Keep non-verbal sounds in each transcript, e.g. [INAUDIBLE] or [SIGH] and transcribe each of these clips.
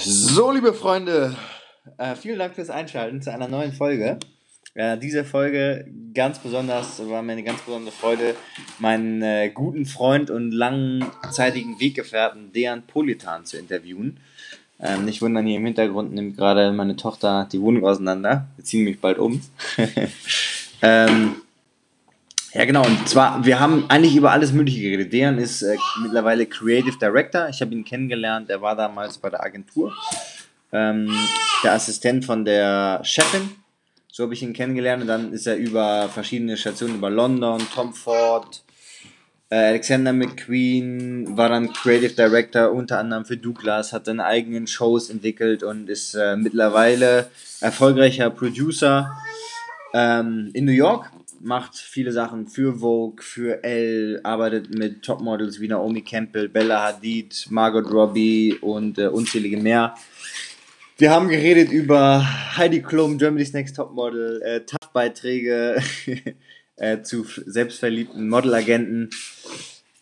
So, liebe Freunde, äh, vielen Dank fürs Einschalten zu einer neuen Folge. Äh, diese Folge ganz besonders, war mir eine ganz besondere Freude, meinen äh, guten Freund und langzeitigen Weggefährten Dejan Politan zu interviewen. Ähm, nicht wundern, hier im Hintergrund nimmt gerade meine Tochter die Wohnung auseinander. Wir ziehen mich bald um. [LAUGHS] ähm, ja, genau. Und zwar, wir haben eigentlich über alles Mögliche geredet. Dejan ist äh, mittlerweile Creative Director. Ich habe ihn kennengelernt. Er war damals bei der Agentur. Ähm, der Assistent von der Chefin. So habe ich ihn kennengelernt. Und dann ist er über verschiedene Stationen, über London, Tom Ford, äh, Alexander McQueen, war dann Creative Director unter anderem für Douglas, hat seine eigenen Shows entwickelt und ist äh, mittlerweile erfolgreicher Producer ähm, in New York macht viele Sachen für Vogue, für Elle, arbeitet mit Topmodels wie Naomi Campbell, Bella Hadid, Margot Robbie und äh, unzählige mehr. Wir haben geredet über Heidi Klum, Germany's Next Topmodel, äh, TAF-Beiträge [LAUGHS] äh, zu selbstverliebten Modelagenten,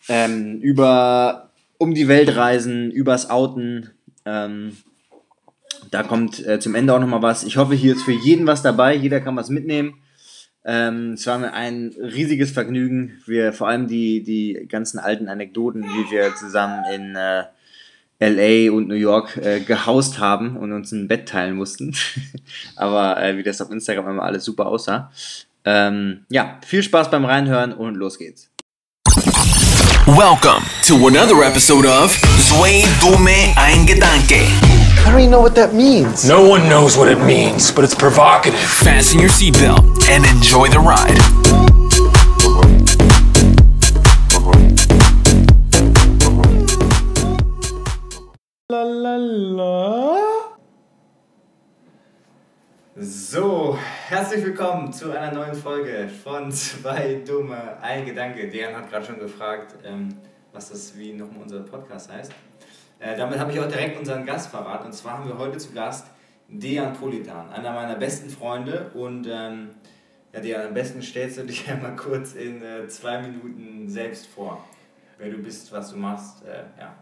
ähm, über um die Welt reisen, übers Outen. Ähm, da kommt äh, zum Ende auch nochmal was. Ich hoffe, hier ist für jeden was dabei. Jeder kann was mitnehmen. Ähm, es war mir ein riesiges Vergnügen. Wir vor allem die, die ganzen alten Anekdoten, wie wir zusammen in äh, LA und New York äh, gehaust haben und uns ein Bett teilen mussten. [LAUGHS] Aber äh, wie das auf Instagram immer alles super aussah. Ähm, ja, viel Spaß beim Reinhören und los geht's. Welcome to another episode of Zwei Dumme Ein Gedanke. I don't even know what that means. No one knows what it means, but it's provocative. Fasten your seatbelt and enjoy the ride. So, herzlich willkommen zu einer neuen Folge von Zwei Dumme Ein Gedanke. Dejan hat gerade schon gefragt, ähm, was das wie nochmal unser Podcast heißt. Äh, damit habe ich auch direkt unseren Gast verraten. Und zwar haben wir heute zu Gast Dejan Politan, einer meiner besten Freunde. Und ähm, ja, Dejan, am besten stellst du dich [LAUGHS] einmal kurz in äh, zwei Minuten selbst vor. Wer du bist, was du machst. Äh, ja.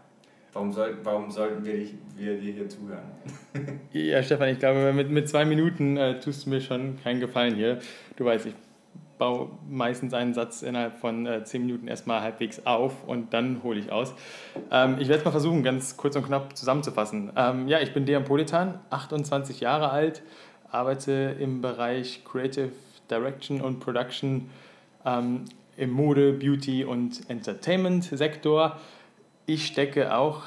Warum, soll, warum sollten wir, dich, wir dir hier zuhören? [LAUGHS] Ja, Stefan, ich glaube, mit, mit zwei Minuten äh, tust du mir schon keinen Gefallen hier. Du weißt, ich baue meistens einen Satz innerhalb von äh, zehn Minuten erstmal halbwegs auf und dann hole ich aus. Ähm, ich werde es mal versuchen, ganz kurz und knapp zusammenzufassen. Ähm, ja, ich bin Dejan Politan, 28 Jahre alt, arbeite im Bereich Creative Direction und Production ähm, im Mode-, Beauty- und Entertainment-Sektor. Ich stecke auch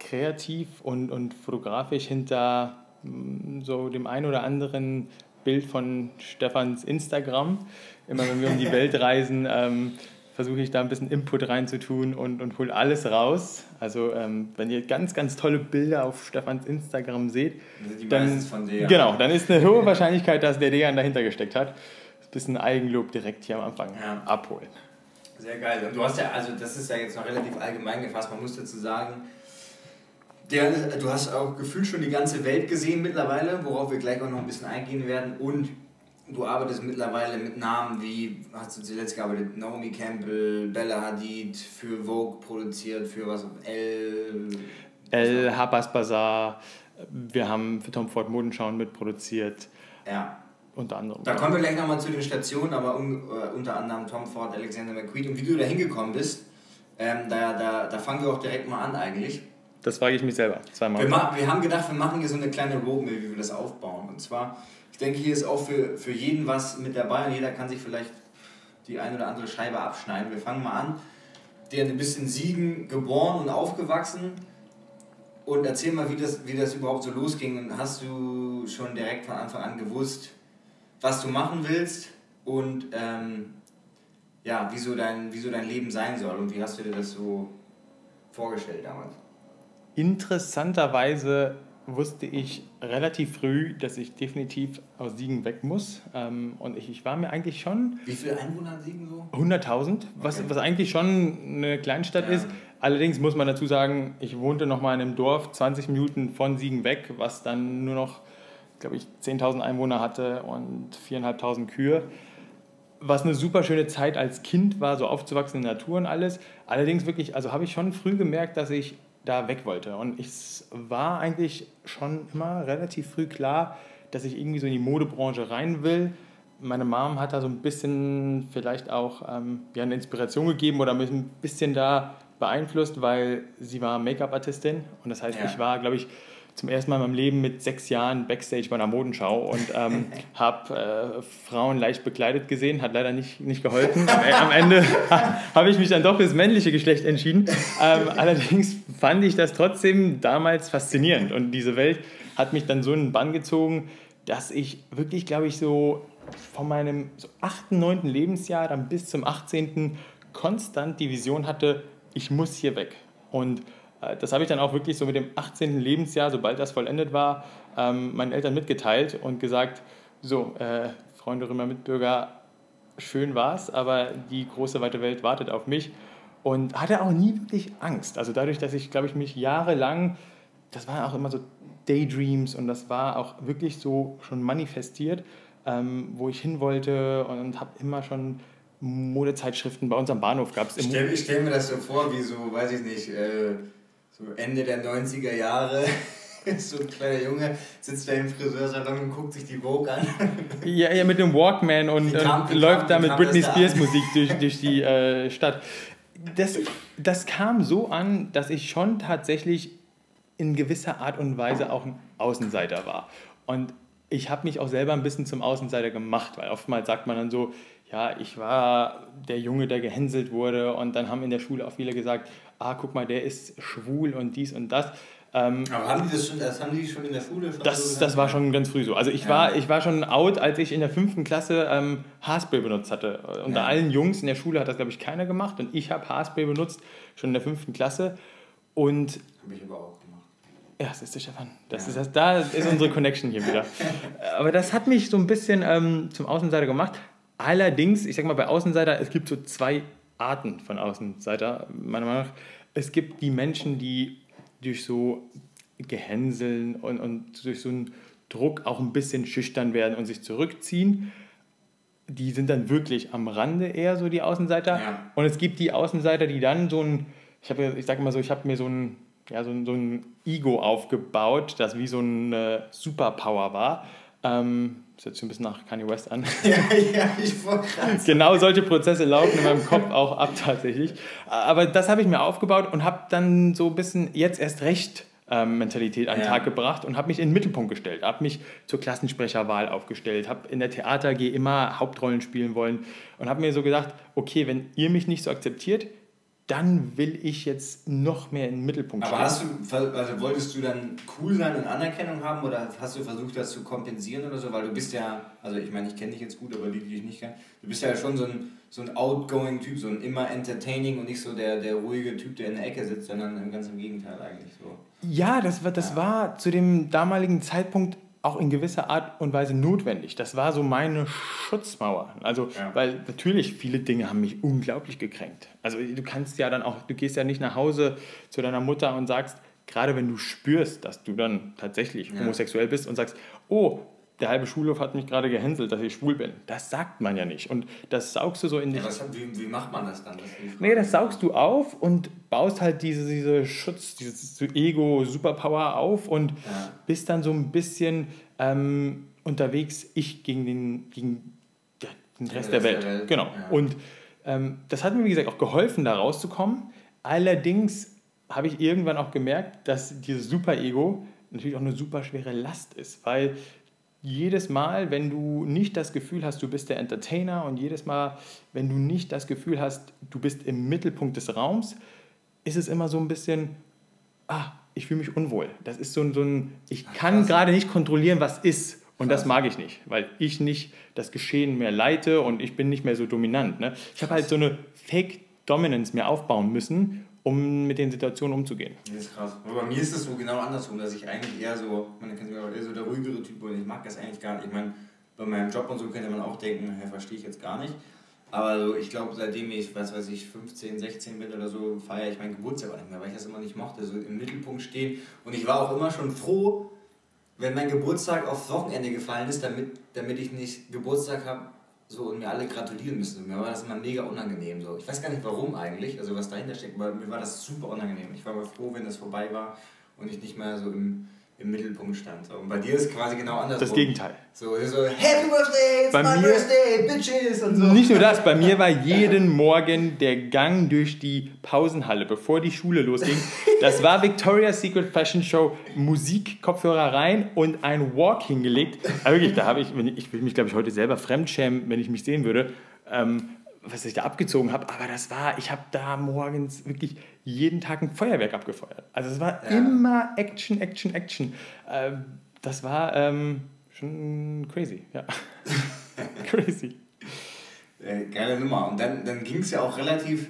kreativ und, und fotografisch hinter mm, so dem ein oder anderen Bild von Stefans Instagram. Immer wenn wir um die Welt reisen, ähm, versuche ich da ein bisschen Input reinzutun und, und hole alles raus. Also ähm, wenn ihr ganz, ganz tolle Bilder auf Stefans Instagram seht, Die dann, genau, dann ist eine hohe Wahrscheinlichkeit, dass der Dejan dahinter gesteckt hat. Ein bisschen Eigenlob direkt hier am Anfang Ja. abholen. Sehr geil. Und du hast ja, also das ist ja jetzt noch relativ allgemein gefasst, man muss dazu sagen, der, du hast auch gefühlt schon die ganze Welt gesehen mittlerweile, worauf wir gleich auch noch ein bisschen eingehen werden. Und du arbeitest mittlerweile mit Namen wie, hast du zuletzt gearbeitet, Naomi Campbell, Bella Hadid, für Vogue produziert, für was, L... El Habas Bazaar, wir haben für Tom Ford Modenschauen mitproduziert, Ja. unter anderem. Da kommen wir gleich nochmal zu den Stationen, aber un, äh, unter anderem Tom Ford, Alexander McQueen. Und wie du da hingekommen bist, ähm, da, da, da fangen wir auch direkt mal an eigentlich. Das frage ich mich selber zweimal. Wir, wir haben gedacht, wir machen hier so eine kleine Roadmap, wie wir das aufbauen. Und zwar, denke, hier ist auch für, für jeden was mit dabei und jeder kann sich vielleicht die eine oder andere Scheibe abschneiden. Wir fangen mal an. Der du bist in Siegen geboren und aufgewachsen. Und erzähl mal, wie das, wie das überhaupt so losging. Und hast du schon direkt von Anfang an gewusst, was du machen willst und ähm, ja, wie so, dein, wie so dein Leben sein soll? Und wie hast du dir das so vorgestellt damals? Interessanterweise wusste ich relativ früh, dass ich definitiv aus Siegen weg muss. Ähm, und ich, ich war mir eigentlich schon Wie viele Einwohner hat Siegen so? 100.000, was, Okay. was eigentlich schon eine Kleinstadt Ja. ist. Allerdings muss man dazu sagen, ich wohnte noch mal in einem Dorf 20 Minuten von Siegen weg, was dann nur noch, glaube ich, 10.000 Einwohner hatte und 4.500 Kühe. Was eine super schöne Zeit als Kind war, so aufzuwachsen in der Natur und alles. Allerdings wirklich, also habe ich schon früh gemerkt, dass ich da weg wollte. Und es war eigentlich schon immer relativ früh klar, dass ich irgendwie so in die Modebranche rein will. Meine Mom hat da so ein bisschen vielleicht auch ähm, ja, eine Inspiration gegeben oder mich ein bisschen da beeinflusst, weil sie war Make-up-Artistin und das heißt, Ja. ich war, glaube ich, zum ersten Mal in meinem Leben mit sechs Jahren Backstage bei einer Modenschau und ähm, [LAUGHS] habe äh, Frauen leicht bekleidet gesehen, hat leider nicht, nicht geholfen. [LAUGHS] Am, am Ende [LAUGHS] habe ich mich dann doch fürs männliche Geschlecht entschieden. Ähm, allerdings fand ich das trotzdem damals faszinierend und diese Welt hat mich dann so in den Bann gezogen, dass ich wirklich, glaube ich, so von meinem so 8., 9. Lebensjahr dann bis zum 18. konstant die Vision hatte, ich muss hier weg. Und das habe ich dann auch wirklich so mit dem 18. Lebensjahr, sobald das vollendet war, ähm, meinen Eltern mitgeteilt und gesagt, so, äh, Freunde, Römer, Mitbürger, schön war's, aber die große weite Welt wartet auf mich. Und hatte auch nie wirklich Angst. Also dadurch, dass ich, glaube ich, mich jahrelang, das waren auch immer so Daydreams und das war auch wirklich so schon manifestiert, ähm, wo ich hin wollte und habe immer schon Modezeitschriften bei uns am Bahnhof gab es Ich stelle stell mir das so vor, wie so, weiß ich nicht, äh, so Ende der 90er Jahre. [LAUGHS] so ein kleiner Junge sitzt da im Friseursalon und guckt sich die Vogue an. Ja, ja, mit dem Walkman und, kam- und wie läuft kam- da mit kam Britney Spears an? Musik durch, durch die äh, Stadt. Das, das kam so an, dass ich schon tatsächlich in gewisser Art und Weise auch ein Außenseiter war. Und ich habe mich auch selber ein bisschen zum Außenseiter gemacht, weil oftmals sagt man dann so, ja, ich war der Junge, der gehänselt wurde und dann haben in der Schule auch viele gesagt, ah, guck mal, der ist schwul und dies und das. Ähm, Aber haben die das schon, das haben die schon in der Schule schon so das, gesagt? das war schon ganz früh so. Also ich, Ja. war, ich war schon out, als ich in der fünften Klasse ähm, Haarspray benutzt hatte. Unter Ja. allen Jungs in der Schule hat das, glaube ich, keiner gemacht. Und ich habe Haarspray benutzt, schon in der fünften Klasse. Und Hab ich aber auch gemacht. ja, das ist der Stefan. Das Ja. ist das, da ist unsere Connection hier wieder. [LAUGHS] Aber das hat mich so ein bisschen ähm, zum Außenseiter gemacht. Allerdings, ich sag mal, bei Außenseiter, es gibt so zwei Arten von Außenseiter, meiner Meinung nach. Es gibt die Menschen, die durch so Gehänseln und, und durch so einen Druck auch ein bisschen schüchtern werden und sich zurückziehen. Die sind dann wirklich am Rande eher so die Außenseiter. Ja. Und es gibt die Außenseiter, die dann so ein, ich, hab, ich sage mal so, ich habe mir so ein, ja, so, ein, so ein Ego aufgebaut, das wie so eine Superpower war. Ähm, das hört sich ein bisschen nach Kanye West an. [LAUGHS] ja, ja, ich wollte genau solche Prozesse laufen in meinem Kopf auch ab tatsächlich. Aber das habe ich mir aufgebaut und habe dann so ein bisschen jetzt erst recht ähm, Mentalität an den Ja. Tag gebracht und habe mich in den Mittelpunkt gestellt, habe mich zur Klassensprecherwahl aufgestellt, habe in der Theater AG immer Hauptrollen spielen wollen und habe mir so gedacht, okay, wenn ihr mich nicht so akzeptiert, dann will ich jetzt noch mehr in den Mittelpunkt Aber stellen. hast du, also wolltest du dann cool sein und Anerkennung haben oder hast du versucht, das zu kompensieren oder so? Weil du bist ja, also ich meine, ich kenne dich jetzt gut, aber die, die ich nicht kenne, du bist ja schon so ein, so ein outgoing Typ, so ein immer entertaining und nicht so der, der ruhige Typ, der in der Ecke sitzt, sondern ganz im Gegenteil eigentlich so. Ja, das war, das war zu dem damaligen Zeitpunkt auch in gewisser Art und Weise notwendig. Das war so meine Schutzmauer. Also, Ja. weil natürlich viele Dinge haben mich unglaublich gekränkt. Also, du kannst ja dann auch, du gehst ja nicht nach Hause zu deiner Mutter und sagst, gerade wenn du spürst, dass du dann tatsächlich Ja. homosexuell bist und sagst, oh, der halbe Schulhof hat mich gerade gehänselt, dass ich schwul bin. Das sagt man ja nicht. Und das saugst du so in dich. Ja, wie, wie macht man das dann? Das. Nee, das saugst du auf und baust halt diese, diese Schutz, dieses Ego-Superpower auf und Ja. bist dann so ein bisschen ähm, unterwegs, ich gegen den, gegen ja, den Rest der Welt. Genau. ja. Und ähm, das hat mir, wie gesagt, auch geholfen, da rauszukommen. Allerdings habe ich irgendwann auch gemerkt, dass dieses Super-Ego natürlich auch eine super schwere Last ist, weil jedes Mal, wenn du nicht das Gefühl hast, du bist der Entertainer und jedes Mal, wenn du nicht das Gefühl hast, du bist im Mittelpunkt des Raums, ist es immer so ein bisschen, ah, ich fühle mich unwohl. Das ist so ein, so ein ich kann gerade nicht kontrollieren, was ist. Und das mag ich nicht, weil ich nicht das Geschehen mehr leite und ich bin nicht mehr so dominant. Ne? Ich habe halt so eine Fake-Dominance mir aufbauen müssen, um mit den Situationen umzugehen. Das ist krass. Aber bei mir ist es so genau andersrum, dass ich eigentlich eher so, man kennt mich eher so der ruhigere Typ und ich mag das eigentlich gar nicht. Ich meine, bei meinem Job und so könnte man auch denken, hä, verstehe ich jetzt gar nicht. Aber so, ich glaube, seitdem ich, was weiß ich, 15, 16 bin oder so, feiere ich meinen Geburtstag auch nicht mehr, weil ich das immer nicht mochte, so im Mittelpunkt stehen. Und ich war auch immer schon froh, wenn mein Geburtstag aufs Wochenende gefallen ist, damit, damit ich nicht Geburtstag habe so und mir alle gratulieren müssen. Mir war das immer mega unangenehm. So. Ich weiß gar nicht warum eigentlich, also was dahinter steckt, aber mir war das super unangenehm. Ich war mal froh, wenn das vorbei war und ich nicht mehr so im, im Mittelpunkt stand. So. Und bei dir ist quasi genau andersrum. Das Gegenteil. So, so Happy Birthday, it's Bei my mir- birthday, bitches und so. Nicht nur das, bei mir war jeden Morgen der Gang durch die Pausenhalle, bevor die Schule losging. Das war Victoria's Secret Fashion Show, Musik, Kopfhörer rein und ein Walk hingelegt. Aber wirklich, da habe ich, ich würde mich glaube ich heute selber fremdschämen, wenn ich mich sehen würde, ähm, was ich da abgezogen habe. Aber das war, ich habe da morgens wirklich jeden Tag ein Feuerwerk abgefeuert. Also es war Ja. immer Action, Action, Action. Ähm, das war ähm, schon crazy, ja. [LAUGHS] crazy. Äh, geile Nummer. Und dann, dann ging es ja auch relativ,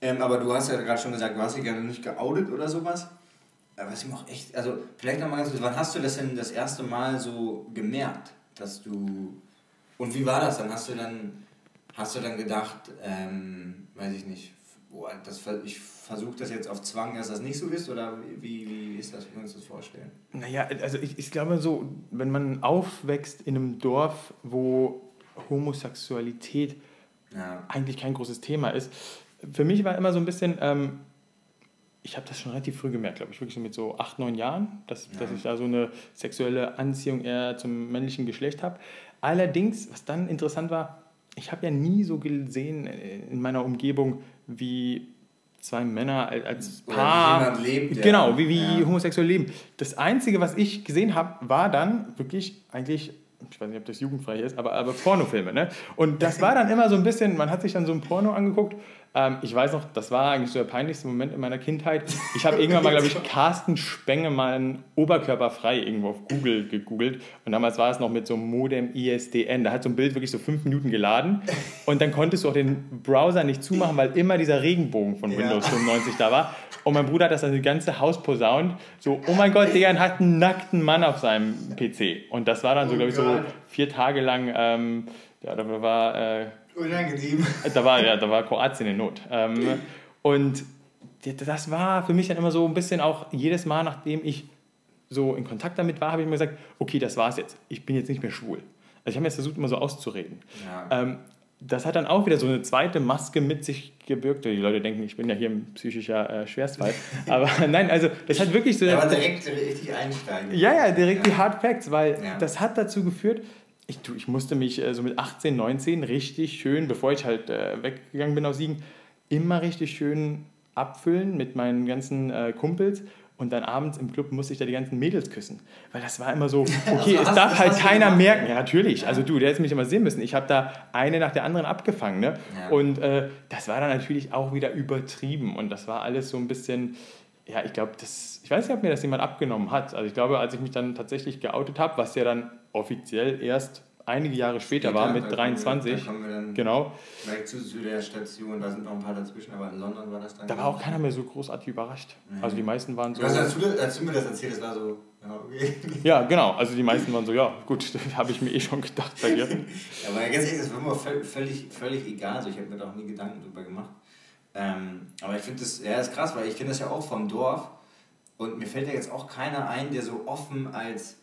ähm, aber du hast ja gerade schon gesagt, du hast dich ja noch nicht geoutet oder sowas. Aber was ich auch echt, also vielleicht nochmal ganz kurz, wann hast du das denn das erste Mal so gemerkt, dass du, und wie war das dann? Hast du dann, hast du dann gedacht, ähm, weiß ich nicht, boah, das, ich versuche das jetzt auf Zwang, dass das nicht so ist, oder wie, wie ist das, wie können wir uns das vorstellen? Naja, also ich, ich glaube so, wenn man aufwächst in einem Dorf, wo Homosexualität Ja. eigentlich kein großes Thema ist, für mich war immer so ein bisschen, ähm, ich habe das schon relativ früh gemerkt, glaube ich, wirklich mit so acht, neun Jahren, dass, dass ich da so eine sexuelle Anziehung eher zum männlichen Geschlecht habe. Allerdings, was dann interessant war, ich habe ja nie so gesehen in meiner Umgebung, wie zwei Männer als- als wie Paar. jemand lebt, ja. Genau, wie, wie Ja. homosexuell leben. Das Einzige, was ich gesehen habe, war dann wirklich eigentlich, ich weiß nicht, ob das jugendfrei ist, aber, aber Pornofilme. Ne? Und das [LAUGHS] war dann immer so ein bisschen, man hat sich dann so ein Porno angeguckt. Ähm, ich weiß noch, das war eigentlich so der peinlichste Moment in meiner Kindheit. Ich habe irgendwann mal, glaube ich, [LAUGHS] Carsten Spengemann oberkörperfrei irgendwo auf Google gegoogelt. Und damals war es noch mit so einem Modem ISDN. Da hat so ein Bild wirklich so fünf Minuten geladen. Und dann konntest du auch den Browser nicht zumachen, weil immer dieser Regenbogen von Windows 95 da war. Und mein Bruder hat das dann das ganze Haus posaunt. So, oh mein Gott, Digga hat einen nackten Mann auf seinem PC. Und das war dann so, glaube ich, so vier Tage lang, ähm, ja, da war, äh, Unangenehm. da war, ja, da war Kroatien in Not. Ähm, und das war für mich dann immer so ein bisschen auch jedes Mal, nachdem ich so in Kontakt damit war, habe ich mir gesagt, okay, das war's jetzt. Ich bin jetzt nicht mehr schwul. Also ich habe mir jetzt versucht, immer so auszureden. Ja. Ähm, das hat dann auch wieder so eine zweite Maske mit sich gebürgt. Die Leute denken, ich bin ja hier ein psychischer äh, Schwerstfall. [LAUGHS] Aber [LAUGHS] nein, also das hat wirklich so... Aber direkt richtig einsteigen. Ja, ja, direkt die Hard Facts, weil Ja. das hat dazu geführt, ich, du, ich musste mich äh, so mit 18, 19 richtig schön, bevor ich halt äh, weggegangen bin aus Siegen, immer richtig schön abfüllen mit meinen ganzen äh, Kumpels. Und dann abends im Club musste ich da die ganzen Mädels küssen. Weil das war immer so, [LAUGHS] okay, Also es hast- darf halt keiner gemacht? merken. Ja, natürlich. Also du, der hättest mich immer sehen müssen. Ich habe da eine nach der anderen abgefangen. Ne? Ja. Und äh, das war dann natürlich auch wieder übertrieben. Und das war alles so ein bisschen, ja, ich glaube, das, ich weiß nicht, ob mir das jemand abgenommen hat. Also ich glaube, als ich mich dann tatsächlich geoutet habe, was ja dann offiziell erst einige Jahre später, war, mit da kommen wir- 23. Da kommen wir dann Genau. gleich zu, der Station, da sind noch ein paar dazwischen, aber in London war das dann. Da war auch keiner mehr so großartig überrascht. Also die meisten waren so. Hast, als, du, als du mir das erzählt hast, war so, ja, okay. [LAUGHS] Ja, genau. Also die meisten waren so, ja, gut, [LAUGHS] habe ich mir eh schon gedacht bei dir. [LAUGHS] Ja, aber ganz ehrlich, das war mir völ- völlig, völlig egal. So, ich habe mir da auch nie Gedanken drüber gemacht. Ähm, aber ich finde das, ja, das ist krass, weil ich kenne das ja auch vom Dorf. Und mir fällt ja jetzt auch keiner ein, der so offen als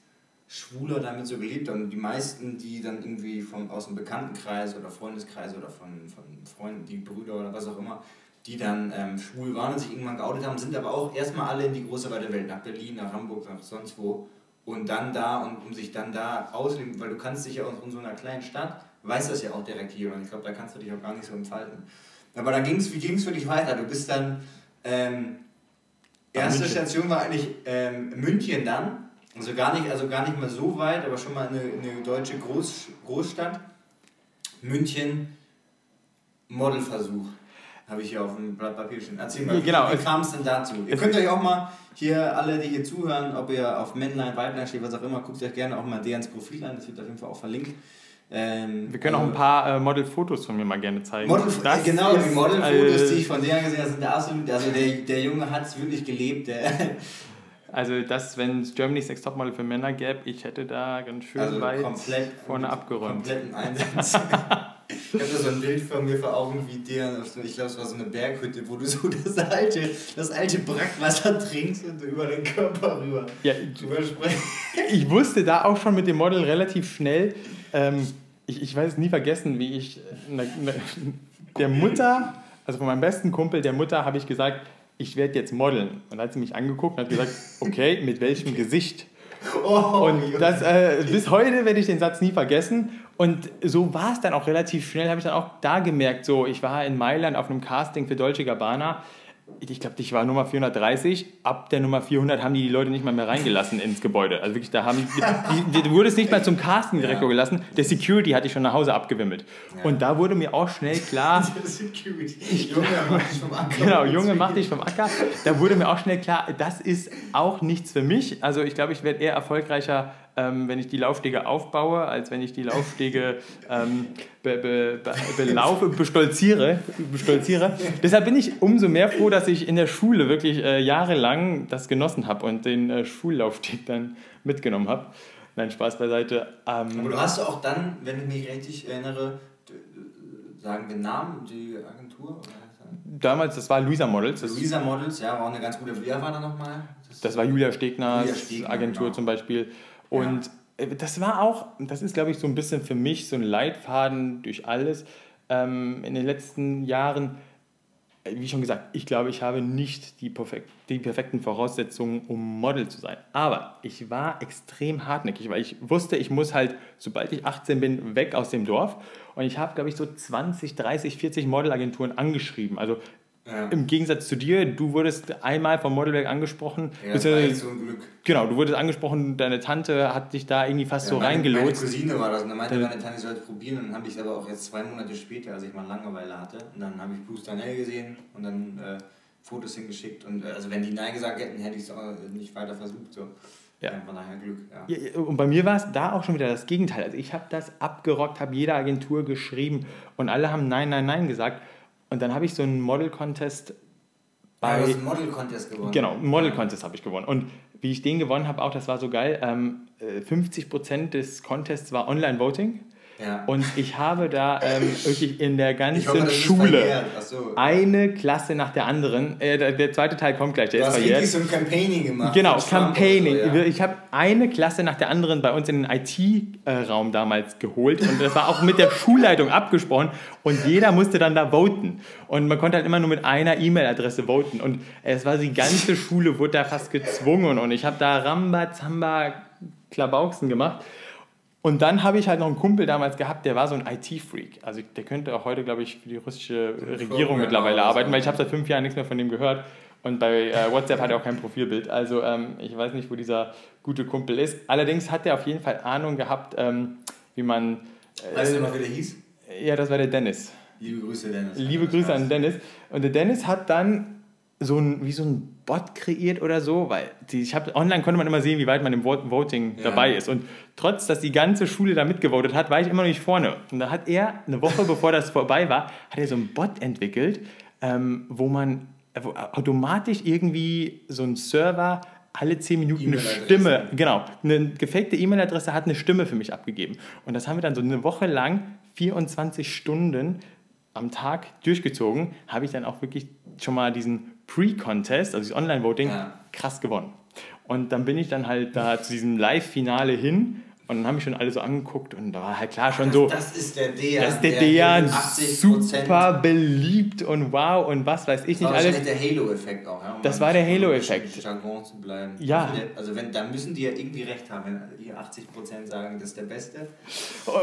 Schwuler damit so gelebt hat. Und die meisten, die dann irgendwie von, aus dem Bekanntenkreis oder Freundeskreis oder von, von Freunden, die Brüder oder was auch immer, die dann ähm, schwul waren und sich irgendwann geoutet haben, sind aber auch erstmal alle in die große weite Welt, nach Berlin, nach Hamburg, nach sonst wo. Und dann da und um sich dann da ausleben, weil du kannst dich ja aus in so einer kleinen Stadt, weißt das ja auch direkt hier und ich glaube, da kannst du dich auch gar nicht so entfalten. Aber dann ging's, wie ging es für dich weiter? Du bist dann, ähm, erste München. Station war eigentlich ähm, München dann, also gar, nicht, also gar nicht mal so weit, aber schon mal eine, eine deutsche Groß, Großstadt. München, Modelversuch. Habe ich hier auf dem Blatt Papier stehen. Erzähl mal, genau. wie, kam es denn dazu? Ihr könnt euch auch mal hier, alle, die hier zuhören, ob ihr auf Männlein, Weiblein steht, was auch immer, guckt euch gerne auch mal Deans Profil an, das wird auf jeden Fall auch verlinkt. Ähm, Wir können auch ein paar äh, Model-Fotos von mir mal gerne zeigen. Model, Das genau, die Modelfotos, äh, die ich von der gesehen habe, sind absolut, also der, der Junge hat es wirklich gelebt. Der, [LAUGHS] Also das, wenn es Germany's Next Topmodel für Männer gäbe, ich hätte da ganz schön also weit komplett vorne abgeräumt. Kompletten Einsatz. [LAUGHS] ich habe da so ein Bild von mir vor Augen, wie der, ich glaube, es war so eine Berghütte, wo du so [LAUGHS] das alte, das alte Brackwasser trinkst und über den Körper rüber Ja, ich wusste da auch schon mit dem Model relativ schnell, ähm, ich, ich weiß es nie vergessen, wie ich ne, ne, der Mutter, also von meinem besten Kumpel, der Mutter, habe ich gesagt, ich werde jetzt modeln. Und dann hat sie mich angeguckt und hat gesagt, okay, mit welchem Gesicht? und das, äh, bis heute werde ich den Satz nie vergessen. Und so war es dann auch relativ schnell, habe ich dann auch da gemerkt, so, ich war in Mailand auf einem Casting für Dolce Gabbana ich glaube, ich war Nummer 430. Ab der Nummer 400 haben die die Leute nicht mal mehr reingelassen ins Gebäude. Also wirklich, da haben die, die, du wurdest nicht mal zum Casting-Direktor ja. gelassen. Der Security hatte ich schon nach Hause abgewimmelt. Ja. Und da wurde mir auch schnell klar. [LAUGHS] Der Security. Junge, mach dich vom Acker. Genau, Junge, mach dich vom Acker. Da wurde mir auch schnell klar, das ist auch nichts für mich. Also ich glaube, ich werde eher erfolgreicher ähm, wenn ich die Laufstege aufbaue, als wenn ich die Laufstege [LAUGHS] ähm, be, be, be, belaufe, bestolziere, bestolziere. Deshalb bin ich umso mehr froh, dass ich in der Schule wirklich äh, jahrelang das genossen habe und den äh, Schullaufsteg dann mitgenommen habe. Nein, Spaß beiseite. Ähm, Aber du hast auch dann, wenn ich mich richtig erinnere, sagen wir Namen, die Agentur? Damals, das war Luisa Models. Luisa Models, ja, war auch eine ganz gute. Wer war da nochmal? Das, das war Julia Stegners Julia Stegner, Agentur genau. zum Beispiel. Und ja. Äh, das war auch, das ist, glaube ich, so ein bisschen für mich so ein Leitfaden durch alles ähm, in den letzten Jahren. Äh, wie schon gesagt, ich glaube, ich habe nicht die, perfekt, die perfekten Voraussetzungen, um Model zu sein. Aber ich war extrem hartnäckig, weil ich wusste, ich muss halt, sobald ich 18 bin, weg aus dem Dorf. Und ich habe, glaube ich, so 20, 30, 40 Modelagenturen angeschrieben. Also ja. Im Gegensatz zu dir, du wurdest einmal vom Modelwerk angesprochen. Ja, das war so ein Glück. Genau, du wurdest angesprochen, deine Tante hat dich da irgendwie fast ja, so meine, reingelotst. Meine Cousine war das und dann meinte meine Tante, ich sollte probieren und dann habe ich es aber auch jetzt zwei Monate später, als ich mal Langeweile hatte, und dann habe ich Bruce Danell gesehen und dann äh, Fotos hingeschickt und äh, also wenn die Nein gesagt hätten, hätte ich es auch nicht weiter versucht. So. Ja. Von daher Glück, ja. ja. Und bei mir war es da auch schon wieder das Gegenteil. Also ich habe das abgerockt, habe jeder Agentur geschrieben und alle haben Nein, Nein, Nein gesagt. Und dann habe ich so einen Model-Contest bei. Ja, du hast einen Model-Contest gewonnen. Genau, einen Model-Contest habe ich gewonnen. Und wie ich den gewonnen habe, auch das war so geil, ähm, 50% äh, des Contests war Online-Voting. Ja. Und ich habe da ähm, wirklich in der ganzen hoffe, Schule so. eine Klasse nach der anderen. Äh, der, der, zweite Teil kommt gleich. Der du ist hast verjährt. wirklich so ein Campaigning gemacht. Genau, Campaigning. So, ja. Ich habe eine Klasse nach der anderen bei uns in den IT-Raum damals geholt und das war auch mit der Schulleitung abgesprochen und jeder musste dann da voten. Und man konnte halt immer nur mit einer E-Mail-Adresse voten. Und es war die ganze Schule, wurde da fast gezwungen und ich habe da Ramba, Klabauxen gemacht. Und dann habe ich halt noch einen Kumpel damals gehabt, der war so ein IT-Freak. Also der könnte auch heute, glaube ich, für die russische Regierung mittlerweile arbeiten, weil ich habe seit fünf Jahren nichts mehr von dem gehört. Und bei äh, WhatsApp hat er auch kein Profilbild. Also ähm, ich weiß nicht, wo dieser gute Kumpel ist. Allerdings hat er auf jeden Fall Ahnung gehabt, ähm, wie man... Äh, weißt du noch, wie der hieß? Ja, das war der Dennis. Liebe Grüße, Dennis. Liebe Grüße an Dennis. Und der Dennis hat dann so ein, wie so ein Bot kreiert oder so, weil die, ich habe online konnte man immer sehen, wie weit man im Voting ja. dabei ist. Und trotz, dass die ganze Schule da mitgevotet hat, war ich immer noch nicht vorne. Und da hat er, eine Woche bevor das vorbei war, hat er so ein Bot entwickelt, ähm, wo man wo automatisch irgendwie so ein Server alle 10 Minuten eine Stimme, genau, eine gefakte E-Mail-Adresse hat eine Stimme für mich abgegeben. Und das haben wir dann so eine Woche lang, 24 Stunden am Tag durchgezogen, habe ich dann auch wirklich schon mal diesen Pre-Contest, also das Online-Voting, ja. krass gewonnen. Und dann bin ich dann halt da zu diesem Live-Finale hin und dann haben mich schon alle so angeguckt und da war halt klar schon so. Das ist der Dejan. Das ist der, der Dejan, super beliebt und wow und was weiß ich das nicht alles. Das war der Halo-Effekt auch. Ja, um das war der Halo-Effekt. Zu bleiben. Ja. Also wenn, da müssen die ja irgendwie recht haben, wenn die 80% sagen, das ist der Beste.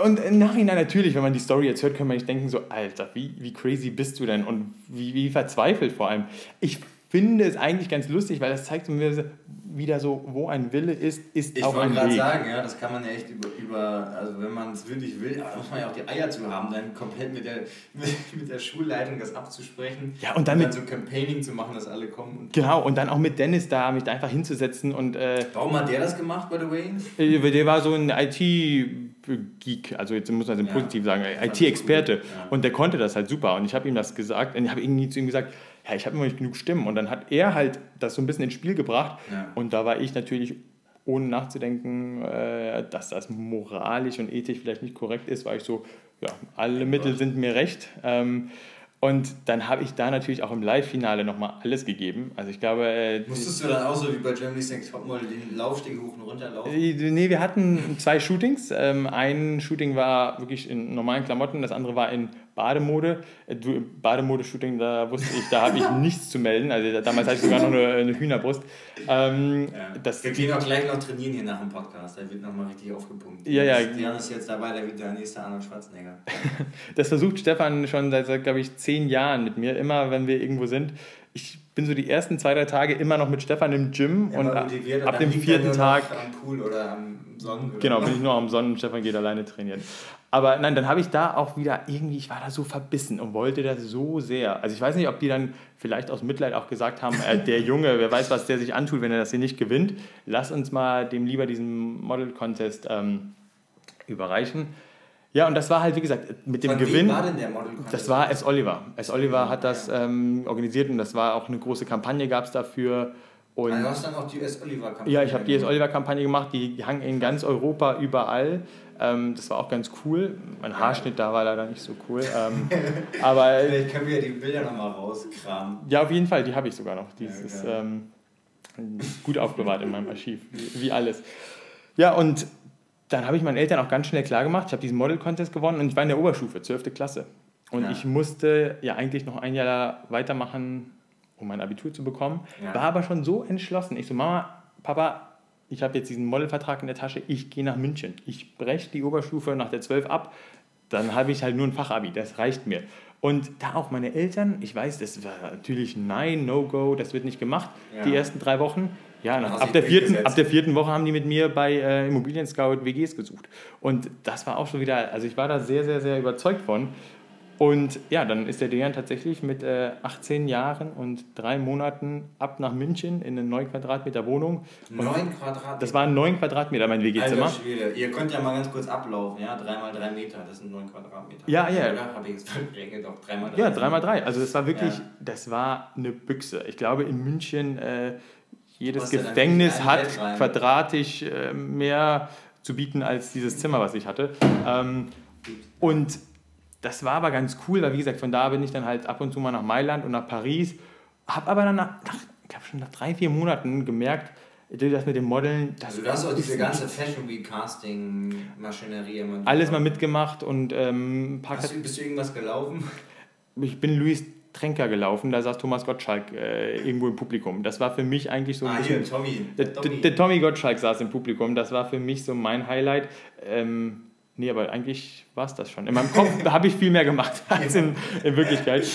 Und im Nachhinein natürlich, wenn man die Story jetzt hört, kann man sich denken so, Alter, wie, wie crazy bist du denn und wie, wie verzweifelt vor allem. Ich finde es eigentlich ganz lustig, weil das zeigt mir wieder so, wo ein Wille ist, ist ich auch ein Weg. Ich wollte gerade sagen, ja, das kann man ja echt über, über also wenn man es wirklich will, muss man ja auch die Eier zu haben, dann komplett mit der, [LAUGHS] mit der Schulleitung das abzusprechen. Ja, und dann, und dann so Campaigning zu machen, dass alle kommen. Und genau, und dann auch mit Dennis da, mich da einfach hinzusetzen und... Äh, Warum hat der das gemacht, by the way? Äh, der war so ein IT-Geek, also jetzt muss man es ja, positiv sagen, IT-Experte. Ja. Und der konnte das halt super. Und ich habe ihm das gesagt, und ich habe irgendwie zu ihm gesagt, ja, ich habe immer nicht genug Stimmen. Und dann hat er halt das so ein bisschen ins Spiel gebracht. Ja. Und da war ich natürlich, ohne nachzudenken, äh, dass das moralisch und ethisch vielleicht nicht korrekt ist, war ich so, ja, alle Mittel sind mir recht. Ähm, Und dann habe ich da natürlich auch im Live-Finale nochmal alles gegeben. Also ich glaube... Äh, Musstest du dann auch so wie bei Germany's Next Topmodel den Laufsteg hoch und runter laufen? Nee, wir hatten zwei Shootings. Ähm, ein Shooting war wirklich in normalen Klamotten, das andere war in Bademode. Äh, Du, Bademode-Shooting, da wusste ich, da habe ich nichts zu melden. Also da- damals hatte ich sogar noch eine, eine Hühnerbrust. Ähm, das, Wir gehen auch gleich noch trainieren hier nach dem Podcast. Da wird nochmal richtig aufgepumpt. Ja, ja. Jan ist jetzt dabei, der wird der nächste Arnold Schwarzenegger. [LAUGHS] das versucht Stefan schon seit, seit glaube ich, zehn Jahren mit mir. Immer, wenn wir irgendwo sind. Ich bin so die ersten zwei, drei Tage immer noch mit Stefan im Gym. und ab, ab dem vierten Tag... Am Pool oder am Sonnen. Genau, bin ich nur am Sonnen Stefan geht alleine trainieren. Aber nein, dann habe ich da auch wieder irgendwie, ich war da so verbissen und wollte das so sehr. Also ich weiß nicht, ob die dann vielleicht aus Mitleid auch gesagt haben, äh, der Junge, wer weiß, was der sich antut, wenn er das hier nicht gewinnt. Lass uns mal dem lieber diesen Model-Contest ähm, überreichen. Ja, und das war halt, wie gesagt, mit dem Von Gewinn. war denn der Model Contest? Das war S. Oliver. S. Oliver hat das ähm, organisiert und das war auch eine große Kampagne, gab es dafür. Und Also hast du dann auch die S. Oliver Kampagne. ja, ich habe die S. Oliver-Kampagne gemacht, die hang in ganz Europa überall. Ähm, das war auch ganz cool. Mein Haarschnitt da war leider nicht so cool. Ähm, [LAUGHS] aber Vielleicht können wir ja die Bilder nochmal rauskramen. ja, auf jeden Fall, die habe ich sogar noch. Die ist Ja, ähm, gut aufbewahrt in meinem Archiv, wie, wie alles. Ja, und dann habe ich meinen Eltern auch ganz schnell klar gemacht, ich habe diesen Model-Contest gewonnen und ich war in der Oberstufe, 12. Klasse. Und Ja. ich musste ja eigentlich noch ein Jahr weitermachen, um mein Abitur zu bekommen. Ja. War aber schon so entschlossen. Ich so, Mama, Papa, ich habe jetzt diesen Modelvertrag in der Tasche, ich gehe nach München. Ich breche die Oberstufe nach der 12 ab, dann habe ich halt nur ein Fachabi, das reicht mir. Und da auch meine Eltern, ich weiß, das war natürlich nein, no-go, das wird nicht gemacht, Ja. die ersten drei Wochen. Ja, nach, ab, der vierten, ab der vierten Woche haben die mit mir bei äh, Immobilien Scout WGs gesucht. Und das war auch schon wieder, also ich war da sehr, sehr, sehr überzeugt von. Und ja, dann ist der Dejan tatsächlich mit äh, 18 Jahren und drei Monaten ab nach München in eine 9 Quadratmeter Wohnung. Und 9 Quadratmeter. das waren 9 Quadratmeter, mein WG-Zimmer. Alter Schwede. Ihr könnt ja mal ganz kurz ablaufen, ja? 3 mal 3 Meter, das sind 9 Quadratmeter. Ja, ja. Oder? Habe ich jetzt [LAUGHS] doch 3 mal 3. Ja, 3x3. Also das war wirklich, Ja. das war eine Büchse. Ich glaube, in München, äh, jedes Gefängnis hat quadratisch äh, mehr zu bieten als dieses Zimmer, was ich hatte. Ähm, und das war aber ganz cool, weil wie gesagt, von da bin ich dann halt ab und zu mal nach Mailand und nach Paris. Habe aber dann nach, nach ich glaube schon nach drei, vier Monaten gemerkt, das mit dem Modeln, das Also du hast auch diese ganze Fashion Week Casting Maschinerie immer. alles mal mitgemacht und ähm, Hast du, bist du irgendwas gelaufen? [LAUGHS] ich bin Luis Tränker gelaufen, da saß Thomas Gottschalk äh, irgendwo im Publikum. Das war für mich eigentlich so ein Ah, bisschen. hier, Tommy. Der, Der der, Tommy. der Tommy Gottschalk saß im Publikum, das war für mich so mein Highlight. Ähm, nee, aber eigentlich war es das schon. In meinem Kopf [LAUGHS] habe ich viel mehr gemacht [LAUGHS] als in, in Wirklichkeit.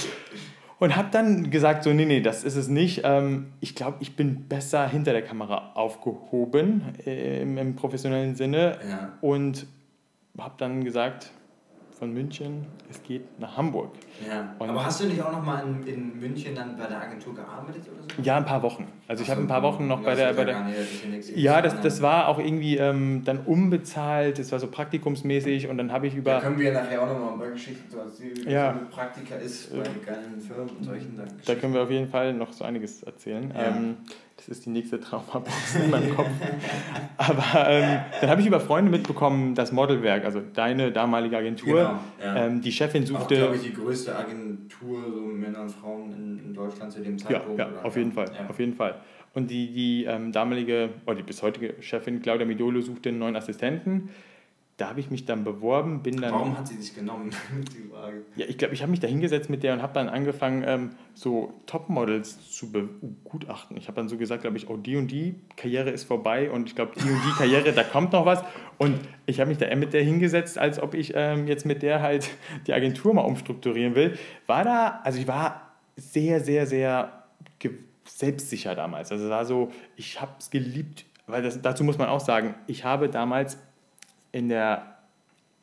Und habe dann gesagt, so, nee, nee, das ist es nicht. Ähm, ich glaube, ich bin besser hinter der Kamera aufgehoben äh, im, im professionellen Sinne. Ja. Und habe dann gesagt, von München, es geht nach Hamburg. Ja. Und- Aber hast du nicht auch noch mal in, in München dann bei der Agentur gearbeitet oder so? Ja, ein paar Wochen. Also ich Ach habe so, ein paar Wochen noch bei der... Bei ja der nicht, das ja das, das war auch irgendwie ähm, dann unbezahlt, das war so praktikumsmäßig und dann habe ich Da über... können wir nachher auch noch mal ein paar Geschichten zu erzählen, wie Ja. mit Praktika ist bei geilen Firmen und solchen Sachen. Da können wir auf jeden Fall noch so einiges erzählen. Ja. Ähm, das ist die nächste Traumabox in meinem Kopf. Aber ähm, dann habe ich über Freunde mitbekommen, das Modelwerk, also deine damalige Agentur, Genau, ja. ähm, die Chefin Auch, suchte... glaube ich, die größte Agentur, so Männer und Frauen in, in Deutschland zu dem Ja, Zeitpunkt. ja, oder? auf jeden Fall, Ja. auf jeden Fall. Und die, die ähm, damalige, oder die bis heutige Chefin Claudia Midolo suchte einen neuen Assistenten. Da habe ich mich dann beworben, bin dann... Warum hat sie dich genommen? [LAUGHS] die Frage. Ja, ich glaube, ich habe mich da hingesetzt mit der und habe dann angefangen, ähm, so Topmodels zu begutachten. Ich habe dann so gesagt, glaube ich, oh, die und die Karriere ist vorbei und ich glaube, die und die Karriere, da kommt noch was. Und ich habe mich da eher mit der hingesetzt, als ob ich ähm, jetzt mit der halt die Agentur mal umstrukturieren will. War da, also ich war sehr, sehr, sehr selbstsicher damals. Also es war so, ich habe es geliebt, weil das, dazu muss man auch sagen, ich habe damals in der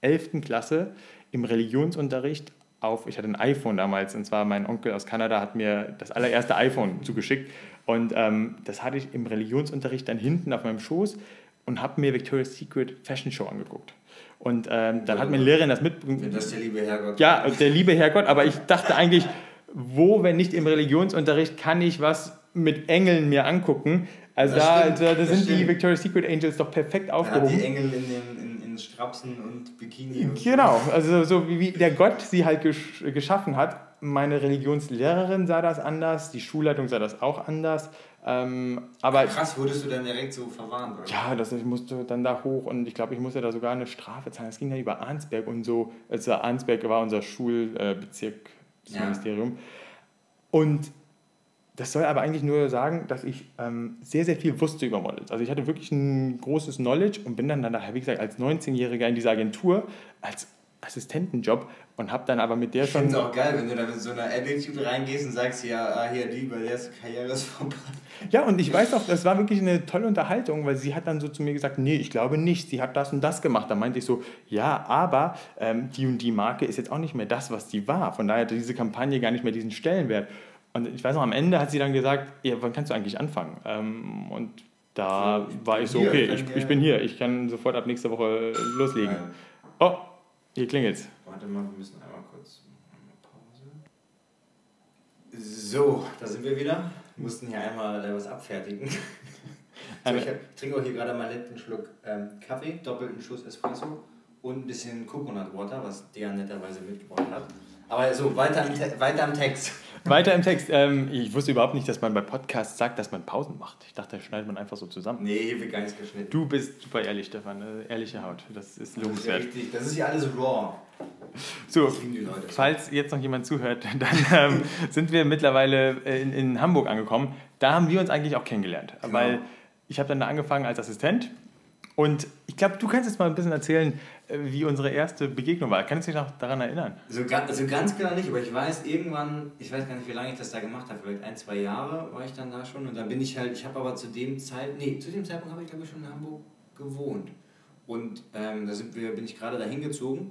11. Klasse im Religionsunterricht auf, ich hatte ein iPhone damals, und zwar mein Onkel aus Kanada hat mir das allererste iPhone zugeschickt. Und ähm, das hatte ich im Religionsunterricht dann hinten auf meinem Schoß und habe mir Victoria's Secret Fashion Show angeguckt. Und ähm, dann hat mir eine Lehrerin das mit, Wenn das der liebe Herrgott ja, der liebe Herrgott, aber ich dachte eigentlich, wo, wenn nicht im Religionsunterricht, kann ich was mit Engeln mir angucken? Also Das da, stimmt, da, da sind die stimmt. Victoria's Secret Angels doch perfekt Ja, aufgehoben. die Engel in, den, Strapsen und Bikini. Und Genau, also so wie, der Gott sie halt gesch geschaffen hat, meine Religionslehrerin sah das anders, die Schulleitung sah das auch anders. Ähm, aber Krass, wurdest du dann direkt so verwarnt? Oder? ja, das, ich musste dann da hoch und ich glaube, ich musste da sogar eine Strafe zahlen. Es ging ja über Arnsberg und so. Also Arnsberg war unser Schulbezirk, das Ja. Ministerium. Und das soll aber eigentlich nur sagen, dass ich ähm, sehr, sehr viel wusste über Models. Also ich hatte wirklich ein großes Knowledge und bin dann, dann wie gesagt, als 19-Jähriger in dieser Agentur als Assistentenjob und habe dann aber mit der Ich schon... finde es auch geil, wenn du da mit so einer Attitude reingehst und sagst, ja, ah, hier, die, bei der ist Karriere ist vorbei. Ja, und ich weiß auch, das war wirklich eine tolle Unterhaltung, weil sie hat dann so zu mir gesagt, nee, ich glaube nicht, sie hat das und das gemacht. Da meinte ich so, ja, aber ähm, die und die Marke ist jetzt auch nicht mehr das, was die war. Von daher hatte diese Kampagne gar nicht mehr diesen Stellenwert. Und ich weiß noch, am Ende hat sie dann gesagt, ja, wann kannst du eigentlich anfangen? Ähm, und da war ich so, okay, ich, ich bin hier, ich kann sofort ab nächster Woche loslegen. Oh, hier klingelt's. Warte mal, wir müssen einmal kurz Pause. So, da sind wir wieder. Wir mussten hier einmal äh, was abfertigen. [LAUGHS] so, ich, hab, ich trinke auch hier gerade mal letzten Schluck ähm, Kaffee, doppelten Schuss Espresso und ein bisschen Coconut Water, was der netterweise mitgebracht hat. Aber so, weiter Te weiter im Text. Weiter im Text. Ähm, ich wusste überhaupt nicht, dass man bei Podcasts sagt, dass man Pausen macht. Ich dachte, das schneidet man einfach so zusammen. Nee, hier wird gar nichts geschnitten. Du bist super ehrlich, Stefan. äh, Ehrliche Haut. Das ist lobenswert. richtig. Das ist ja alles raw. So, falls jetzt noch jemand zuhört, [LAUGHS] dann ähm, sind wir mittlerweile äh, in, in Hamburg angekommen. Da haben wir uns eigentlich auch kennengelernt. Genau. Weil ich habe dann da angefangen als Assistent. Und ich glaube, du kannst jetzt mal ein bisschen erzählen, äh, wie unsere erste Begegnung war. Kannst du dich noch daran erinnern? So, ga- also ganz genau nicht, aber ich weiß irgendwann, ich weiß gar nicht, wie lange ich das da gemacht habe, vielleicht ein, zwei Jahre war ich dann da schon und dann bin ich halt, ich habe aber zu dem Zeit, nee, zu dem Zeitpunkt habe ich glaube ich schon in Hamburg gewohnt und ähm, da sind wir, bin ich gerade da hingezogen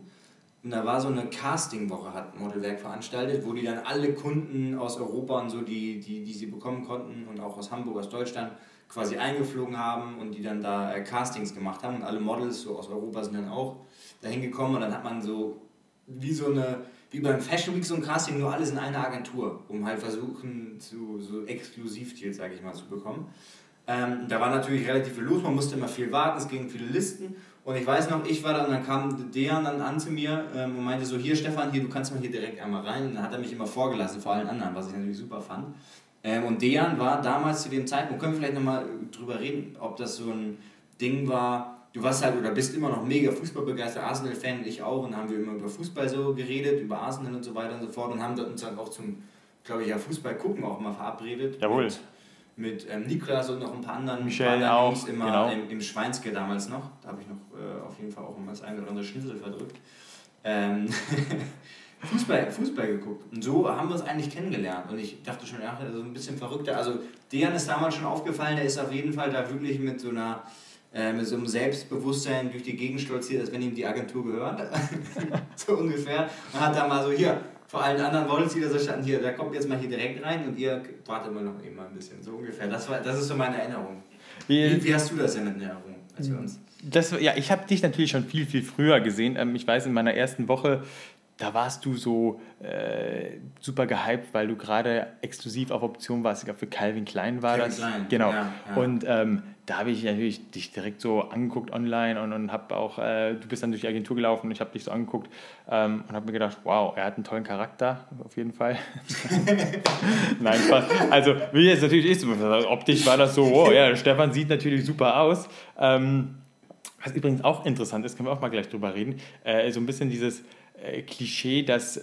und da war so eine Castingwoche, hat Modelwerk veranstaltet, wo die dann alle Kunden aus Europa und so, die, die, die sie bekommen konnten und auch aus Hamburg, aus Deutschland, quasi eingeflogen haben und die dann da äh, Castings gemacht haben und alle Models so aus Europa sind dann auch dahin gekommen und dann hat man so wie so eine, wie beim Fashion Week so ein Casting, nur alles in einer Agentur, um halt versuchen, zu, so Exklusivdeals, sage ich mal, zu bekommen. Ähm, da war natürlich relativ viel los, man musste immer viel warten, es gingen viele Listen. Und ich weiß noch, ich war dann, dann kam Dejan dann an zu mir ähm, und meinte so, hier Stefan, hier, du kannst mal hier direkt einmal rein. Und dann hat er mich immer vorgelassen vor allen anderen, was ich natürlich super fand. Ähm, und Dejan war damals zu dem Zeitpunkt, können wir vielleicht nochmal drüber reden, ob das so ein Ding war, du warst halt oder bist immer noch mega Fußballbegeistert, Arsenal-Fan, ich auch, und dann haben wir immer über Fußball so geredet, über Arsenal und so weiter und so fort und haben uns dann auch zum, glaube ich, ja, Fußball gucken auch mal verabredet. Jawohl. Mit, mit ähm, Niklas und noch ein paar anderen. Michel auch, Jungs immer genau. im, im Schweinske damals noch. Da habe ich noch äh, auf jeden Fall auch immer das eine oder andere Schnitzel verdrückt. Ähm, [LAUGHS] Fußball, Fußball geguckt. Und so haben wir uns eigentlich kennengelernt. Und ich dachte schon, ja, so ein bisschen verrückter. Also, Dejan ist damals schon aufgefallen, der ist auf jeden Fall da wirklich mit so einer. Äh, mit so einem Selbstbewusstsein durch die Gegend stolziert, als wenn ihm die Agentur gehört. [LAUGHS] so ungefähr. Und hat da mal so hier, vor allen anderen Models, die da so standen, hier, da kommt jetzt mal hier direkt rein und ihr wartet mal noch eben mal ein bisschen. So ungefähr. Das, war, das ist so meine Erinnerung. Wie, wie hast du das denn in Erinnerung, als wir uns? Das, ja, ich habe dich natürlich schon viel, viel früher gesehen. Ähm, ich weiß, in meiner ersten Woche, da warst du so äh, super gehypt, weil du gerade exklusiv auf Option warst. Ich glaube, für Calvin Klein war Calvin das. Klein, Genau. ja, ja. Und ähm, da habe ich natürlich dich direkt so angeguckt online und, und habe auch, äh, du bist dann durch die Agentur gelaufen und ich habe dich so angeguckt ähm, und habe mir gedacht, wow, er hat einen tollen Charakter, auf jeden Fall. [LAUGHS] Nein, Spaß. Also, wie jetzt natürlich ist, optisch war das so, oh ja, Stefan sieht natürlich super aus. Ähm, was übrigens auch interessant ist, können wir auch mal gleich drüber reden, äh, so ein bisschen dieses Klischee, dass äh,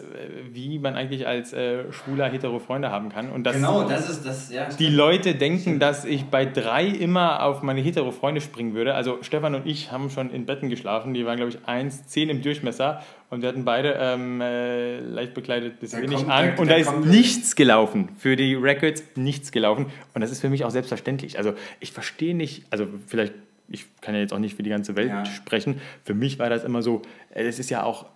wie man eigentlich als äh, schwuler hetero Freunde haben kann und dass Genau, das ist das, ja. die Leute denken, dass ich bei drei immer auf meine hetero Freunde springen würde. Also Stefan und ich haben schon in Betten geschlafen, die waren glaube ich 1, 10 im Durchmesser und wir hatten beide ähm, äh, leicht bekleidet bis wenig kommt- an da- und da da ist nichts gelaufen. Für die Records nichts gelaufen und das ist für mich auch selbstverständlich. Also ich verstehe nicht, also vielleicht ich kann ja jetzt auch nicht für die ganze Welt Ja. sprechen. Für mich war das immer so, äh, es ist ja auch,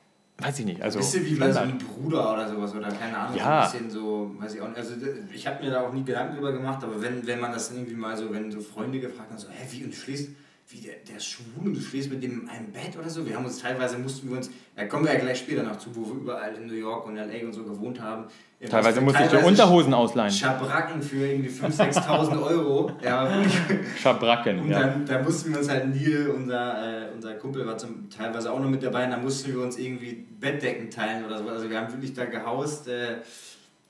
weiß ich nicht, also Bisschen wie bei so einem Bruder oder sowas oder keine Ahnung. Ja. So ein bisschen so, weiß ich auch nicht. Also ich habe mir da auch nie Gedanken drüber gemacht, aber wenn, wenn man das irgendwie mal so, wenn so Freunde gefragt haben, so, hä, wie und du schläfst, wie der, der ist schwul und du schläfst mit dem in einem Bett oder so. Wir haben uns teilweise, mussten wir uns, da kommen wir ja gleich später noch zu, wo wir überall in New York und LA und so gewohnt haben. Teilweise musste ich dir Unterhosen ausleihen. Schabracken für irgendwie 5.000, 6.000 Euro. Ja, [LAUGHS] Schabracken, und ja. dann, dann mussten wir uns halt, Neil, unser, äh, unser Kumpel, war zum, teilweise auch noch mit dabei, und dann mussten wir uns irgendwie Bettdecken teilen oder so. Also wir haben wirklich da gehaust. Äh,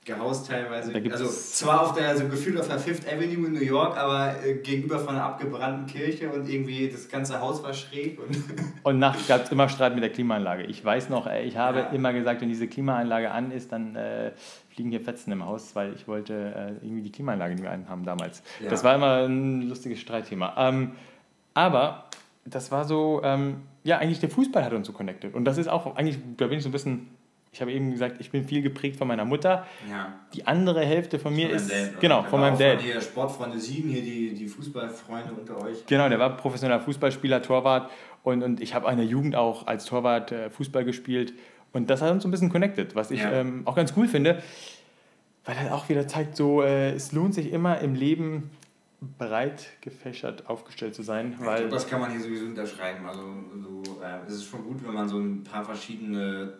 gehaust teilweise. Also zwar auf der, so gefühlt auf der Fifth Avenue in New York, aber äh, gegenüber von einer abgebrannten Kirche und irgendwie das ganze Haus war schräg und [LAUGHS] Und nachts gab es immer Streit mit der Klimaanlage. Ich weiß noch, ey, ich habe Ja. immer gesagt, wenn diese Klimaanlage an ist, dann äh, fliegen hier Fetzen im Haus, weil ich wollte äh, irgendwie die Klimaanlage nicht mehr anhaben damals. Ja. Das war immer ein lustiges Streitthema. Ähm, aber das war so, ähm, ja, eigentlich der Fußball hat uns so connected. Und das ist auch eigentlich, da bin ich so ein bisschen, ich habe eben gesagt, ich bin viel geprägt von meiner Mutter. ja. Die andere Hälfte von mir Von ist, Dad, genau, von meinem Dad. Von hier Sportfreunde 7, hier die, die Fußballfreunde unter euch. Genau, der war professioneller Fußballspieler, Torwart und, und ich habe in der Jugend auch als Torwart äh, Fußball gespielt und das hat uns so ein bisschen connected, was ich Ja. ähm, auch ganz cool finde, weil er auch wieder zeigt, so äh, es lohnt sich immer im Leben breit gefächert aufgestellt zu sein, Ich weil glaube, das kann man hier sowieso unterschreiben. Also so, äh, es ist schon gut, wenn man so ein paar verschiedene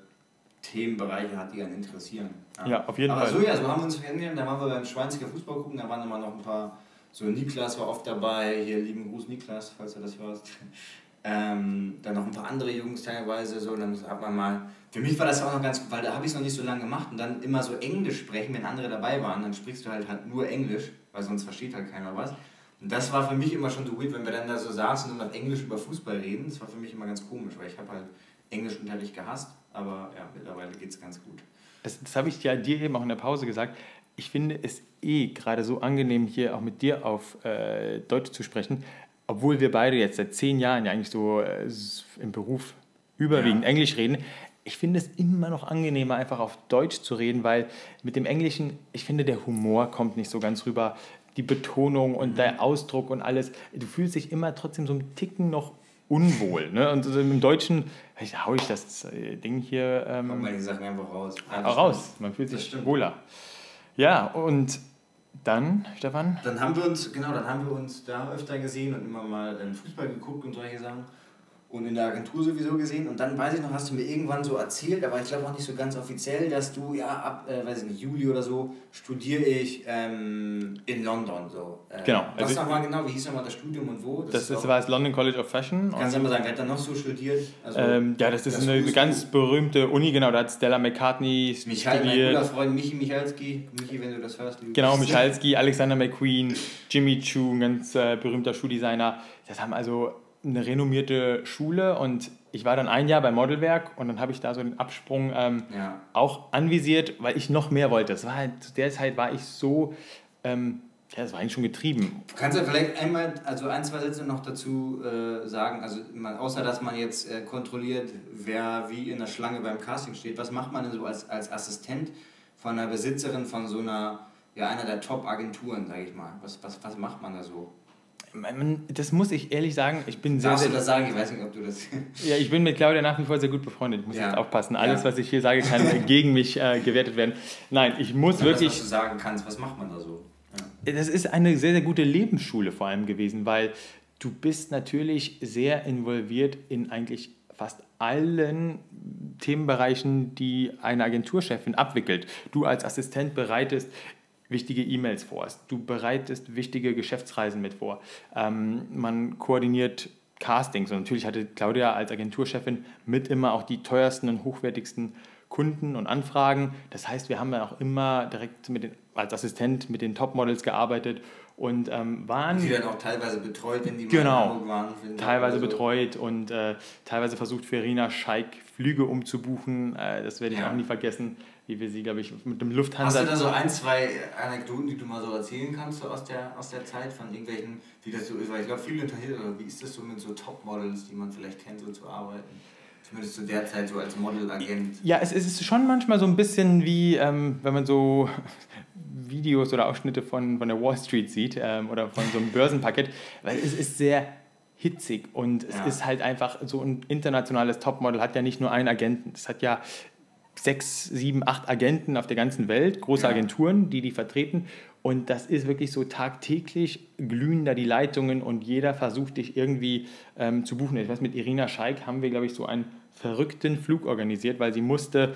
Themenbereiche hat, die einen interessieren. Ja, auf jeden Aber Fall. so, ja, so haben wir uns kennengelernt. Da waren wir beim Schweinziger Fußball gucken, da waren immer noch ein paar, so Niklas war oft dabei, hier lieben Gruß Niklas, falls du das hörst. [LAUGHS] Ähm, dann noch ein paar andere Jungs teilweise, so, dann hat man mal, für mich war das auch noch ganz gut, weil da habe ich es noch nicht so lange gemacht und dann immer so Englisch sprechen, wenn andere dabei waren, dann sprichst du halt, halt nur Englisch, weil sonst versteht halt keiner was. Und das war für mich immer schon so weird, wenn wir dann da so saßen und auf Englisch über Fußball reden, das war für mich immer ganz komisch, weil ich habe halt Englischunterricht gehasst, aber ja, mittlerweile geht es ganz gut. das, das habe ich ja dir eben auch in der Pause gesagt, ich finde es eh gerade so angenehm, hier auch mit dir auf äh, Deutsch zu sprechen, obwohl wir beide jetzt seit zehn Jahren ja eigentlich so äh, im Beruf überwiegend Ja. Englisch reden. Ich finde es immer noch angenehmer, einfach auf Deutsch zu reden, weil mit dem Englischen, ich finde, der Humor kommt nicht so ganz rüber. Die Betonung und der Ausdruck und alles. Du fühlst dich immer trotzdem so ein Ticken noch unwohl. Ne? Und so im Deutschen, vielleicht hau ich das äh, Ding hier ähm, Kommen mal die Sachen einfach raus. Auch raus. Man fühlt sich wohler. Ja, und dann, Stefan? Dann haben wir uns, genau, dann haben wir uns da öfter gesehen und immer mal ähm, Fußball geguckt und solche Sachen. Und in der Agentur sowieso gesehen. Und dann weiß ich noch, hast du mir irgendwann so erzählt, aber ich glaube auch nicht so ganz offiziell, dass du ja ab, äh, weiß ich nicht, Juli oder so, studiere ich ähm, in London. So. Äh, Genau, Was also- nochmal genau, wie hieß nochmal das Studium und wo? Das ist, auch- war das London College of Fashion. Kannst du mal sagen, wer hat da noch so studiert? Also, ähm, ja, das ist das eine ganz berühmte Uni, genau, da hat Stella McCartney Michael, mein guter studiert. Freund Michi Michalski. Michi, wenn du das hörst. liebe Genau. Michalski, Alexander McQueen, Jimmy Choo, ein ganz äh, berühmter Schuhdesigner. Das haben also eine renommierte Schule und ich war dann ein Jahr beim Modelwerk und dann habe ich da so den Absprung ähm, Ja. auch anvisiert, weil ich noch mehr wollte. Das war halt, zu der Zeit war ich so, ähm, ja, das war eigentlich schon getrieben. Du kannst ja vielleicht einmal, also ein, zwei Sätze noch dazu äh, sagen, also man, außer dass man jetzt äh, kontrolliert, wer wie in der Schlange beim Casting steht, was macht man denn so als, als Assistent von einer Besitzerin von so einer, ja, einer der Top-Agenturen, sage ich mal? Was, was, was macht man da so? Das muss ich ehrlich sagen, ich bin sehr, Darfst du sehr, das sagen? Ich weiß nicht, ob du das... [LAUGHS] ja, ich bin mit Claudia nach wie vor sehr gut befreundet. Ich muss Ja. jetzt aufpassen. Alles, Ja. was ich hier sage, kann [LAUGHS] gegen mich äh, gewertet werden. Nein, ich muss das, wirklich. was du sagen kannst, was macht man da so? Ja. Das ist eine sehr, sehr gute Lebensschule vor allem gewesen, weil du bist natürlich sehr involviert in eigentlich fast allen Themenbereichen, die eine Agenturchefin abwickelt. Du als Assistent bereitest wichtige E-Mails vor, du bereitest wichtige Geschäftsreisen mit vor, ähm, man koordiniert Castings und natürlich hatte Claudia als Agenturchefin mit immer auch die teuersten und hochwertigsten Kunden und Anfragen. Das heißt, wir haben ja auch immer direkt mit den, als Assistent mit den Topmodels gearbeitet und ähm, waren Die dann auch teilweise betreut, wenn die mal Genau. in Hamburg waren. teilweise also- betreut und äh, teilweise versucht für Rina Scheik Flüge umzubuchen. Äh, das werde ich Ja. auch nie vergessen, wie wir sie, glaube ich, mit dem Hast Lufthansa. du da so ein, zwei Anekdoten, die du mal so erzählen kannst so aus, der, aus der Zeit von irgendwelchen, wie das so ist? Weil ich glaube, viele unterhalten, oder wie ist das so mit so Topmodels, die man vielleicht kennt, so zu arbeiten? Zumindest zu der Zeit so als Modelagent. Ja, es, es ist schon manchmal so ein bisschen wie, ähm, wenn man so [LAUGHS] Videos oder Ausschnitte von, von der Wall Street sieht ähm, oder von so einem [LAUGHS] Börsenpaket, weil es ist sehr hitzig und es Ja. ist halt einfach so ein internationales Topmodel hat ja nicht nur einen Agenten, es hat ja sechs, sieben, acht Agenten auf der ganzen Welt, große Ja. Agenturen, die die vertreten. Und das ist wirklich so tagtäglich glühen da die Leitungen und jeder versucht dich irgendwie ähm, zu buchen. Ich weiß, mit Irina Scheik haben wir, glaube ich, so einen verrückten Flug organisiert, weil sie musste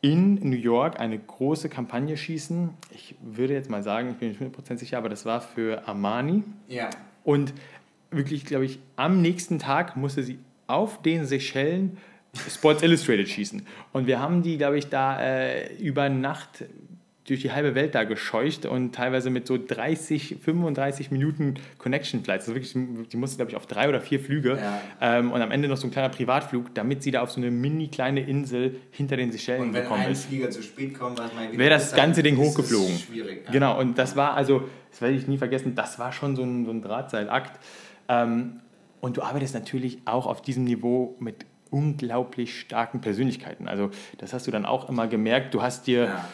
in New York eine große Kampagne schießen. Ich würde jetzt mal sagen, ich bin nicht 100% sicher, aber das war für Armani. Ja. Und wirklich, glaube ich, am nächsten Tag musste sie auf den Seychellen Sports Illustrated schießen. Und wir haben die, glaube ich, da äh, über Nacht durch die halbe Welt da gescheucht und teilweise mit so 30, 35 Minuten Connection Flights. Also wirklich, die musste, glaube ich, auf drei oder vier Flüge Ja. ähm, und am Ende noch so ein kleiner Privatflug, damit sie da auf so eine mini kleine Insel hinter den Seychellen Und wenn gekommen ein ist. Flieger zu spät kommt, Wäre das ist, ganze Ding ist hochgeflogen. Schwierig. Ja. Genau, und das war also, das werde ich nie vergessen, das war schon so ein, so ein Drahtseilakt. Ähm, und du arbeitest natürlich auch auf diesem Niveau mit unglaublich starken Persönlichkeiten. Also das hast du dann auch immer gemerkt. Du hast dir Ja.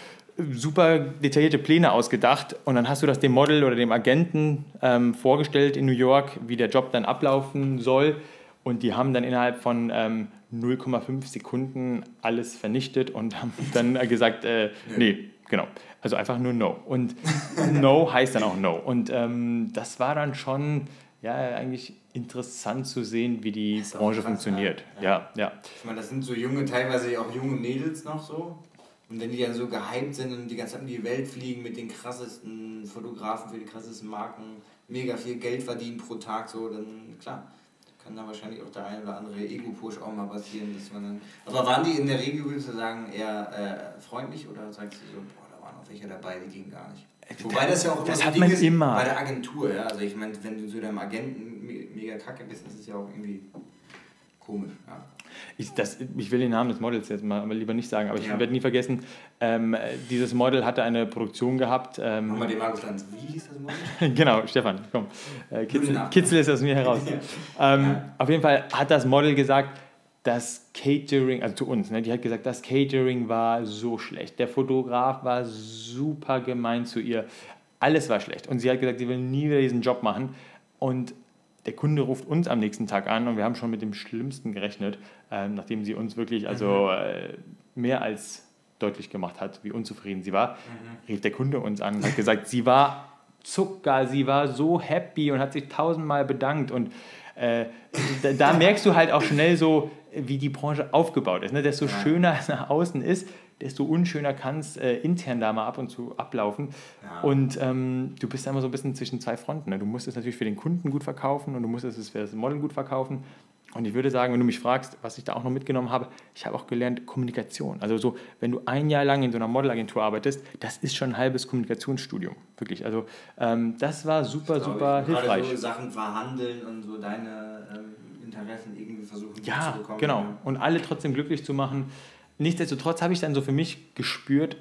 super detaillierte Pläne ausgedacht und dann hast du das dem Model oder dem Agenten ähm, vorgestellt in New York, wie der Job dann ablaufen soll. Und die haben dann innerhalb von ähm, 0,5 Sekunden alles vernichtet und haben dann äh, gesagt, äh, nee, genau. Also einfach nur No. Und No heißt dann auch No. Und ähm, das war dann schon ja, eigentlich interessant zu sehen, wie die Branche krass, funktioniert. ja. Ja, ja. Ich meine, das sind so junge, teilweise auch junge Mädels noch so. Und wenn die dann so gehypt sind und die ganze Zeit um die Welt fliegen mit den krassesten Fotografen für die krassesten Marken, mega viel Geld verdienen pro Tag, so, dann klar, kann da wahrscheinlich auch der ein oder andere Ego-Push auch mal passieren, dass man dann. Aber waren die in der Regel, würdest du sagen, eher äh, freundlich oder sagst du so, boah, da waren auch welche dabei, die gingen gar nicht? Wobei das ja auch das so hat Ding man ist immer. bei der Agentur, ja. Also ich meine, wenn du zu deinem Agenten me- mega kacke bist, ist es ja auch irgendwie komisch, ja. Ich, das, ich will den Namen des Models jetzt mal lieber nicht sagen, aber ich Ja. werde nie vergessen, ähm, dieses Model hatte eine Produktion gehabt. Ähm, Nochmal den Markus Lanz. Wie hieß das Model? [LAUGHS] genau, Stefan, komm. Äh, kitzel, kitzel es aus mir heraus. [LAUGHS] ähm, Auf jeden Fall hat das Model gesagt, das Catering, also zu uns, ne, die hat gesagt, das Catering war so schlecht. Der Fotograf war super gemein zu ihr. Alles war schlecht. Und sie hat gesagt, sie will nie wieder diesen Job machen. Und der Kunde ruft uns am nächsten Tag an und wir haben schon mit dem Schlimmsten gerechnet, ähm, nachdem sie uns wirklich also äh, mehr als deutlich gemacht hat, wie unzufrieden sie war, rief der Kunde uns an und hat gesagt, sie war Zucker, sie war so happy und hat sich tausendmal bedankt und äh, da, da merkst du halt auch schnell so, wie die Branche aufgebaut ist. Ne? Desto schöner es [LAUGHS] nach außen ist, desto unschöner kann es äh, intern da mal ab und zu ablaufen. Ja. Und ähm, du bist da immer so ein bisschen zwischen zwei Fronten. Ne? Du musst es natürlich für den Kunden gut verkaufen und du musst es für das Model gut verkaufen. Und ich würde sagen, wenn du mich fragst, was ich da auch noch mitgenommen habe, ich habe auch gelernt Kommunikation. Also so, wenn du ein Jahr lang in so einer Modelagentur arbeitest, das ist schon ein halbes Kommunikationsstudium, wirklich. Also ähm, das war super, Glaub super ich. Gerade hilfreich. so Sachen verhandeln und so deine ähm, Interessen irgendwie versuchen Ja, zu bekommen. genau. Und alle trotzdem glücklich zu machen. Nichtsdestotrotz habe ich dann so für mich gespürt,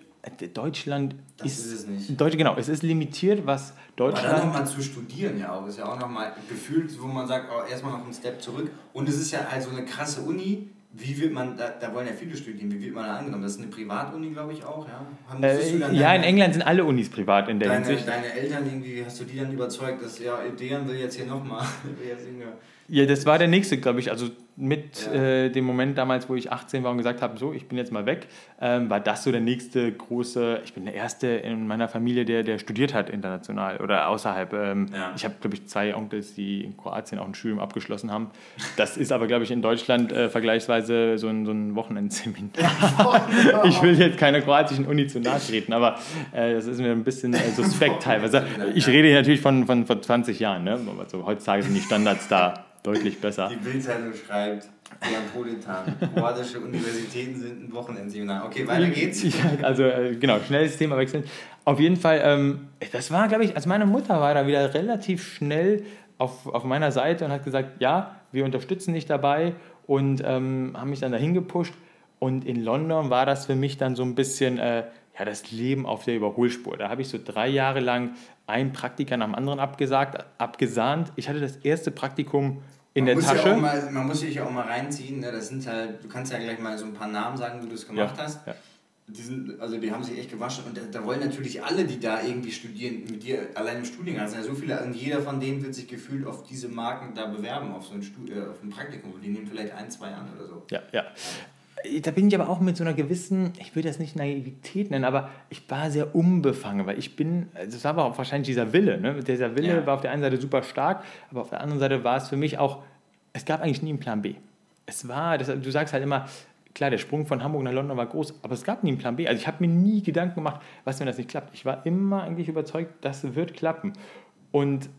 Deutschland Das ist, ist es nicht. Deutsch, genau, es ist limitiert, was Aber dann Deutschland. nochmal zu studieren ja auch, ist ja auch nochmal gefühlt, wo man sagt, oh, erstmal noch einen Step zurück. Und es ist ja also eine krasse Uni. Wie wird man, da, da wollen ja viele studieren, wie wird man da angenommen? Das ist eine Privatuni, glaube ich auch, ja? Äh, ja, in England sind alle Unis privat in der Deine, Hinsicht. deine Eltern irgendwie, hast du die dann überzeugt, dass ja, Dejan will jetzt hier nochmal. [LAUGHS] Ja, das war der nächste, glaube ich. Also mit Ja. äh, dem Moment damals, wo ich 18 war und gesagt habe, so, ich bin jetzt mal weg, ähm, war das so der nächste große, ich bin der Erste in meiner Familie, der, der studiert hat international oder außerhalb. Ähm, Ja. Ich habe, glaube ich, zwei Onkels, die in Kroatien auch ein Studium abgeschlossen haben. Das ist aber, glaube ich, in Deutschland äh, vergleichsweise so ein, so ein Wochenendseminar. [LAUGHS] [LAUGHS] ich will jetzt keiner kroatischen Uni zu nahe treten, aber äh, das ist mir ein bisschen äh, suspekt [LAUGHS] teilweise. Ich rede hier natürlich von, von, von 20 Jahren. Ne? Also, heutzutage sind die Standards da deutlich besser. Die Bildzeitung schreibt, Dejan Politan, kroatische Universitäten sind ein Wochenendseminar. Okay, weiter geht's. Ja, also äh, genau, schnelles Thema wechseln. Auf jeden Fall, ähm, das war, glaube ich, also meine Mutter war da wieder relativ schnell auf, auf meiner Seite und hat gesagt, ja, wir unterstützen dich dabei und ähm, haben mich dann dahin gepusht. Und in London war das für mich dann so ein bisschen äh, ja, das Leben auf der Überholspur. Da habe ich so drei Jahre lang ein Praktiker nach dem anderen abgesagt, abgesahnt. Ich hatte das erste Praktikum in man der muss Tasche. Ja mal, man muss sich ja auch mal reinziehen. Ne? Das sind halt, du kannst ja gleich mal so ein paar Namen sagen, wo du es gemacht Ja, hast. ja. Die, sind, also die haben sich echt gewaschen und da, da wollen natürlich alle, die da irgendwie studieren, mit dir allein im Studiengang, es sind ja so viele, und jeder von denen wird sich gefühlt auf diese Marken da bewerben, auf so ein, Stu äh, auf ein Praktikum. Die nehmen vielleicht ein, zwei an oder so. Ja, ja. da bin ich aber auch mit so einer gewissen, ich würde das nicht Naivität nennen, aber ich war sehr unbefangen, weil ich bin, also es war aber auch wahrscheinlich dieser Wille. Ne? Dieser Wille Ja. war auf der einen Seite super stark, aber auf der anderen Seite war es für mich auch, es gab eigentlich nie einen Plan B. Es war, das, du sagst halt immer, klar, der Sprung von Hamburg nach London war groß, aber es gab nie einen Plan B. Also ich habe mir nie Gedanken gemacht, was, wenn das nicht klappt. Ich war immer eigentlich überzeugt, das wird klappen. Und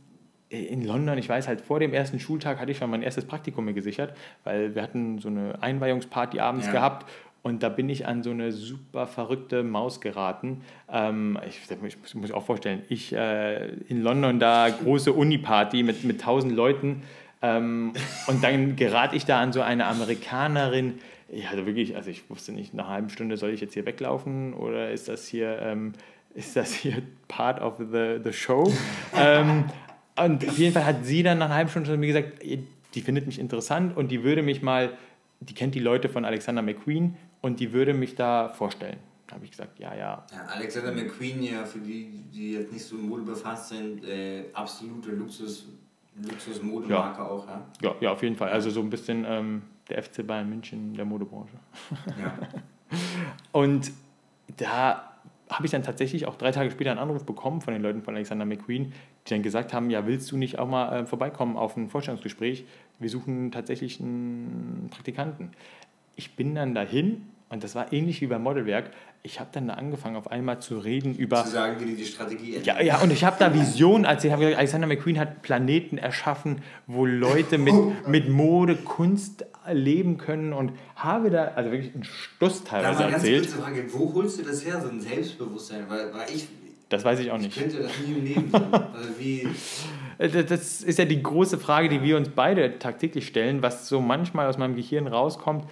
in London, ich weiß halt, vor dem ersten Schultag hatte ich schon mein erstes Praktikum mir gesichert, weil wir hatten so eine Einweihungsparty abends Ja. gehabt und da bin ich an so eine super verrückte Maus geraten. Ähm, ich, ich muss- auch vorstellen, ich äh, in London da große Uni-Party mit, mit tausend Leuten ähm, und dann gerate ich da an so eine Amerikanerin. Ja, also wirklich, also ich wusste nicht, nach einer halben Stunde soll ich jetzt hier weglaufen oder ist das hier, ähm, ist das hier part of the, the show? [LAUGHS] ähm, und auf jeden Fall hat sie dann nach einer halben Stunde mir gesagt, die findet mich interessant und die würde mich mal, die kennt die Leute von Alexander McQueen und die würde mich da vorstellen. Da habe ich gesagt, ja, ja. Ja, Alexander McQueen, ja, für die, die jetzt nicht so in Mode befasst sind, äh, absolute Luxus, Luxus-Modemarke auch, ja. Ja, ja, auf jeden Fall. Also so ein bisschen ähm, der FC Bayern München der Modebranche. ja. [LAUGHS] Und da habe ich dann tatsächlich auch drei Tage später einen Anruf bekommen von den Leuten von Alexander McQueen, die dann gesagt haben, ja, willst du nicht auch mal äh, vorbeikommen auf ein Vorstellungsgespräch? Wir suchen tatsächlich einen Praktikanten. Ich bin dann dahin und das war ähnlich wie beim Modelwerk. Ich habe dann da angefangen, auf einmal zu reden über... Zu sagen, wie die die Strategie ändern. Ja, ja, und ich habe da Visionen, als ich habe gesagt, Alexander McQueen hat Planeten erschaffen, wo Leute mit, [LAUGHS] mit Mode, Kunst leben können und habe da also wirklich einen Stuss Da teilweise ganz erzählt. kurze Frage, wo holst du das her, so ein Selbstbewusstsein? Weil, weil ich, Das weiß ich auch ich nicht. könnte das nie im Leben. Also wie, Äh, Das ist ja die große Frage, die wir uns beide tagtäglich stellen, was so manchmal aus meinem Gehirn rauskommt.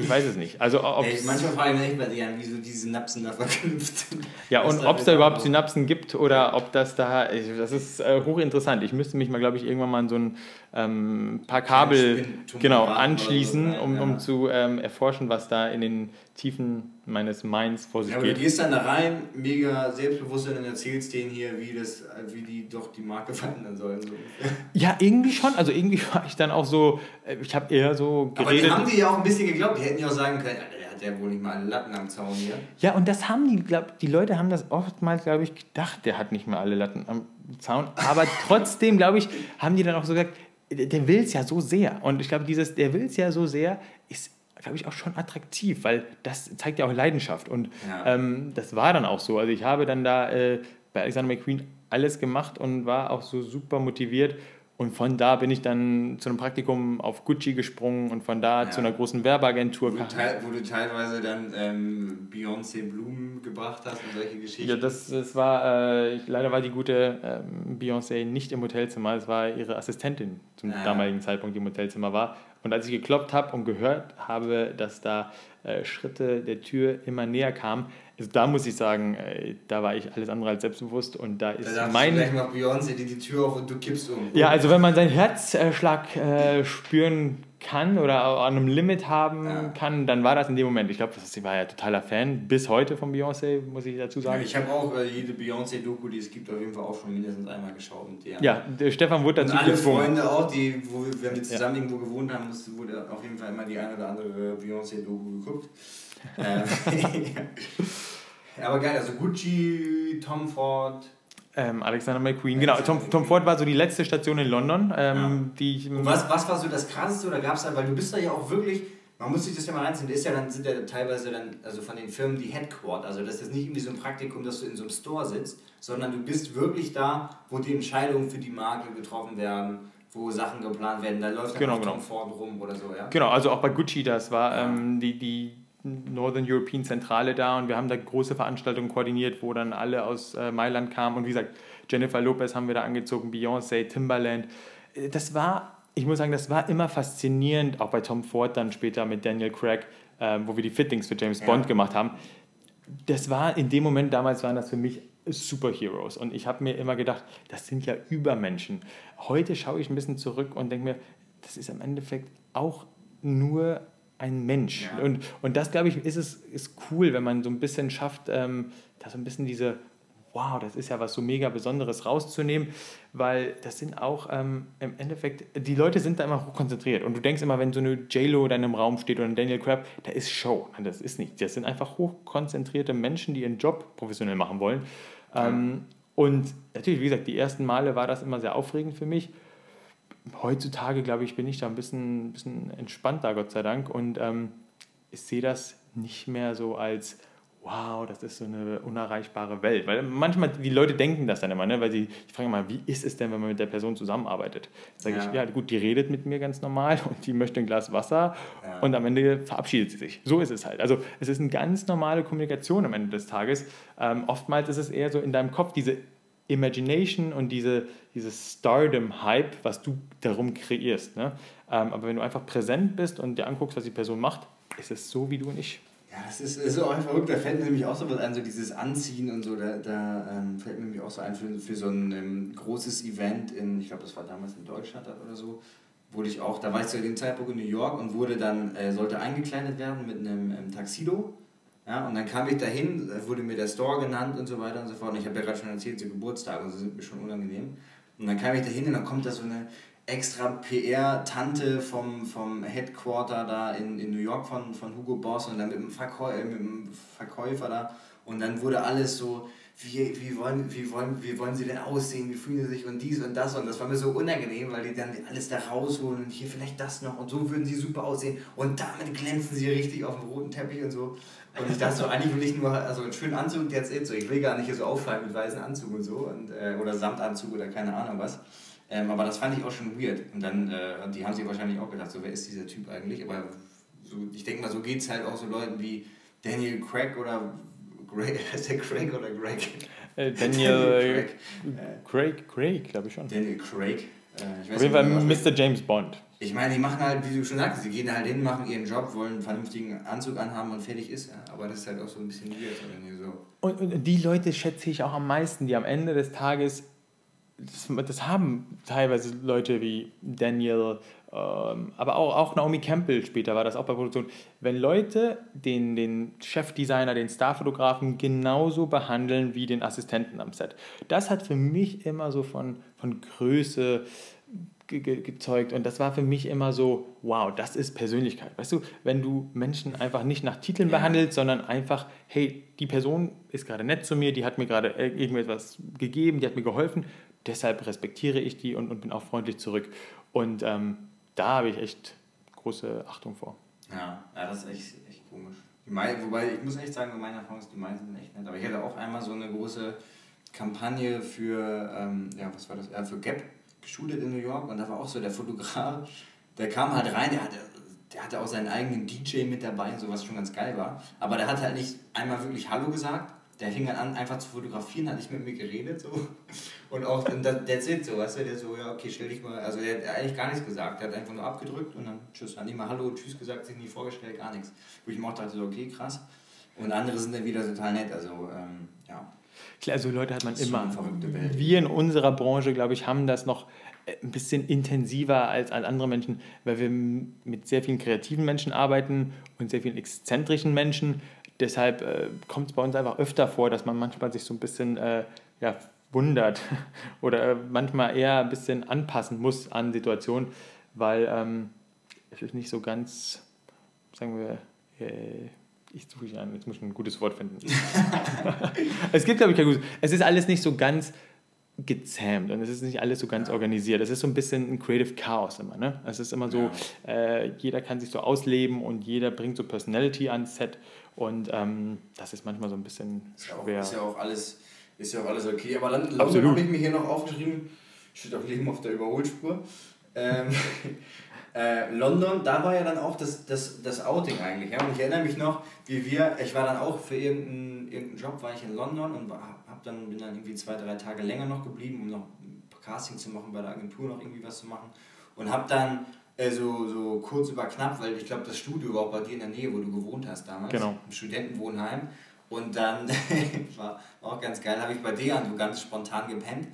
Ich weiß es nicht. Also ey, manchmal frage ich mich bei dir wieso diese Synapsen da verknüpft sind. ja und ob es da überhaupt Synapsen gibt oder ob das da das ist äh, hochinteressant. Ich müsste mich mal glaube ich irgendwann mal an so ein ähm, paar Kabel genau anschließen, so, um, ja. um zu ähm, erforschen, was da in den Tiefen meines Minds vor sich Ja, aber du geht. gehst dann da rein, mega Selbstbewusstsein und erzählst denen hier, wie, das, wie die doch die Marke [LAUGHS] verändern sollen. So. Ja, irgendwie schon. Also irgendwie war ich dann auch so, äh, ich habe eher so Aber die geredet. haben die ja auch ein bisschen geglaubt. Die hätten ja auch sagen können, der hat ja wohl nicht mal alle Latten am Zaun hier. Ja, und das haben die, glaub, die Leute haben das oftmals, glaube ich, gedacht, der hat nicht mehr alle Latten am Zaun. Aber [LAUGHS] trotzdem, glaube ich, haben die dann auch so gesagt, der, der will es ja so sehr. Und ich glaube, dieses, der will es ja so sehr, ist, glaube ich, auch schon attraktiv, weil das zeigt ja auch Leidenschaft. Und Ja. ähm, das war dann auch so. Also ich habe dann da äh, bei Alexander McQueen alles gemacht und war auch so super motiviert. Und von da bin ich dann zu einem Praktikum auf Gucci gesprungen und von da Ja. zu einer großen Werbeagentur. Wo du, teil, wo du teilweise dann ähm, Beyoncé Blumen gebracht hast und solche Geschichten. Ja, das, das war, äh, leider war die gute ähm, Beyoncé nicht im Hotelzimmer, es war ihre Assistentin zum Ah. damaligen Zeitpunkt, die im Hotelzimmer war. Und als ich geklopft habe und gehört habe, dass da äh, Schritte der Tür immer näher kamen, also da muss ich sagen, äh, da war ich alles andere als selbstbewusst und da da ist sagst mein... gleich mal Beyoncé dir die Tür auf und du kippst um. Ja, also wenn man seinen Herzschlag äh, spüren kann oder an einem Limit haben Ja. kann, dann war das in dem Moment. Ich glaube, ich war ja totaler Fan bis heute von Beyoncé, muss ich dazu sagen. Ich habe auch äh, jede Beyoncé-Doku, die es gibt, auf jeden Fall auch schon mindestens einmal geschaut. Und der. Ja, der Stefan wurde Und dazu alle gezwungen. Freunde auch, die, wo wir, wenn wir zusammen irgendwo gewohnt haben, wurde auf jeden Fall immer die eine oder andere Beyoncé-Doku geguckt. [LAUGHS] ähm, [LAUGHS] ja, aber geil, also Gucci, Tom Ford. Ähm, Alexander McQueen, genau. Tom, Tom Ford war so die letzte Station in London, ähm, die ich. Und was, was war so das Krasseste oder gab es da, weil du bist da ja auch wirklich, man muss sich das ja mal reinziehen, ist ja dann, sind ja teilweise dann, also von den Firmen die Headquarter, also das ist nicht irgendwie so ein Praktikum, dass du in so einem Store sitzt, sondern du bist wirklich da, wo die Entscheidungen für die Marke getroffen werden, wo Sachen geplant werden, da läuft dann Genau, genau. Tom Ford rum oder so, ja? Genau, also auch bei Gucci, das war Ja. ähm, die, die Northern European Zentrale da und wir haben da große Veranstaltungen koordiniert, wo dann alle aus äh, Mailand kamen und wie gesagt, Jennifer Lopez haben wir da angezogen, Beyoncé, Timbaland. Äh, Das war, ich muss sagen, das war immer faszinierend, auch bei Tom Ford dann später mit Daniel Craig, ähm, wo wir die Fittings für James Ja. Bond gemacht haben. das war in dem Moment damals waren das für mich Superheroes und ich habe mir immer gedacht, das sind ja Übermenschen. Heute schaue ich ein bisschen zurück und denke mir, das ist im Endeffekt auch nur ein Mensch. Ja. Und, und das, glaube ich, ist es ist cool, wenn man so ein bisschen schafft, ähm, da so ein bisschen diese wow, das ist ja was so mega Besonderes rauszunehmen, weil das sind auch ähm, im Endeffekt, die Leute sind da immer hochkonzentriert und du denkst immer, wenn so eine J-Lo da in einem Raum steht oder ein Daniel Crabb, da ist Show. Nein, das ist nicht. Das sind einfach hochkonzentrierte Menschen, die ihren Job professionell machen wollen. Ähm, und natürlich, wie gesagt, die ersten Male war das immer sehr aufregend für mich. Heutzutage, glaube ich, bin ich da ein bisschen, bisschen entspannter, Gott sei Dank. Und ähm, ich sehe das nicht mehr so als, wow, das ist so eine unerreichbare Welt. Weil manchmal, die Leute denken das dann immer, ne? weil sie ich frage mal, wie ist es denn, wenn man mit der Person zusammenarbeitet? Sage Ja. ich, ja gut, die redet mit mir ganz normal [LAUGHS] und die möchte ein Glas Wasser Ja. und am Ende verabschiedet sie sich. So ist es halt. Also es ist eine ganz normale Kommunikation am Ende des Tages. Ähm, oftmals ist es eher so in deinem Kopf diese Imagination und diese, dieses Stardom-Hype, was du darum kreierst. Ne? Ähm, aber wenn du einfach präsent bist und dir anguckst, was die Person macht, ist es so wie du und ich. Ja, das ist, ist auch verrückt. Da fällt mir nämlich auch so was ein, so dieses Anziehen und so. Da, da ähm, fällt mir nämlich auch so ein für, für so ein ähm, großes Event in, ich glaube, das war damals in Deutschland oder so, wurde ich auch, da war ich zu dem Zeitpunkt in New York und wurde dann, äh, sollte eingekleidet werden mit einem ähm, Taxido. Ja, und dann kam ich dahin, da wurde mir der Store genannt und so weiter und so fort. Und ich habe ja gerade schon erzählt, so Geburtstage und so sind mir schon unangenehm. Und dann kam ich dahin und dann kommt da so eine extra PR-Tante vom, vom Headquarter da in, in New York von, von Hugo Boss und dann mit dem, Verkäu äh, mit dem Verkäufer da. Und dann wurde alles so, wie, wie, wollen, wie, wollen, wie wollen sie denn aussehen, wie fühlen sie sich und dies und das. Und das war mir so unangenehm, weil die dann alles da rausholen und hier vielleicht das noch und so würden sie super aussehen. Und damit glänzen sie richtig auf dem roten Teppich und so. Und ich dachte so, eigentlich will ich nur also einen schönen Anzug, jetzt it so. Ich will gar nicht hier so auffallen mit weißen Anzug und so. Und, äh, oder Samtanzug oder keine Ahnung was. Ähm, aber das fand ich auch schon weird. Und dann, äh, die haben sich wahrscheinlich auch gedacht, so wer ist dieser Typ eigentlich? Aber so, ich denke mal, so geht es halt auch so Leuten wie Daniel Craig oder Greg, [LAUGHS] heißt der Craig oder Greg? Äh, Daniel [LAUGHS] Craig. Craig, Craig, glaube ich schon. Daniel Craig. Äh, Auf jeden Fall Mr. James Bond. Ich meine, die machen halt, wie du schon sagst, sie gehen halt hin, machen ihren Job, wollen einen vernünftigen Anzug anhaben und fertig ist er. Aber das ist halt auch so ein bisschen weird. So. Und, und die Leute schätze ich auch am meisten, die am Ende des Tages, das, das haben teilweise Leute wie Daniel, aber auch, auch Naomi Campbell später war das auch bei Produktion. Wenn Leute den, den Chefdesigner, den Starfotografen genauso behandeln wie den Assistenten am Set. Das hat für mich immer so von, von Größe ge ge gezeugt und das war für mich immer so, wow, das ist Persönlichkeit. Weißt du, wenn du Menschen einfach nicht nach Titeln Ja. behandelst, sondern einfach, hey, die Person ist gerade nett zu mir, die hat mir gerade ir- irgendetwas gegeben, die hat mir geholfen, deshalb respektiere ich die und, und bin auch freundlich zurück. Und ähm, da habe ich echt große Achtung vor. Ja, ja das ist echt, echt komisch. Die mei- wobei, ich muss echt sagen, meine Erfahrung ist, die meisten sind echt nett. Aber ich hatte auch einmal so eine große Kampagne für, ähm, ja, was war das? Ja, für Gap geshootet in New York und da war auch so der Fotograf, der kam halt rein, der hatte, der hatte auch seinen eigenen DJ mit dabei, so was schon ganz geil war. Aber der hat halt nicht einmal wirklich Hallo gesagt. Der fing dann an, einfach zu fotografieren, hat nicht mit mir geredet. So. Und auch, und das, that's it, so, weißt du, der so, ja, okay, stell dich mal, also der hat eigentlich gar nichts gesagt, der hat einfach nur abgedrückt und dann tschüss, hat nicht mal Hallo, tschüss gesagt, sich nie vorgestellt, gar nichts. Wo ich mir auch dachte, so, okay, krass. Und andere sind dann wieder total nett, also, ähm, ja. Klar, so Leute hat man immer. verrückte Welt. Wir in unserer Branche, glaube ich, haben das noch äh, ein bisschen intensiver als, andere Menschen, weil wir mit sehr vielen kreativen Menschen arbeiten und sehr vielen exzentrischen Menschen. Deshalb äh, kommt es bei uns einfach öfter vor, dass man manchmal sich so ein bisschen äh, ja, wundert [LAUGHS] oder äh, manchmal eher ein bisschen anpassen muss an Situationen, weil ähm, es ist nicht so ganz, sagen wir, äh, ich suche ich an, jetzt muss ich ein gutes Wort finden. [LAUGHS] es gibt, glaube ich, kein gutes. Es ist alles nicht so ganz gezähmt und es ist nicht alles so ganz organisiert. Es ist so ein bisschen ein Creative Chaos immer. Ne? Es ist immer so, äh, jeder kann sich so ausleben und jeder bringt so Personality ans Set und ähm, das ist manchmal so ein bisschen Ist ja, auch, schwer. ist ja auch alles, ist ja auch alles okay. Aber dann habe ich mir hier noch aufgeschrieben, steht auch Leben auf der Überholspur. Ähm, [LAUGHS] äh, London, da war ja dann auch das, das, das Outing eigentlich. Ja? Und ich erinnere mich noch, wie wir, ich war dann auch für irgendeinen, irgendeinen Job, war ich in London und war, hab dann, bin dann irgendwie zwei, drei Tage länger noch geblieben, um noch Casting zu machen, bei der Agentur noch irgendwie was zu machen. Und hab dann äh, so, so kurz über knapp, weil ich glaube, das Studio war auch bei dir in der Nähe, wo du gewohnt hast damals, Genau. im Studentenwohnheim. Und dann [LAUGHS] war war auch ganz geil, habe ich bei Dejan so ganz spontan gepennt.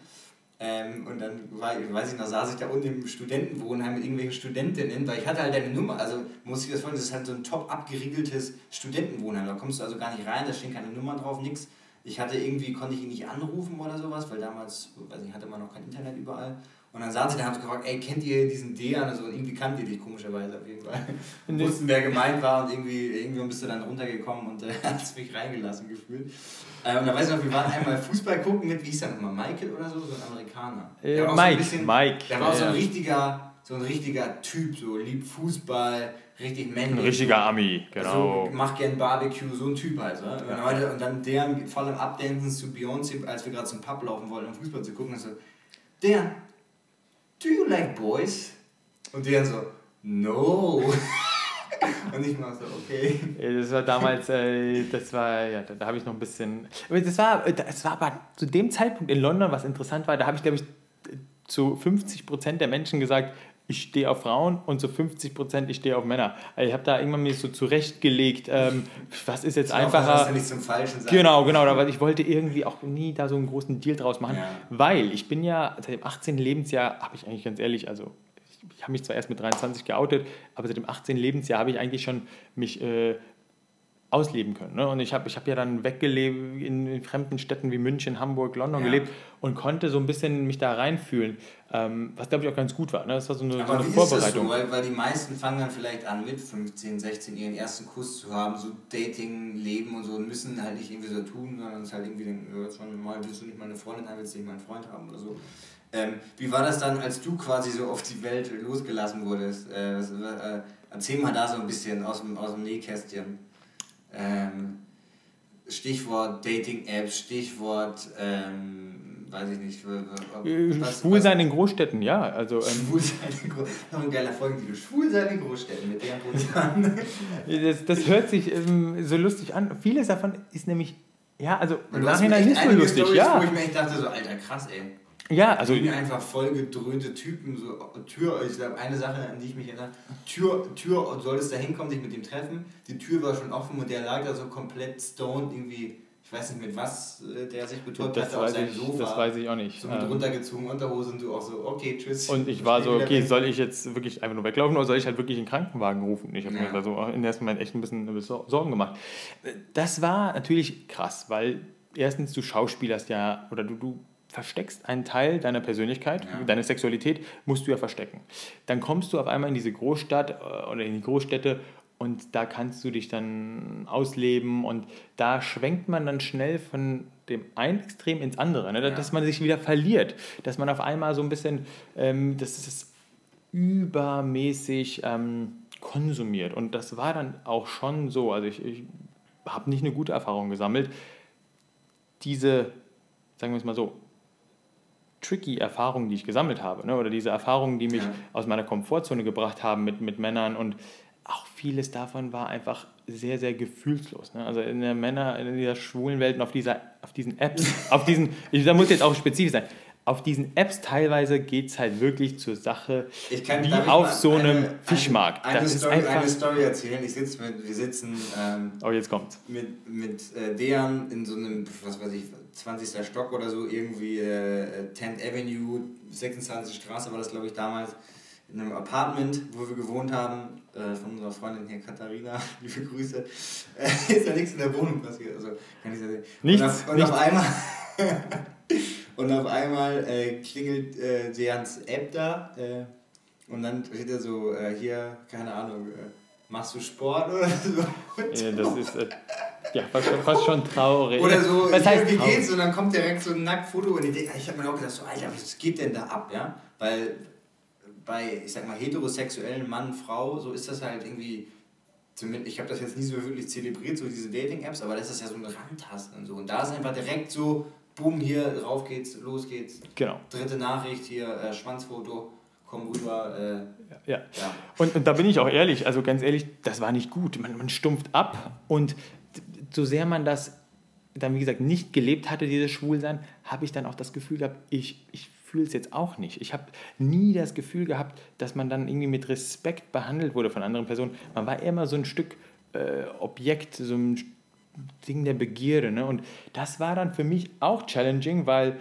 Ähm, und dann war, weiß ich noch, saß ich da unten im Studentenwohnheim mit irgendwelchen Studentinnen, weil ich hatte halt deine Nummer, also muss ich das vorstellen, das ist halt so ein top abgeriegeltes Studentenwohnheim, da kommst du also gar nicht rein, da stehen keine Nummern drauf, nix. ich hatte irgendwie, konnte ich ihn nicht anrufen oder sowas, weil damals, weiß nicht, hatte man noch kein Internet überall. Und dann saß sie da und hat gefragt, ey, kennt ihr diesen Dejan? Also irgendwie kannte ihr dich komischerweise auf jeden Fall. [LAUGHS] Und wussten, wer gemeint war und irgendwie, irgendwann bist du dann runtergekommen und äh, [LAUGHS] hast mich reingelassen gefühlt. Äh, und da weiß ich noch, wir waren einmal Fußball gucken mit, wie hieß der nochmal, Michael oder so, so ein Amerikaner. Äh, Mike, so ein bisschen, Mike, Der war auch so ein richtiger, so ein richtiger Typ, so liebt Fußball, richtig männlich. Ein richtiger Ami, genau. So, macht gern Barbecue, so ein Typ halt. Ne? Und, heute, und dann der voll im Abdancen zu Beyoncé, als wir gerade zum Pub laufen wollten, um Fußball zu gucken, und so, der, do you like boys? Und der so, no. [LAUGHS] und ich mach so, okay. Das war damals, äh, das war, ja, da, da habe ich noch ein bisschen. Aber das war, äh, das war aber zu dem Zeitpunkt in London, was interessant war, da habe ich, glaube ich, zu 50 Prozent der Menschen gesagt, ich stehe auf Frauen und zu 50 Prozent ich stehe auf Männer. Also ich habe da irgendwann mir so zurechtgelegt, ähm, was ist jetzt Dass einfacher. du nicht zum Falschen sagst. Genau, genau, aber ich wollte irgendwie auch nie da so einen großen Deal draus machen, Ja. weil ich bin ja seit dem 18. Lebensjahr, habe ich eigentlich ganz ehrlich, also ich, ich habe mich zwar erst mit 23 geoutet, aber seit dem 18. Lebensjahr habe ich eigentlich schon mich äh, ausleben können. Ne? Und ich habe ich hab ja dann weggelebt in, in fremden Städten wie München, Hamburg, London Ja. gelebt und konnte so ein bisschen mich da reinfühlen, ähm, was glaube ich auch ganz gut war. Ne? Das war so eine, so Aber eine wie ist das so? Vorbereitung. Weil, weil die meisten fangen dann vielleicht an mit 15, 16 ihren ersten Kuss zu haben, so Dating, Leben und so und müssen halt nicht irgendwie so tun, sondern es halt irgendwie denken, jetzt mal, willst du nicht mal eine Freundin haben, willst du nicht mal einen Freund haben oder so. Ähm, wie war das dann, als du quasi so auf die Welt losgelassen wurdest? Äh, was, äh, erzähl mal da so ein bisschen aus dem, aus dem Nähkästchen. Ähm, Stichwort Dating-Apps, Stichwort, ähm, weiß ich nicht, Äh, was- Schwul was- sein in Großstädten, ja. Also, ähm, Schwulsein in Großstädten. Ein geiler Folgentitel. Schwulsein in Großstädten mit der Position. [LAUGHS] Das, das hört sich ähm, so lustig an. Vieles davon ist nämlich, ja, also im Nachhinein nicht so lustig, Storys, ja. Wo ich mir echt dachte, so, Alter, krass, ey. Ja, also Ich bin einfach voll gedröhnte Typen, so Tür, ich glaube, eine Sache, an die ich mich erinnere, Tür, Tür, und solltest da hinkommen, dich mit dem treffen, die Tür war schon offen und der lag da so komplett stoned, irgendwie, ich weiß nicht mit was äh, der sich betäubt hatte, auf seinem ich, Sofa. das weiß ich auch nicht. So mit Ähm, runtergezogen Unterhose und du auch so, okay, tschüss. Und ich war so, okay, soll ich jetzt wirklich einfach nur weglaufen oder soll ich halt wirklich einen Krankenwagen rufen? Ich habe Ja. mir da so im ersten Moment echt ein bisschen Sorgen gemacht. Das war natürlich krass, weil erstens du schauspielerst ja oder du, du versteckst einen Teil deiner Persönlichkeit, Ja. deine Sexualität musst du ja verstecken. Dann kommst du auf einmal in diese Großstadt äh, oder in die Großstädte und da kannst du dich dann ausleben und da schwenkt man dann schnell von dem einen Extrem ins andere, ne? dass man sich wieder verliert, dass man auf einmal so ein bisschen, ähm, das ist übermäßig ähm, konsumiert und das war dann auch schon so, also ich, ich habe nicht eine gute Erfahrung gesammelt, diese, sagen wir es mal so, tricky Erfahrungen, die ich gesammelt habe, ne? oder diese Erfahrungen, die mich Ja. aus meiner Komfortzone gebracht haben mit, mit Männern und auch vieles davon war einfach sehr, sehr gefühlslos. Ne? Also in der Männer, in dieser schwulen Welt und auf, dieser, auf diesen Apps, [LAUGHS] auf diesen, ich, da muss jetzt auch spezifisch sein, auf diesen Apps teilweise geht es halt wirklich zur Sache, Ich kann, wie auf so einem eine- Fischmarkt. Eine, eine, Story, eine Story erzählen. Ich sitz mit, wir sitzen ähm, oh, jetzt kommt's. mit, mit äh, Dejan in so einem, was weiß ich, 20. Stock oder so, irgendwie äh, 10th Avenue, 26. Straße war das, glaube ich, damals, in einem Apartment, wo wir gewohnt haben, äh, von unserer Freundin hier, Katharina, [LAUGHS] liebe Grüße. Äh, ist ja nichts in der Wohnung passiert, also kann ich sagen. Nichts, Und auf, und nichts. auf einmal, [LAUGHS] und auf einmal äh, klingelt äh, Dejans App da äh, und dann steht er so, äh, hier, keine Ahnung, äh, machst du Sport oder so? Ja, das ist ja, fast, schon, fast schon traurig. oder so, Was heißt wie traurig? geht's? Und dann kommt direkt so ein Nacktfoto und ich, denk- ich habe mir auch gedacht, so, Alter, was geht denn da ab, ja? Weil bei, ich sag mal, heterosexuellen Mann, Frau, so ist das halt irgendwie, zumindest, ich habe das jetzt nie so wirklich zelebriert, so diese Dating-Apps, aber das ist ja so ein Randtasten und so. Und da ist einfach direkt so, boom, hier, rauf geht's, los geht's. Genau. Dritte Nachricht, hier, äh, Schwanzfoto, komm rüber, äh, Ja. ja. Und, und da bin ich auch ehrlich, also ganz ehrlich, das war nicht gut. Man, man stumpft ab und so sehr man das dann, wie gesagt, nicht gelebt hatte, dieses Schwulsein, habe ich dann auch das Gefühl gehabt, ich, ich fühle es jetzt auch nicht. Ich habe nie das Gefühl gehabt, dass man dann irgendwie mit Respekt behandelt wurde von anderen Personen. Man war immer so ein Stück äh, Objekt, so ein Ding der Begierde. Ne? Und das war dann für mich auch challenging, weil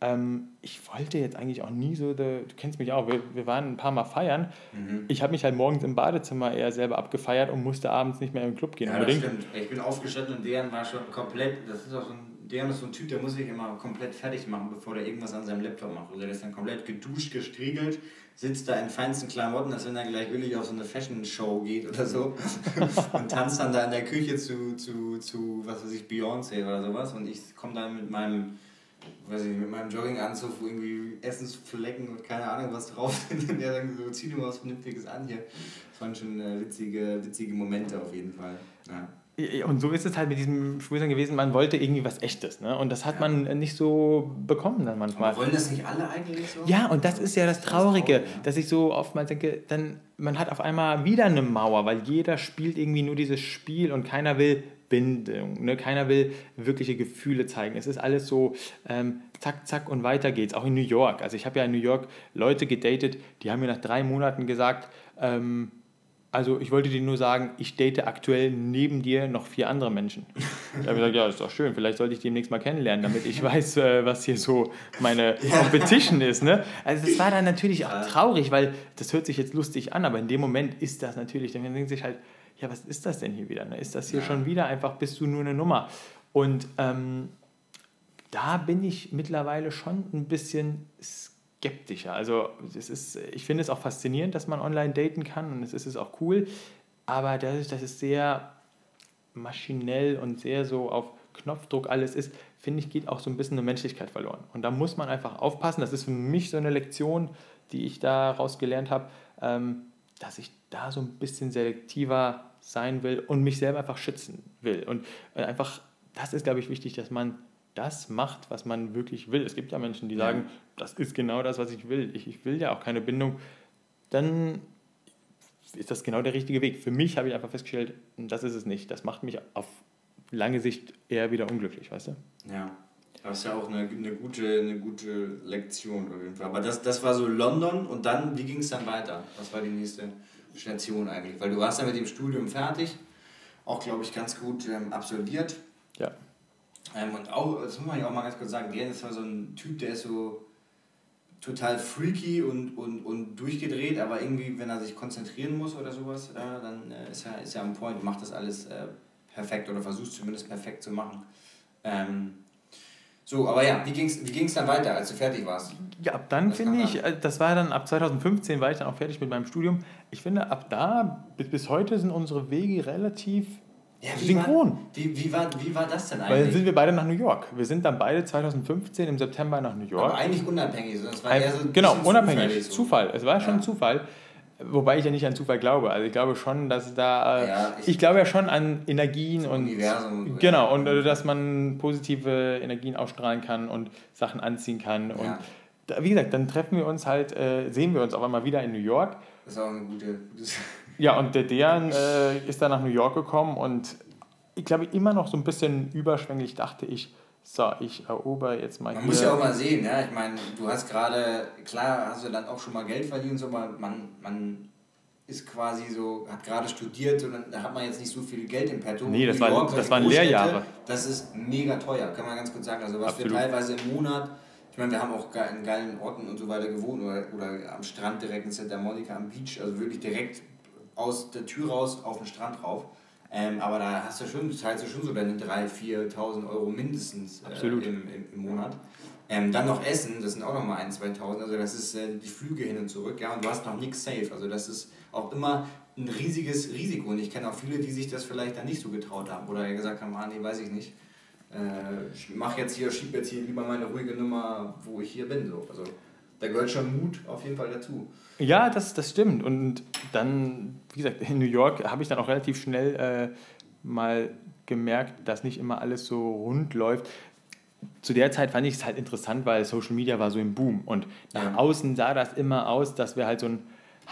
ähm, ich wollte jetzt eigentlich auch nie so, der, du kennst mich auch, wir, wir waren ein paar Mal feiern. Mhm. Ich habe mich halt morgens im Badezimmer eher selber abgefeiert und musste abends nicht mehr im Club gehen Ja, das unbedingt. stimmt. Ich bin aufgestanden und deren war schon komplett, das ist auch so ein Dejan ist so ein Typ, der muss sich immer komplett fertig machen, bevor der irgendwas an seinem Laptop macht. Also der ist dann komplett geduscht, gestriegelt, sitzt da in feinsten Klamotten, als wenn er gleich willig auf so eine Fashion-Show geht oder so. [LAUGHS] und tanzt dann da in der Küche zu, zu, zu was weiß ich, Beyoncé oder sowas. Und ich komme dann mit meinem weiß ich mit meinem Jogginganzug, wo irgendwie Essensflecken und keine Ahnung was drauf [LAUGHS] sind. Und der dann so, zieh dir mal was Vernünftiges an hier. Das waren schon äh, witzige, witzige Momente auf jeden Fall. Ja. Und so ist es halt mit diesem Schwulsein gewesen, man wollte irgendwie was Echtes. Ne? Und das hat man nicht so bekommen dann manchmal. Aber wollen das nicht alle eigentlich so? Ja, und das ist ja das Traurige, traurig, ja. dass ich so oftmals denke, dann, man hat auf einmal wieder eine Mauer, weil jeder spielt irgendwie nur dieses Spiel und keiner will Bindung, ne? keiner will wirkliche Gefühle zeigen. Es ist alles so ähm, zack, zack und weiter geht's. Auch in New York. Also ich habe ja in New York Leute gedatet, die haben mir nach drei Monaten gesagt, ähm, also ich wollte dir nur sagen, ich date aktuell neben dir noch vier andere Menschen. [LAUGHS] Ich habe gesagt, ja, das ist doch schön, vielleicht sollte ich die demnächst mal kennenlernen, damit ich weiß, äh, was hier so meine Competition ist. Ne? Also das war dann natürlich auch traurig, weil das hört sich jetzt lustig an, aber in dem Moment ist das natürlich, dann denkt sich halt, ja, was ist das denn hier wieder? Ne? Ist das hier schon wieder einfach, bist du nur eine Nummer? Und ähm, da bin ich mittlerweile schon ein bisschen skeptischer. Also es ist, ich finde es auch faszinierend, dass man online daten kann und es ist auch cool, aber dadurch, dass es sehr maschinell und sehr so auf Knopfdruck alles ist, finde ich, geht auch so ein bisschen eine Menschlichkeit verloren. Und da muss man einfach aufpassen. Das ist für mich so eine Lektion, die ich daraus gelernt habe, ähm, dass ich da so ein bisschen selektiver sein will und mich selber einfach schützen will. Und äh, einfach, das ist, glaube ich, wichtig, dass man das macht, was man wirklich will. Es gibt ja Menschen, die sagen, das ist genau das, was ich will. Ich, ich will ja auch keine Bindung. Dann ist das genau der richtige Weg. Für mich habe ich einfach festgestellt, das ist es nicht. Das macht mich auf lange Sicht eher wieder unglücklich, weißt du? Ja. Das ist ja auch eine, eine, gute, eine gute Lektion auf jeden Fall. Aber das, das war so London und dann, wie ging es dann weiter? Was war die nächste Station eigentlich? Weil du warst ja mit dem Studium fertig, auch glaube ich ganz gut ähm, absolviert. Ja. Ähm, und auch, das muss man ja auch mal ganz kurz sagen, Gern ist ja so ein Typ, der ist so total freaky und, und, und durchgedreht, aber irgendwie, wenn er sich konzentrieren muss oder sowas, äh, dann äh, ist, er, ist er am Point, macht das alles äh, perfekt oder versucht zumindest perfekt zu machen. Ähm, so, aber ja, wie ging es wie ging's dann weiter, als du fertig warst? Ja, ab dann finde ich, äh, das war dann ab 2015 war ich dann auch fertig mit meinem Studium. Ich finde, ab da bis, bis heute sind unsere Wege relativ Ja, synchron. War, wie, wie, war, wie war das denn Weil dann eigentlich? sind wir beide nach New York. Wir sind dann beide 2015 im September nach New York. aber eigentlich unabhängig, sondern es war eher so ein genau, unabhängig. so. Zufall. Es war schon Ja. Zufall. Wobei ich ja nicht an Zufall glaube. Also ich glaube schon, dass da. Äh, Ja, ich, ich- glaube ja schon an Energien und. Universum und Genau, und äh, dass man positive Energien ausstrahlen kann und Sachen anziehen kann. Und Ja. da, wie gesagt, dann treffen wir uns halt, äh, sehen wir uns auf einmal wieder in New York. Das ist auch eine gute. gutes [LAUGHS] Ja, und der Dejan äh, ist dann nach New York gekommen und ich glaube immer noch so ein bisschen überschwänglich dachte ich, so, ich erober jetzt mal Man hier. muss ja auch mal sehen, ja. Ich meine, du hast gerade, klar hast du dann auch schon mal Geld verdient und so, aber man, man ist quasi so, hat gerade studiert und dann hat man jetzt nicht so viel Geld im Petto. Nee, das New waren- York, das waren Großstädte, Lehrjahre. Das ist mega teuer, kann man ganz kurz sagen. Also was Absolut. wir teilweise im Monat, ich meine, wir haben auch in geilen Orten und so weiter gewohnt oder, oder am Strand direkt in Santa Monica am Beach, also wirklich direkt aus der Tür raus auf den Strand rauf. Ähm, aber da hast du schon, zahlst du schon so deine 3.000, 4.000 Euro mindestens äh, im, im, im Monat. Ähm, dann noch Essen, das sind auch noch mal 1.000, 2.000, also das ist äh, die Flüge hin und zurück, ja, und du hast noch nichts safe, also das ist auch immer ein riesiges Risiko. Und ich kenne auch viele, die sich das vielleicht dann nicht so getraut haben oder gesagt haben, ah nee, weiß ich nicht, äh, ich mach jetzt hier, schieb jetzt hier lieber meine ruhige Nummer, wo ich hier bin, so, also da gehört schon Mut auf jeden Fall dazu. Ja, das, das stimmt. Und dann, wie gesagt, in New York habe ich dann auch relativ schnell äh, mal gemerkt, dass nicht immer alles so rund läuft. Zu der Zeit fand ich es halt interessant, weil Social Media war so im Boom. Und nach Ja. außen sah das immer aus, dass wir halt so ein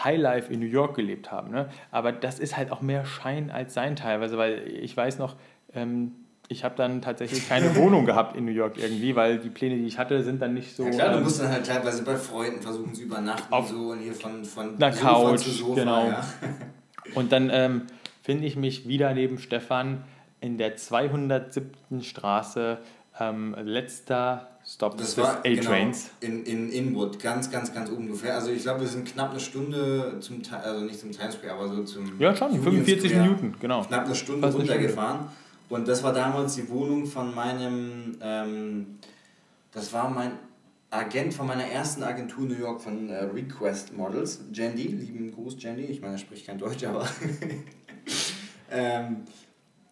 Highlife in New York gelebt haben. Ne? Aber das ist halt auch mehr Schein als Sein teilweise, weil ich weiß noch, ähm, ich habe dann tatsächlich keine Wohnung gehabt in New York irgendwie, weil die Pläne, die ich hatte, sind dann nicht so. Ja klar, du ähm, musst dann halt teilweise bei Freunden versuchen zu übernachten Auf so und hier von, von einer Sofa Couch, Sofa, genau. ja. Und dann ähm, finde ich mich wieder neben Stefan in der 207. Straße, ähm, letzter Stop Das des war A-Trains. Genau, in, in Inwood, ganz, ganz, ganz oben. Du fähr- Also ich glaube, wir sind knapp eine Stunde zum, also nicht zum Times Square, aber so zum Ja, schon, Union 45 Square. Minuten, genau. Knapp eine Stunde Fast eine runtergefahren. Und das war damals die Wohnung von meinem, ähm, das war mein Agent von meiner ersten Agentur New York von äh, Request Models, Jandy, lieben Gruß Jandy, ich meine, er spricht kein Deutsch, aber. [LAUGHS] ähm,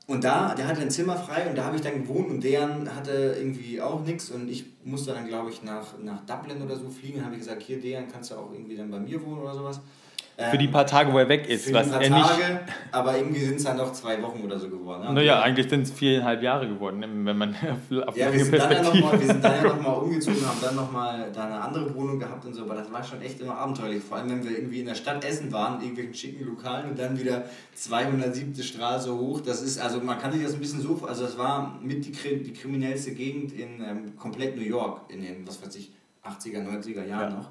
und da, der hatte ein Zimmer frei und da habe ich dann gewohnt und deren hatte irgendwie auch nichts und ich musste dann, glaube ich, nach, nach Dublin oder so fliegen. habe ich gesagt, hier, deren kannst du auch irgendwie dann bei mir wohnen oder sowas. Für die paar Tage, wo er weg ist. Für was ein paar er nicht, Tage, aber irgendwie sind es dann noch zwei Wochen oder so geworden. ne? naja, eigentlich sind es viereinhalb Jahre geworden, wenn man [LAUGHS] auf, Ja, wir sind, dann ja noch Perspektive mal, wir sind dann ja nochmal umgezogen, haben dann nochmal da eine andere Wohnung gehabt und so, aber das war schon echt immer abenteuerlich. Vor allem, wenn wir irgendwie in der Stadt essen waren, in irgendwelchen schicken Lokalen und dann wieder 207. Straße hoch. Das ist, also man kann sich das ein bisschen so, also das war mit die, die kriminellste Gegend in ähm, komplett New York, in den, was weiß ich, 80er, 90er Jahren Ja. noch.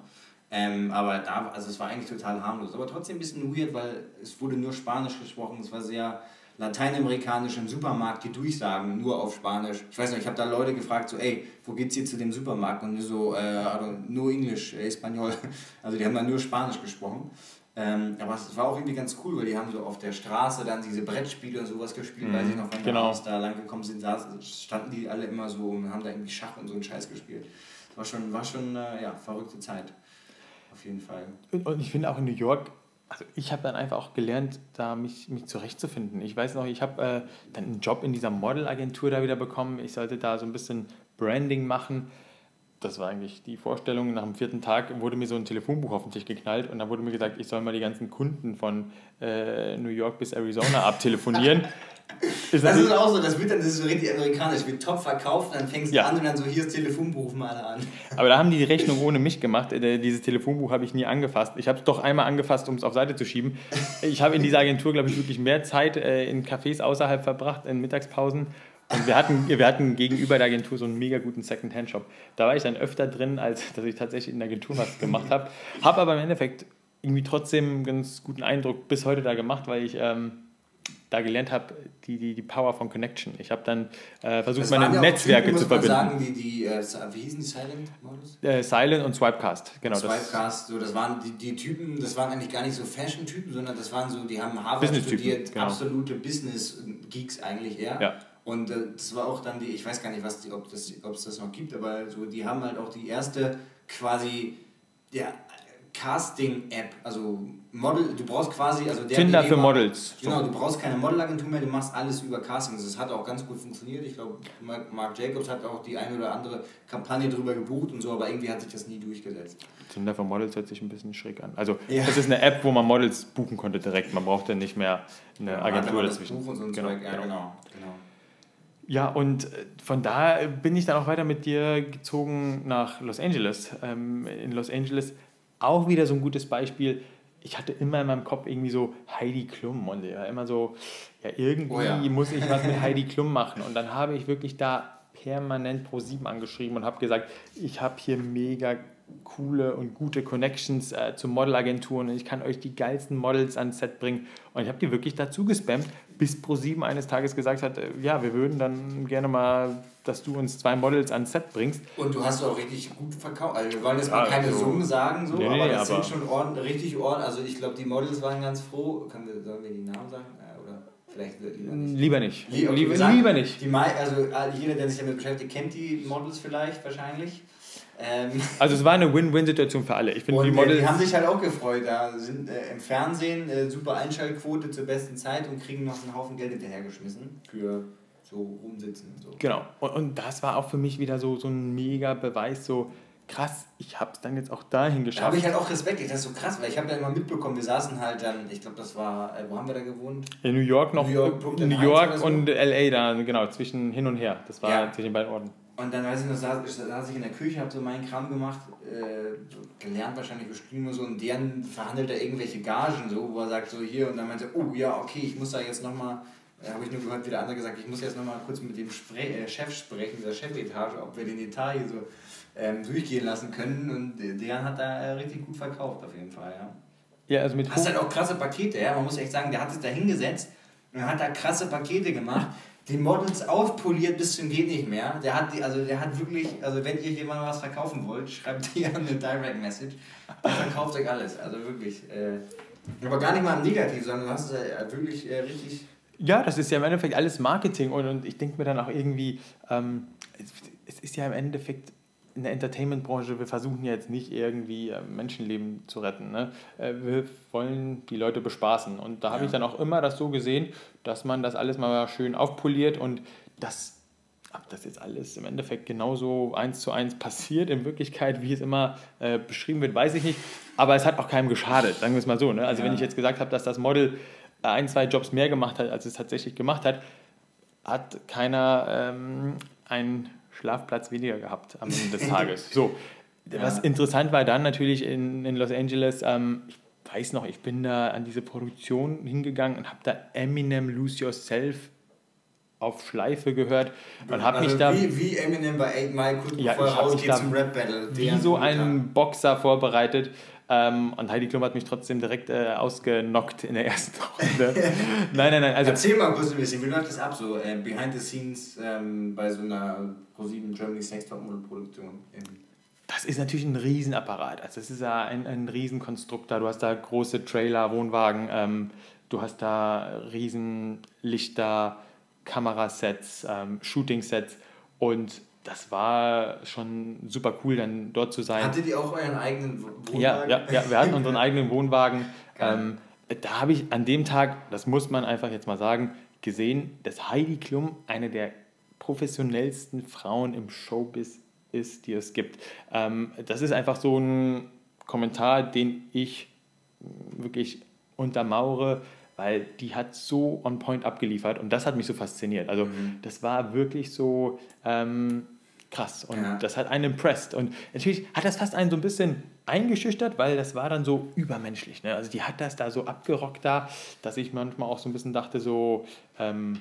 Ähm, aber da, also es war eigentlich total harmlos. Aber trotzdem ein bisschen weird, weil es wurde nur Spanisch gesprochen. Es war sehr lateinamerikanisch im Supermarkt, die Durchsagen nur auf Spanisch. Ich weiß nicht, ich habe da Leute gefragt, so, ey, wo geht's hier zu dem Supermarkt? Und die so, äh, also, nur Englisch, äh, Espanol. [LAUGHS] Also die haben dann nur Spanisch gesprochen. Ähm, aber es war auch irgendwie ganz cool, weil die haben so auf der Straße dann diese Brettspiele und sowas gespielt, weiß ich noch, wenn wir genau. abends da lang gekommen sind, saßen, standen die alle immer so und haben da irgendwie Schach und so einen Scheiß gespielt. Das war schon, war schon äh, ja, verrückte Zeit. Auf jeden Fall. Und ich finde auch in New York, also ich habe dann einfach auch gelernt, da mich, mich zurechtzufinden. Ich weiß noch, ich habe äh, dann einen Job in dieser Modelagentur da wieder bekommen. Ich sollte da so ein bisschen Branding machen. Das war eigentlich die Vorstellung. Nach dem vierten Tag wurde mir so ein Telefonbuch auf den Tisch geknallt und dann wurde mir gesagt, ich soll mal die ganzen Kunden von äh, New York bis Arizona abtelefonieren. [LAUGHS] Ist Das natürlich- ist auch so, das wird dann das ist so richtig amerikanisch, wird top verkauft, dann fängst du Ja. an und dann so, hier ist Telefonbuch, mal an. Aber da haben die die Rechnung ohne mich gemacht. Äh, Dieses Telefonbuch habe ich nie angefasst. Ich habe es doch einmal angefasst, um es auf Seite zu schieben. Ich habe in dieser Agentur, glaube ich, wirklich mehr Zeit äh, in Cafés außerhalb verbracht, in Mittagspausen. Und wir hatten, wir hatten gegenüber der Agentur so einen mega guten Second-Hand-Shop. Da war ich dann öfter drin, als dass ich tatsächlich in der Agentur was gemacht habe. Habe aber im Endeffekt irgendwie trotzdem einen ganz guten Eindruck bis heute da gemacht, weil ich ähm, da gelernt habe, die, die, die Power von Connection. Ich habe dann äh, versucht, Das meine ja Netzwerke Typen, zu verbinden. sagen, die, die, äh, wie hießen die Silent Models? Äh, Silent und Swipecast, genau. das- Swipecast, so, das waren die, die Typen, das waren eigentlich gar nicht so Fashion-Typen, sondern das waren so, die haben Harvard studiert, genau. absolute Business-Geeks eigentlich eher. Ja. Und äh, das war auch dann die, ich weiß gar nicht, was die, ob das, ob es das noch gibt, aber so, die haben halt auch die erste quasi ja, Casting-App, also Model, du brauchst quasi, also der Tinder für Models. Genau, du brauchst keine Modelagentur mehr, du machst alles über Castings. Das hat auch ganz gut funktioniert. Ich glaube, Mark Marc Jacobs hat auch die eine oder andere Kampagne drüber gebucht und so, aber irgendwie hat sich das nie durchgesetzt. Tinder für Models hört sich ein bisschen schräg an. Also Ja. das ist eine App, wo man Models buchen konnte direkt. Man brauchte nicht mehr eine Agentur dazwischen. Buch und so genau, Zeug. Ja, genau. genau. genau. Ja, und äh, von da bin ich dann auch weiter mit dir gezogen nach Los Angeles. Ähm, in Los Angeles auch wieder so ein gutes Beispiel. Ich hatte immer in meinem Kopf irgendwie so Heidi Klum und immer so, ja, irgendwie Oh ja. muss ich was mit [LAUGHS] Heidi Klum machen. Und dann habe ich wirklich da permanent Pro 7 angeschrieben und habe gesagt, ich habe hier mega coole und gute Connections äh, zu Modelagenturen und ich kann euch die geilsten Models ans Set bringen. Und ich habe die wirklich dazu gespammt, bis Pro7 eines Tages gesagt hat, äh, ja, wir würden dann gerne mal, dass du uns zwei Models ans Set bringst. Und du hast auch richtig gut verkauft. Also wir wollen jetzt mal Ja, keine also- Summen sagen, so, Nee, aber das aber- sind schon ordentlich, richtig ordentlich. Also ich glaube, die Models waren ganz froh. Können wir, sollen wir die Namen sagen? Oder vielleicht lieber nicht. Lieber nicht. Lie- lieber, sagen, lieber nicht. Die also äh, jeder, der sich damit beschäftigt, kennt die Models vielleicht wahrscheinlich. Ähm, Also es war eine Win-Win-Situation für alle. Ich finde die die, Models... die haben sich halt auch gefreut. Da sind äh, im Fernsehen äh, super Einschaltquote zur besten Zeit und kriegen noch einen Haufen Geld hinterhergeschmissen für so rumsitzen und so. Genau. Und, und das war auch für mich wieder so, so ein mega Beweis, so krass, ich habe es dann jetzt auch dahin Da geschafft. habe ich halt auch Respekt, das ist so krass, weil ich habe ja immer mitbekommen, wir saßen halt dann, ich glaube, das war, äh, wo haben wir da gewohnt? In New York noch, New York, New York, in New eins York oder so. und LA da, genau, zwischen hin und her. Das war Ja. zwischen den beiden Orten. Und dann weiß ich noch, saß, saß ich in der Küche, habe so meinen Kram gemacht, äh, gelernt wahrscheinlich geschrieben und so, und deren verhandelt er irgendwelche Gagen, so, wo er sagt, so hier, und dann meinte er, oh ja, okay, ich muss da jetzt nochmal, äh, habe ich nur gehört, wie der andere gesagt, ich muss jetzt nochmal kurz mit dem Spre äh, Chef sprechen, dieser Chefetage, ob wir den Etat hier so ähm, durchgehen lassen können, und deren hat da äh, richtig gut verkauft, auf jeden Fall, ja. Ja, also mit Hast halt auch krasse Pakete, ja. Man muss echt sagen, der hat sich da hingesetzt und hat da krasse Pakete gemacht. Die Models aufpoliert bis zum geht nicht mehr. Der hat die, also der hat wirklich, also wenn ihr jemandem was verkaufen wollt, [LAUGHS] schreibt dir eine Direct Message. Der verkauft euch alles. Also wirklich. Äh, aber gar nicht mal im Negativ, sondern du hast es äh, wirklich äh, richtig Ja, das ist ja im Endeffekt alles Marketing und, und ich denke mir dann auch irgendwie, ähm, es ist ja im Endeffekt in der Entertainment-Branche, wir versuchen ja jetzt nicht irgendwie äh, Menschenleben zu retten. Ne? Äh, Wir wollen die Leute bespaßen. Und da habe ich dann auch immer das so gesehen, dass man das alles mal schön aufpoliert und das, ob das jetzt alles im Endeffekt genauso eins zu eins passiert, in Wirklichkeit, wie es immer äh, beschrieben wird, weiß ich nicht. Aber es hat auch keinem geschadet, sagen wir es mal so. Ne? Also wenn ich jetzt gesagt habe, dass das Model äh, ein, zwei Jobs mehr gemacht hat, als es tatsächlich gemacht hat, hat keiner ähm, einen Schlafplatz weniger gehabt am Ende des [LAUGHS] Tages. So, was interessant war dann natürlich in, in Los Angeles, ähm, ich weiß noch, ich bin da an diese Produktion hingegangen und habe da Eminem Lose Yourself auf Schleife gehört und habe mich da Also wie, wie Eminem bei 8 Mile kurz Ja, bevor ich er rausgeht zum Rap Battle. wie so Bruder. ein Boxer vorbereitet. Ähm, und Heidi Klum hat mich trotzdem direkt äh, ausgenockt in der ersten [LAUGHS] Runde. nein, nein, nein. Also, Erzähl mal kurz ein bisschen, wie läuft das ab so? Äh, behind the scenes ähm, bei so einer ProSieben Germany Sex Topmodel Produktion. Das ist natürlich ein Riesenapparat. Also es ist ja ein, ein Riesenkonstrukt da. Du hast da große Trailer, Wohnwagen, ähm, du hast da riesen Lichter, Kamerasets, ähm, Shooting-Sets und das war schon super cool, dann dort zu sein. Hattet ihr auch euren eigenen Wohnwagen? Ja, ja, ja, wir hatten [LAUGHS] unseren eigenen Wohnwagen. Ähm, da habe ich an dem Tag, das muss man einfach jetzt mal sagen, gesehen, dass Heidi Klum eine der professionellsten Frauen im Showbiz ist, die es gibt. Ähm, das ist einfach so ein Kommentar, den ich wirklich untermauere, weil die hat so on point abgeliefert und das hat mich so fasziniert. Also das war wirklich so ähm, krass und Ja. das hat einen impressed und natürlich hat das fast einen so ein bisschen eingeschüchtert, weil das war dann so übermenschlich. Ne? Also die hat das da so abgerockt da, dass ich manchmal auch so ein bisschen dachte so, ähm,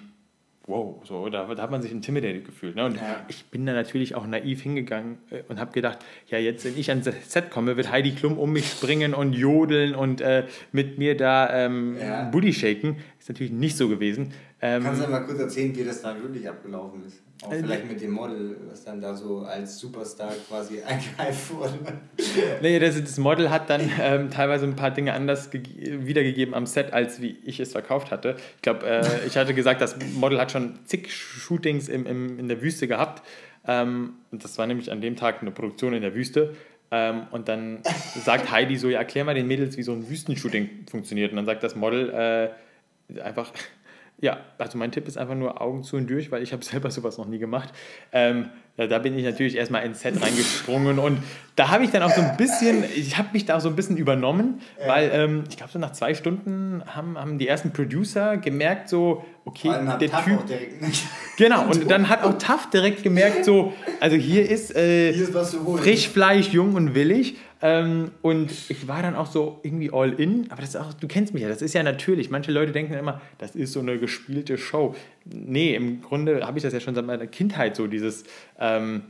wow, so, da, da hat man sich intimidated gefühlt. Ne? Und Ja. ich bin da natürlich auch naiv hingegangen äh, und habe gedacht, ja, jetzt, wenn ich ans Set komme, wird Heidi Klum um mich springen und jodeln und äh, mit mir da ähm, Ja. Booty shaken. Ist natürlich nicht so gewesen. Ähm, Kannst du mal kurz erzählen, wie das dann wirklich abgelaufen ist? Auch Äh, vielleicht mit dem Model, was dann da so als Superstar quasi [LAUGHS] eingeheift wurde. Nee, das, das Model hat dann ähm, teilweise ein paar Dinge anders gege- wiedergegeben am Set, als wie ich es verkauft hatte. Ich glaube, äh, ich hatte gesagt, das Model hat schon zig Shootings im, im, in der Wüste gehabt. Ähm, und das war nämlich an dem Tag eine Produktion in der Wüste. Ähm, und dann sagt [LAUGHS] Heidi so, ja, erklär mal den Mädels, wie so ein Wüstenshooting funktioniert. Und dann sagt das Model äh, einfach, ja, also mein Tipp ist einfach nur Augen zu und durch, weil ich habe [LAUGHS] selber sowas noch nie gemacht. Ähm, da, da bin ich natürlich erstmal ins Set reingesprungen und da habe ich dann auch so ein bisschen, ich habe mich da auch so ein bisschen übernommen, weil ähm, ich glaube so nach zwei Stunden haben, haben die ersten Producer gemerkt so, okay, der Typ, [LAUGHS] genau, und dann hat auch [LAUGHS] Taff direkt gemerkt so, also hier ist, äh, Hier ist. Frischfleisch, jung und willig. Ähm, und ich war dann auch so irgendwie all in. Aber das ist auch, du kennst mich ja, das ist ja natürlich. Manche Leute denken immer, das ist so eine gespielte Show. Nee, im Grunde habe ich das ja schon seit meiner Kindheit so, dieses ähm,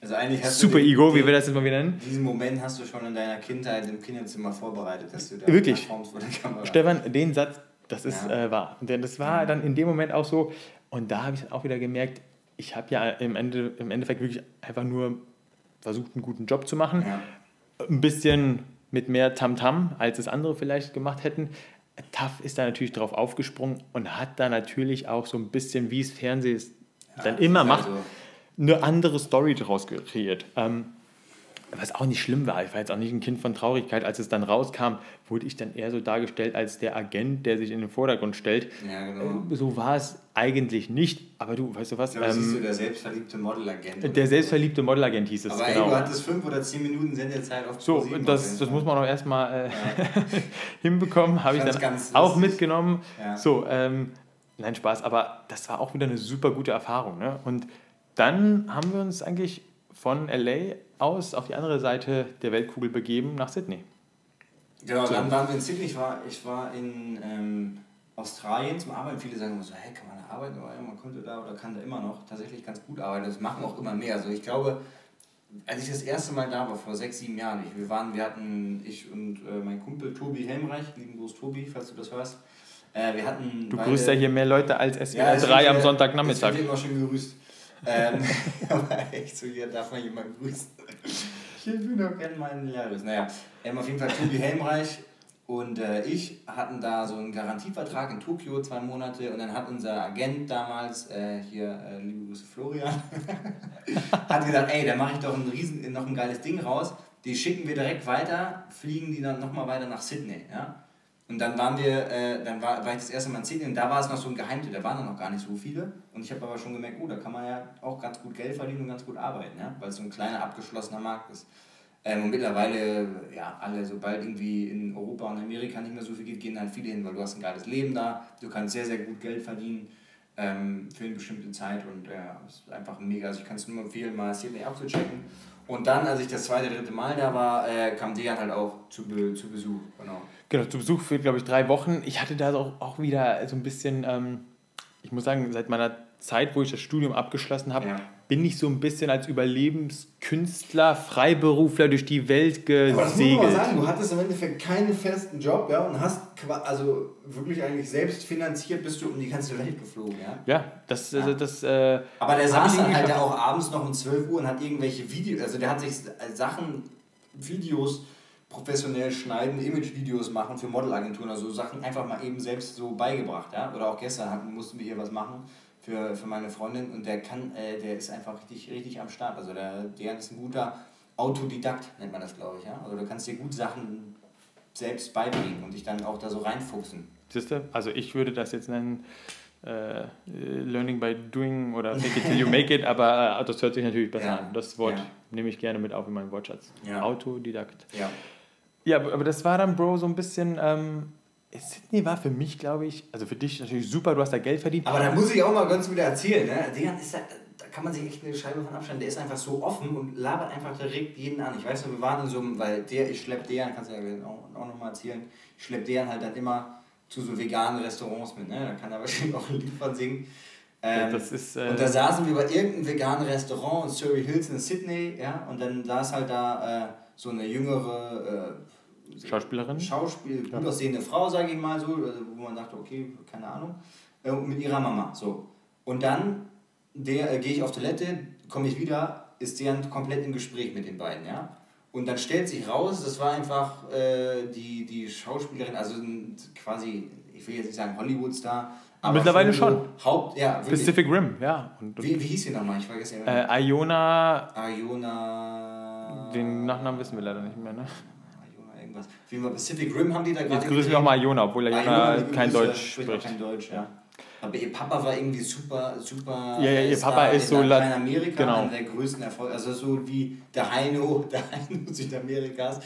Also eigentlich hast du Super den- Ego, wie wir das jetzt mal wieder nennen. Diesen Moment hast du schon in deiner Kindheit im Kinderzimmer vorbereitet, dass du da Wirklich? vor der Kamera. Stefan, den Satz, das ist Ja. äh, wahr. Und das war dann in dem Moment auch so. Und da habe ich dann auch wieder gemerkt, ich habe ja im, Ende, im Endeffekt wirklich einfach nur versucht, einen guten Job zu machen. Ja. Ein bisschen mit mehr Tamtam, als es andere vielleicht gemacht hätten. Taff ist da natürlich drauf aufgesprungen und hat da natürlich auch so ein bisschen, wie es Fernsehen ist, dann immer ist macht, also- eine andere Story draus kreiert. Ähm, was auch nicht schlimm war, ich war jetzt auch nicht ein Kind von Traurigkeit. Als es dann rauskam, wurde ich dann eher so dargestellt als der Agent, der sich in den Vordergrund stellt. Ja, genau. Äh, So war es eigentlich nicht. Aber du, weißt du was? Ja, aber siehst du, Ähm, der selbstverliebte Modelagent. der selbstverliebte Modelagent hieß es, Aber genau. du hattest fünf oder zehn Minuten Sendezeit auf So, das, das muss man auch erstmal äh, [LAUGHS] hinbekommen, habe ich fand's dann auch mitgenommen. Ja. So, ähm, nein, Spaß, aber das war auch wieder eine super gute Erfahrung. Ne? Und dann haben wir uns eigentlich von LA aus auf die andere Seite der Weltkugel begeben, nach Sydney. Genau, dann waren wir in Sydney. Ich war, ich war in ähm, Australien zum Arbeiten. Viele sagen immer so, hey, kann man da arbeiten? Oder man konnte da oder kann da immer noch tatsächlich ganz gut arbeiten. Das machen auch immer mehr. Also ich glaube, als ich das erste Mal da war, vor sechs, sieben Jahren, ich, wir waren, wir hatten, ich und äh, mein Kumpel Tobi Helmreich, lieben Gruß Tobi, falls du das hörst. Äh, wir hatten Du beide- grüßt ja hier mehr Leute als SWR Ja, es 3 wird am ja- Sonntagnachmittag. Es wird immer schön gerüßt. ähm, [LAUGHS] aber echt so, hier darf man jemanden grüßen. Ich will doch gerne meinen Lehrers. Naja, ähm, auf jeden Fall Tobi Helmreich und äh, ich hatten da so einen Garantievertrag in Tokio, zwei Monate, und dann hat unser Agent damals, äh, hier, äh, liebe Grüße Florian, [LAUGHS] hat gesagt, ey, da mache ich doch ein riesen, noch ein geiles Ding raus, die schicken wir direkt weiter, fliegen die dann nochmal weiter nach Sydney, ja. Und dann waren wir, äh, dann war, war ich das erste Mal in Sydney und da war es noch so ein Geheimtipp, da waren noch gar nicht so viele. Und ich habe aber schon gemerkt, oh, da kann man ja auch ganz gut Geld verdienen und ganz gut arbeiten, ja? weil es so ein kleiner, abgeschlossener Markt ist. Ähm, und mittlerweile, ja, alle, sobald irgendwie in Europa und Amerika nicht mehr so viel geht, gehen dann viele hin, weil du hast ein geiles Leben da, du kannst sehr, sehr gut Geld verdienen ähm, für eine bestimmte Zeit und ja, es ist einfach mega. Also ich kann es nur empfehlen, mal Sydney abzuchecken. Und dann, als ich das zweite, dritte Mal da war, äh, kam Dejan halt auch zu, zu Besuch. Genau. Genau, zu Besuch für, glaube ich, drei Wochen. Ich hatte da auch, auch wieder so ein bisschen, ähm, ich muss sagen, seit meiner Zeit, wo ich das Studium abgeschlossen habe, Ja. bin ich so ein bisschen als Überlebenskünstler, Freiberufler durch die Welt Aber das muss man gesegelt. sagen, du hattest im Endeffekt keinen festen Job, ja, und hast also wirklich eigentlich selbst finanziert bist du um die ganze Welt geflogen, ja. Ja, das, also das, äh, Aber der saß dann halt auch abends noch um 12 Uhr und hat irgendwelche Videos, also der hat sich Sachen, Videos professionell schneiden, Imagevideos machen für Modelagenturen, also Sachen einfach mal eben selbst so beigebracht, ja. Oder auch gestern hatten, mussten wir hier was machen für, für meine Freundin und der kann, äh, der ist einfach richtig, richtig am Start. Also der, der ist ein guter Autodidakt, nennt man das, glaube ich, ja. Also du kannst dir gut Sachen selbst beibringen und dich dann auch da so reinfuchsen. Siehst du? Also ich würde das jetzt nennen äh, Learning by Doing oder Fake it till you make it, [LAUGHS] aber äh, das hört sich natürlich besser Ja. an. Das Wort Ja. nehme ich gerne mit auf in meinen Wortschatz. Ja. Autodidakt. Ja. Ja, aber das war dann, Bro, so ein bisschen. Ähm, Sydney war für mich, glaube ich, also für dich natürlich super, du hast da Geld verdient. Aber da muss ich auch mal ganz wieder erzählen, ne? Dejan ist da, da kann man sich echt eine Scheibe von abschneiden. Der ist einfach so offen und labert einfach direkt jeden an. Ich weiß noch, wir waren in so einem, weil der, ich schlepp Dejan, kannst du ja auch, auch nochmal erzählen, ich schlepp Dejan halt dann immer zu so veganen Restaurants mit, ne? Da kann er [LAUGHS] wahrscheinlich auch ein Lied von singen. Ähm, das ist, äh, und da saßen wir bei irgendeinem veganen Restaurant in Surrey Hills in Sydney, ja, und dann saß halt da äh, so eine jüngere äh, Schauspielerin? Schauspiel, gut aussehende Frau, sage ich mal so, also wo man dachte, okay, keine Ahnung, äh, mit ihrer Mama. So. Und dann der, äh, gehe ich auf Toilette, komme ich wieder, ist der komplett im Gespräch mit den beiden, ja. Und dann stellt sich raus, das war einfach äh, die, die Schauspielerin, also quasi, ich will jetzt nicht sagen Hollywood-Star, aber Mittlerweile so schon. Haupt, ja, wirklich. Pacific Rim, ja. Und, und, Wie, wie hieß sie nochmal? Ich vergesse ja äh, Iona, Iona. den Nachnamen wissen wir leider nicht mehr, ne? Irgendwas. Jeden Fall Pacific Rim haben die da gerade. Jetzt grüßen wir auch mal Iona, obwohl Iona Iona, liebe kein Deutsch spricht kein Deutsch, ja. Aber ihr Papa war irgendwie super, super. Ja, ja, ihr Star Papa ist in so La- Lateinamerika, genau. einer der größten Erfolge. Also so wie der Heino, [LAUGHS] der Heino Südamerikas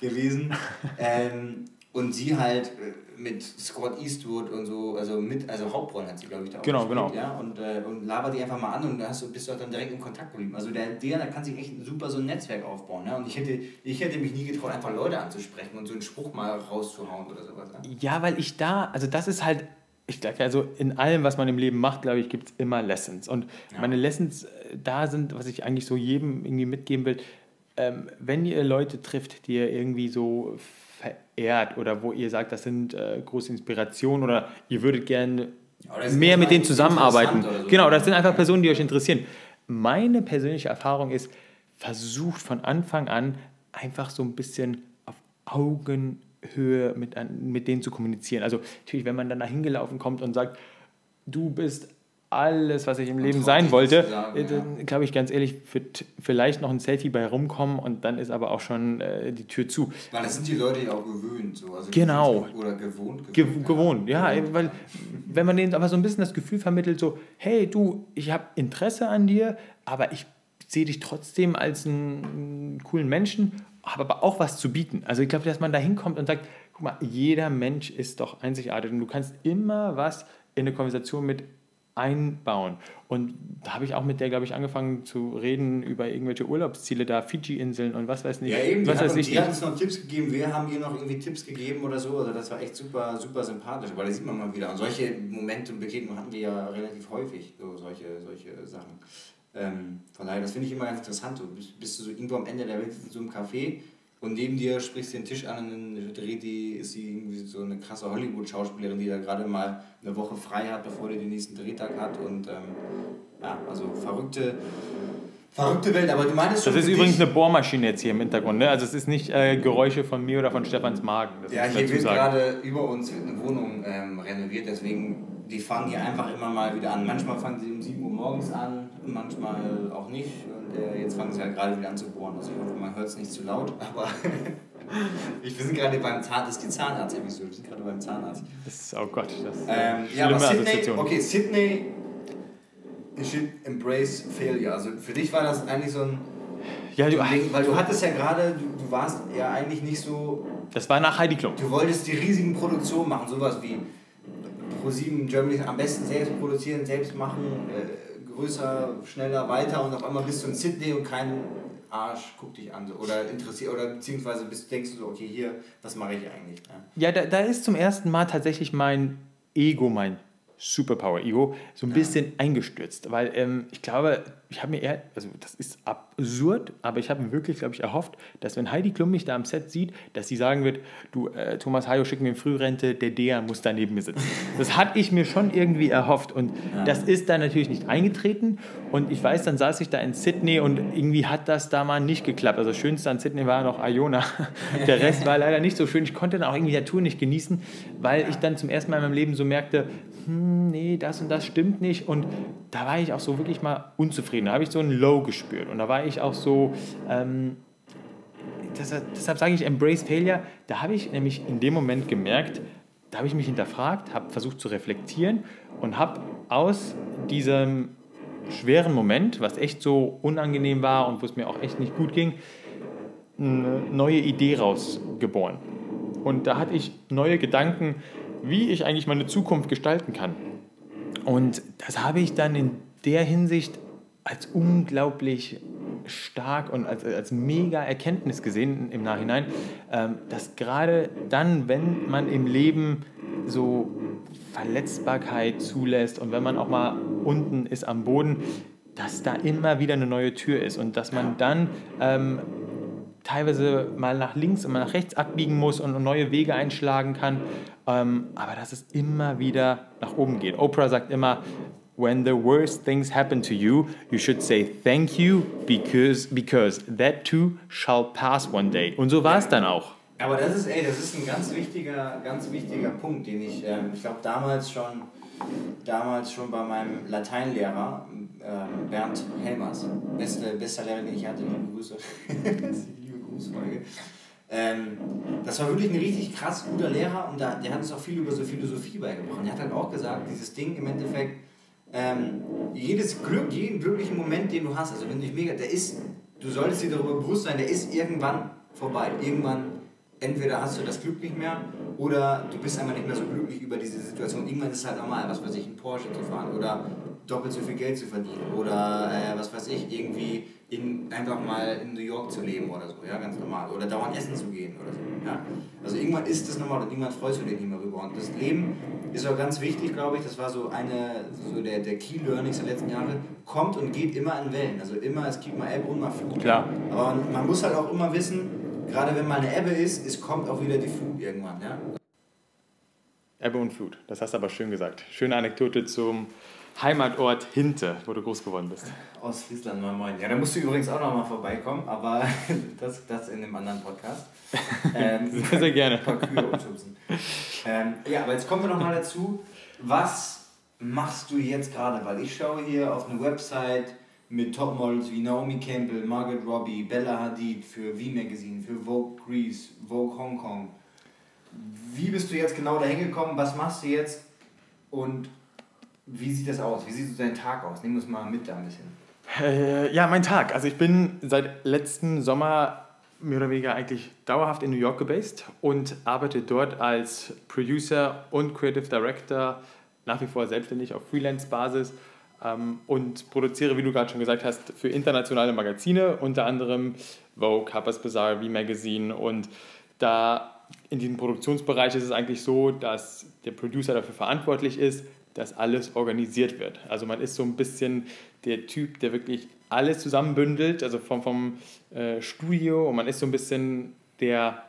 gewesen. [LAUGHS] ähm, und sie halt äh, mit Scott Eastwood und so, also mit, also Hauptrollen hat sie, glaube ich, da auch Genau, gespielt, genau. Ja, und, äh, und labert die einfach mal an und da hast du, bist du halt dann direkt in Kontakt geblieben. Also der, der, da kann sich echt super so ein Netzwerk aufbauen. Ne? Und ich hätte, ich hätte mich nie getraut, einfach Leute anzusprechen und so einen Spruch mal rauszuhauen oder sowas. Ne? Ja, weil ich da, also das ist halt, ich glaube, also in allem, was man im Leben macht, glaube ich, gibt es immer Lessons. Und meine Lessons äh, da sind, was ich eigentlich so jedem irgendwie mitgeben will, ähm, wenn ihr Leute trifft, die ihr irgendwie so verehrt oder wo ihr sagt, das sind äh, große Inspirationen oder ihr würdet gerne Ja, mehr mit denen zusammenarbeiten. so. Genau, das sind einfach Personen, die euch interessieren. Meine persönliche Erfahrung ist, versucht von Anfang an einfach so ein bisschen auf Augenhöhe mit, mit denen zu kommunizieren. Also natürlich, wenn man dann da hingelaufen kommt und sagt, du bist alles, was ich im Leben traut sein wollte, äh, dann glaube ich ganz ehrlich, wird vielleicht noch ein Selfie bei rumkommen und dann ist aber auch schon äh, die Tür zu. Weil das sind die Leute ja auch gewöhnt. So. Also Genau. Oder gewohnt. Ge gewohnt, ja, weil wenn man denen aber so ein bisschen das Gefühl vermittelt, so, hey du, ich habe Interesse an dir, aber ich sehe dich trotzdem als einen coolen Menschen, habe aber auch was zu bieten. Also ich glaube, dass man da hinkommt und sagt, guck mal, jeder Mensch ist doch einzigartig und du kannst immer was in eine Konversation mit einbauen. Und da habe ich auch mit der, glaube ich, angefangen zu reden über irgendwelche Urlaubsziele da, Fiji-Inseln und was weiß nicht. Ja, eben, die, was hat weiß uns, ich die hat uns noch Tipps gegeben, wir haben ihr noch irgendwie Tipps gegeben oder so. Also das war echt super, super sympathisch. Aber da sieht man mal wieder. Und solche Momente und Begegnungen hatten wir ja relativ häufig, so solche, solche Sachen. Ähm, von daher, das finde ich immer ganz interessant. Du bist, bist du so irgendwo am Ende der Welt in so einem Café und neben dir sprichst du den Tisch an und dann dreht die, ist sie irgendwie so eine krasse Hollywood-Schauspielerin, die da gerade mal eine Woche frei hat, bevor die den nächsten Drehtag hat. Und ähm, ja, also verrückte, Verrückte Welt, aber du meintest Das ist übrigens eine Bohrmaschine jetzt hier im Hintergrund. Ne? Also es ist nicht äh, Geräusche von mir oder von Stefans Magen. Das Ja, hier wird gerade über uns eine Wohnung ähm, renoviert, deswegen die fangen hier einfach immer mal wieder an. Manchmal fangen sie um 7 Uhr morgens an, manchmal auch nicht. Und äh, jetzt fangen sie halt gerade wieder an zu bohren. Also ich hoffe, man hört es nicht zu laut, [LAUGHS] aber [LAUGHS] ich, wir sind gerade beim Zahnarzt, das ist die Zahnarzt-Episode, wir sind gerade beim Zahnarzt. Das ist, oh Gott, das ist Ähm, ja, aber Sydney, okay, Sydney Embrace Failure. Also für dich war das eigentlich so ein Ja, du, Ding, weil du hattest ja gerade, du, du warst ja eigentlich nicht so das war nach Heidi Klum. Du wolltest die riesigen Produktionen machen, sowas wie Pro7 Germany, am besten selbst produzieren, selbst machen, äh, größer, schneller, weiter und auf einmal bist du in Sydney und kein Arsch guckt dich an so, oder interessiert oder beziehungsweise bist, denkst du so, okay, hier, was mache ich eigentlich? Ja. Ja, da, da ist zum ersten Mal tatsächlich mein Ego, mein Superpower-Ego, so ein bisschen eingestürzt. Weil ähm, ich glaube, ich habe mir eher, also das ist absurd, aber ich habe mir wirklich, glaube ich, erhofft, dass wenn Heidi Klum mich da am Set sieht, dass sie sagen wird, du, äh, Thomas Hayo, schick mir in Frührente, der Dea muss da neben mir sitzen. Das hatte ich mir schon irgendwie erhofft und das ist dann natürlich nicht eingetreten und ich weiß, dann saß ich da in Sydney und irgendwie hat das da mal nicht geklappt. Also das Schönste an Sydney war noch Iona. [LAUGHS] Der Rest war leider nicht so schön. Ich konnte dann auch irgendwie der Tour nicht genießen, weil ich dann zum ersten Mal in meinem Leben so merkte, hm, nee, das und das stimmt nicht. Und da war ich auch so wirklich mal unzufrieden. Da habe ich so ein Low gespürt. Und da war ich auch so, ähm, deshalb, deshalb sage ich Embrace Failure. Da habe ich nämlich in dem Moment gemerkt, da habe ich mich hinterfragt, habe versucht zu reflektieren und habe aus diesem schweren Moment, was echt so unangenehm war und wo es mir auch echt nicht gut ging, eine neue Idee rausgeboren. Und da hatte ich neue Gedanken, wie ich eigentlich meine Zukunft gestalten kann. Und das habe ich dann in der Hinsicht als unglaublich stark und als, als mega Erkenntnis gesehen im Nachhinein, ähm, dass gerade dann, wenn man im Leben so Verletzbarkeit zulässt und wenn man auch mal unten ist am Boden, dass da immer wieder eine neue Tür ist und dass man dann ähm, teilweise mal nach links und mal nach rechts abbiegen muss und neue Wege einschlagen kann, ähm, aber dass es immer wieder nach oben geht. Oprah sagt immer, when the worst things happen to you, you should say thank you because, because that too shall pass one day. Und so war es dann auch. Aber das ist, ey, das ist ein ganz wichtiger, ganz wichtiger Punkt, den ich, ähm, ich glaube, damals schon, damals schon bei meinem Lateinlehrer, ähm, Bernd Helmers, beste, bester Lehrer, den ich hatte, liebe Grüße, [LAUGHS] liebe Grußfolge. Ähm, das war wirklich ein richtig krass guter Lehrer und da, der hat uns auch viel über so Philosophie beigebracht. Er hat halt auch gesagt, dieses Ding im Endeffekt, ähm, jedes Glück, jeden glücklichen Moment, den du hast, also wenn du dich mega, der ist, du solltest dir darüber bewusst sein, der ist irgendwann vorbei. Irgendwann, entweder hast du das Glück nicht mehr oder du bist einfach nicht mehr so glücklich über diese Situation. Irgendwann ist es halt normal, was weiß ich, einen Porsche zu fahren oder doppelt so viel Geld zu verdienen oder äh, was weiß ich, irgendwie in, einfach mal in New York zu leben oder so, ja, ganz normal. Oder dauernd essen zu gehen oder so, ja. Also irgendwann ist das normal und irgendwann freust du dich nicht mehr rüber. Und das Leben ist auch ganz wichtig, glaube ich, das war so eine, so der, der Key Learnings der letzten Jahre, kommt und geht immer in Wellen. Also immer, es gibt mal Ebbe und mal Flut. Klar. Aber man, muss halt auch immer wissen, gerade wenn mal eine Ebbe ist, es kommt auch wieder die Flut irgendwann, ja. Ebbe und Flut, das hast du aber schön gesagt. Schöne Anekdote zum Heimatort Hinte, wo du groß geworden bist. Aus Friesland, moin moin. Ja, da musst du übrigens auch noch mal vorbeikommen, aber [LAUGHS] das, das in einem anderen Podcast. [LAUGHS] Ähm, Sehr, gerne. Ein paar Kühe umschubsen. Ähm, ja, aber jetzt kommen wir noch mal dazu. Was machst du jetzt gerade? Weil ich schaue hier auf eine Website mit Topmodels wie Naomi Campbell, Margaret Robbie, Bella Hadid für V Magazine, für Vogue Greece, Vogue Hong Kong. Wie bist du jetzt genau dahin gekommen? Was machst du jetzt? Und wie sieht das aus? Wie sieht so dein Tag aus? Nimm uns mal mit da ein bisschen. Äh, ja, mein Tag. Also ich bin seit letzten Sommer mehr oder weniger eigentlich dauerhaft in New York gebased und arbeite dort als Producer und Creative Director nach wie vor selbstständig auf Freelance-Basis ähm, und produziere, wie du gerade schon gesagt hast, für internationale Magazine, unter anderem Vogue, Harper's Bazaar, V-Magazine und da in diesem Produktionsbereich ist es eigentlich so, dass der Producer dafür verantwortlich ist, dass alles organisiert wird. Also man ist so ein bisschen der Typ, der wirklich alles zusammenbündelt, also vom, vom äh, Studio und man ist so ein bisschen der,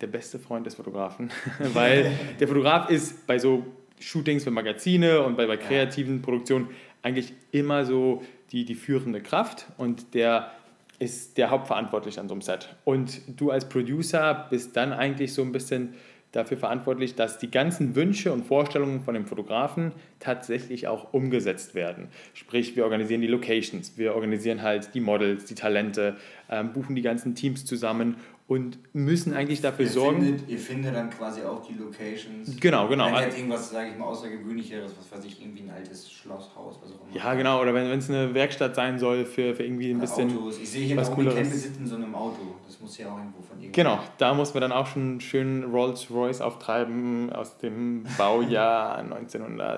der beste Freund des Fotografen, [LAUGHS] weil der Fotograf ist bei so Shootings für Magazine und bei, bei kreativen Produktionen eigentlich immer so die, die führende Kraft und der ist der Hauptverantwortliche an so einem Set. Und du als Producer bist dann eigentlich so ein bisschen dafür verantwortlich, dass die ganzen Wünsche und Vorstellungen von dem Fotografen tatsächlich auch umgesetzt werden. Sprich, wir organisieren die Locations, wir organisieren halt die Models, die Talente, ähm, buchen die ganzen Teams zusammen und müssen eigentlich dafür ihr sorgen. Findet, ihr findet dann quasi auch die Locations. Genau, genau. Wenn jetzt irgendwas, sage ich mal, außergewöhnlicheres, was weiß ich, irgendwie ein altes Schlosshaus, was auch immer. Ja, genau. Oder wenn es eine Werkstatt sein soll für, für irgendwie ein bisschen Autos. Ich sehe hier was Campbell Cooleres. sitzt in so einem Auto. Das muss ja auch irgendwo von irgendwo. Genau, da muss man dann auch schon schön Rolls-Royce auftreiben aus dem Baujahr [LAUGHS]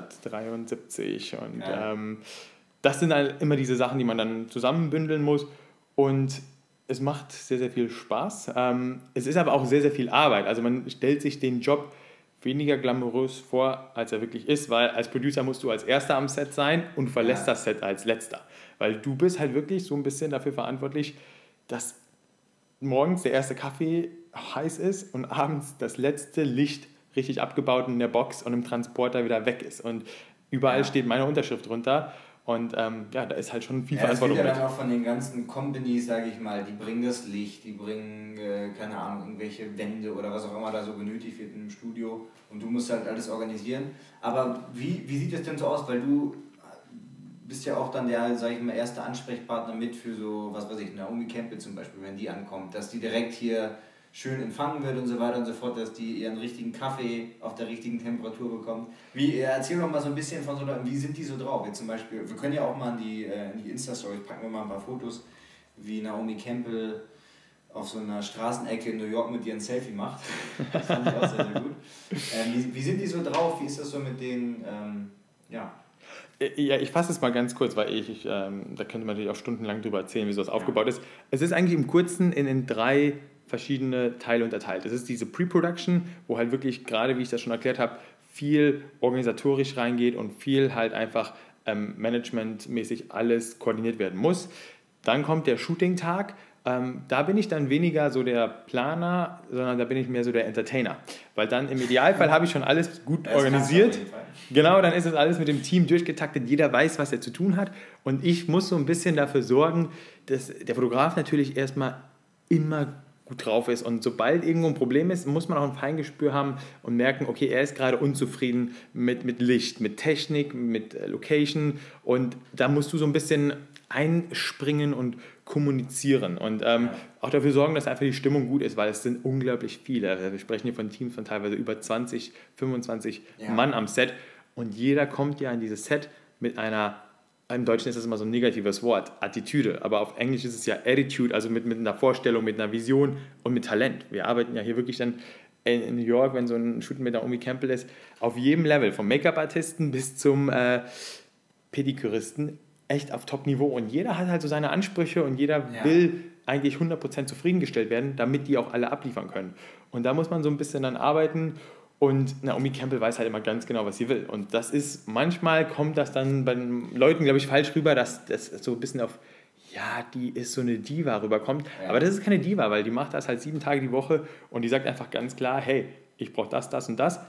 1973. Und Ja. ähm, das sind halt immer diese Sachen, die man dann zusammenbündeln muss. Und es macht sehr, sehr viel Spaß. Ähm, es ist aber auch sehr, sehr viel Arbeit. Also man stellt sich den Job weniger glamourös vor, als er wirklich ist, weil als Producer musst du als Erster am Set sein und verlässt Ja. das Set als Letzter. Weil du bist halt wirklich so ein bisschen dafür verantwortlich, dass morgens der erste Kaffee heiß ist und abends das letzte Licht richtig abgebaut in der Box und im Transporter wieder weg ist. Und überall Ja. steht meine Unterschrift drunter. Und ähm, ja, da ist halt schon viel Ja, das wird Verantwortung ja dann auch von den ganzen Companies, sage ich mal, die bringen das Licht, die bringen, äh, keine Ahnung, irgendwelche Wände oder was auch immer da so benötigt wird im Studio und du musst halt alles organisieren. Aber wie, wie sieht es denn so aus? Weil du bist ja auch dann der, sage ich mal, erste Ansprechpartner mit für so, was weiß ich, Naomi Campbell zum Beispiel, wenn die ankommt, dass die direkt hier schön empfangen wird und so weiter und so fort, dass die ihren richtigen Kaffee auf der richtigen Temperatur bekommt. Wie, äh, erzähl doch mal so ein bisschen von so Leuten, wie sind die so drauf? Jetzt zum Beispiel, wir können ja auch mal in die, äh, in die Insta-Stories packen wir mal ein paar Fotos, wie Naomi Campbell auf so einer Straßenecke in New York mit dir ein Selfie macht. Das fand ich auch sehr, sehr gut. Ähm, wie, wie sind die so drauf? Wie ist das so mit den, ähm, ja, Äh, Ja, ich fasse es mal ganz kurz, weil ich, ich ähm, da könnte man natürlich auch stundenlang drüber erzählen, wie sowas aufgebaut ist. Es ist eigentlich im Kurzen in, in drei verschiedene Teile unterteilt. Es ist diese Pre-Production, wo halt wirklich, gerade wie ich das schon erklärt habe, viel organisatorisch reingeht und viel halt einfach ähm, managementmäßig alles koordiniert werden muss. Dann kommt der Shooting-Tag. Ähm, da bin ich dann weniger so der Planer, sondern da bin ich mehr so der Entertainer. Weil dann im Idealfall habe ich schon alles gut Das organisiert. Genau, dann ist es alles mit dem Team durchgetaktet. Jeder weiß, was er zu tun hat. Und ich muss so ein bisschen dafür sorgen, dass der Fotograf natürlich erstmal immer gut drauf ist. Und sobald irgendwo ein Problem ist, muss man auch ein Feingespür haben und merken, okay, er ist gerade unzufrieden mit, mit Licht, mit Technik, mit äh, Location. Und da musst du so ein bisschen einspringen und kommunizieren und ähm, auch dafür sorgen, dass einfach die Stimmung gut ist, weil es sind unglaublich viele. Also Wir sprechen hier von Teams von teilweise über 20, 25 Ja. Mann am Set und jeder kommt ja in dieses Set mit einer, im Deutschen ist das immer so ein negatives Wort, Attitüde, aber auf Englisch ist es ja Attitude, also mit, mit einer Vorstellung, mit einer Vision und mit Talent. Wir arbeiten ja hier wirklich dann in, in New York, wenn so ein Shooting mit Naomi Campbell ist, auf jedem Level, vom Make-up-Artisten bis zum äh, Pediküristen, echt auf Top-Niveau und jeder hat halt so seine Ansprüche und jeder Ja. will eigentlich 100% zufriedengestellt werden, damit die auch alle abliefern können. Und da muss man so ein bisschen dann arbeiten und Naomi Campbell weiß halt immer ganz genau, was sie will. Und das ist, manchmal kommt das dann bei den Leuten, glaube ich, falsch rüber, dass das so ein bisschen auf, ja, die ist so eine Diva rüberkommt. Ja. Aber das ist keine Diva, weil die macht das halt sieben Tage die Woche und die sagt einfach ganz klar, hey, ich brauche das, das und das,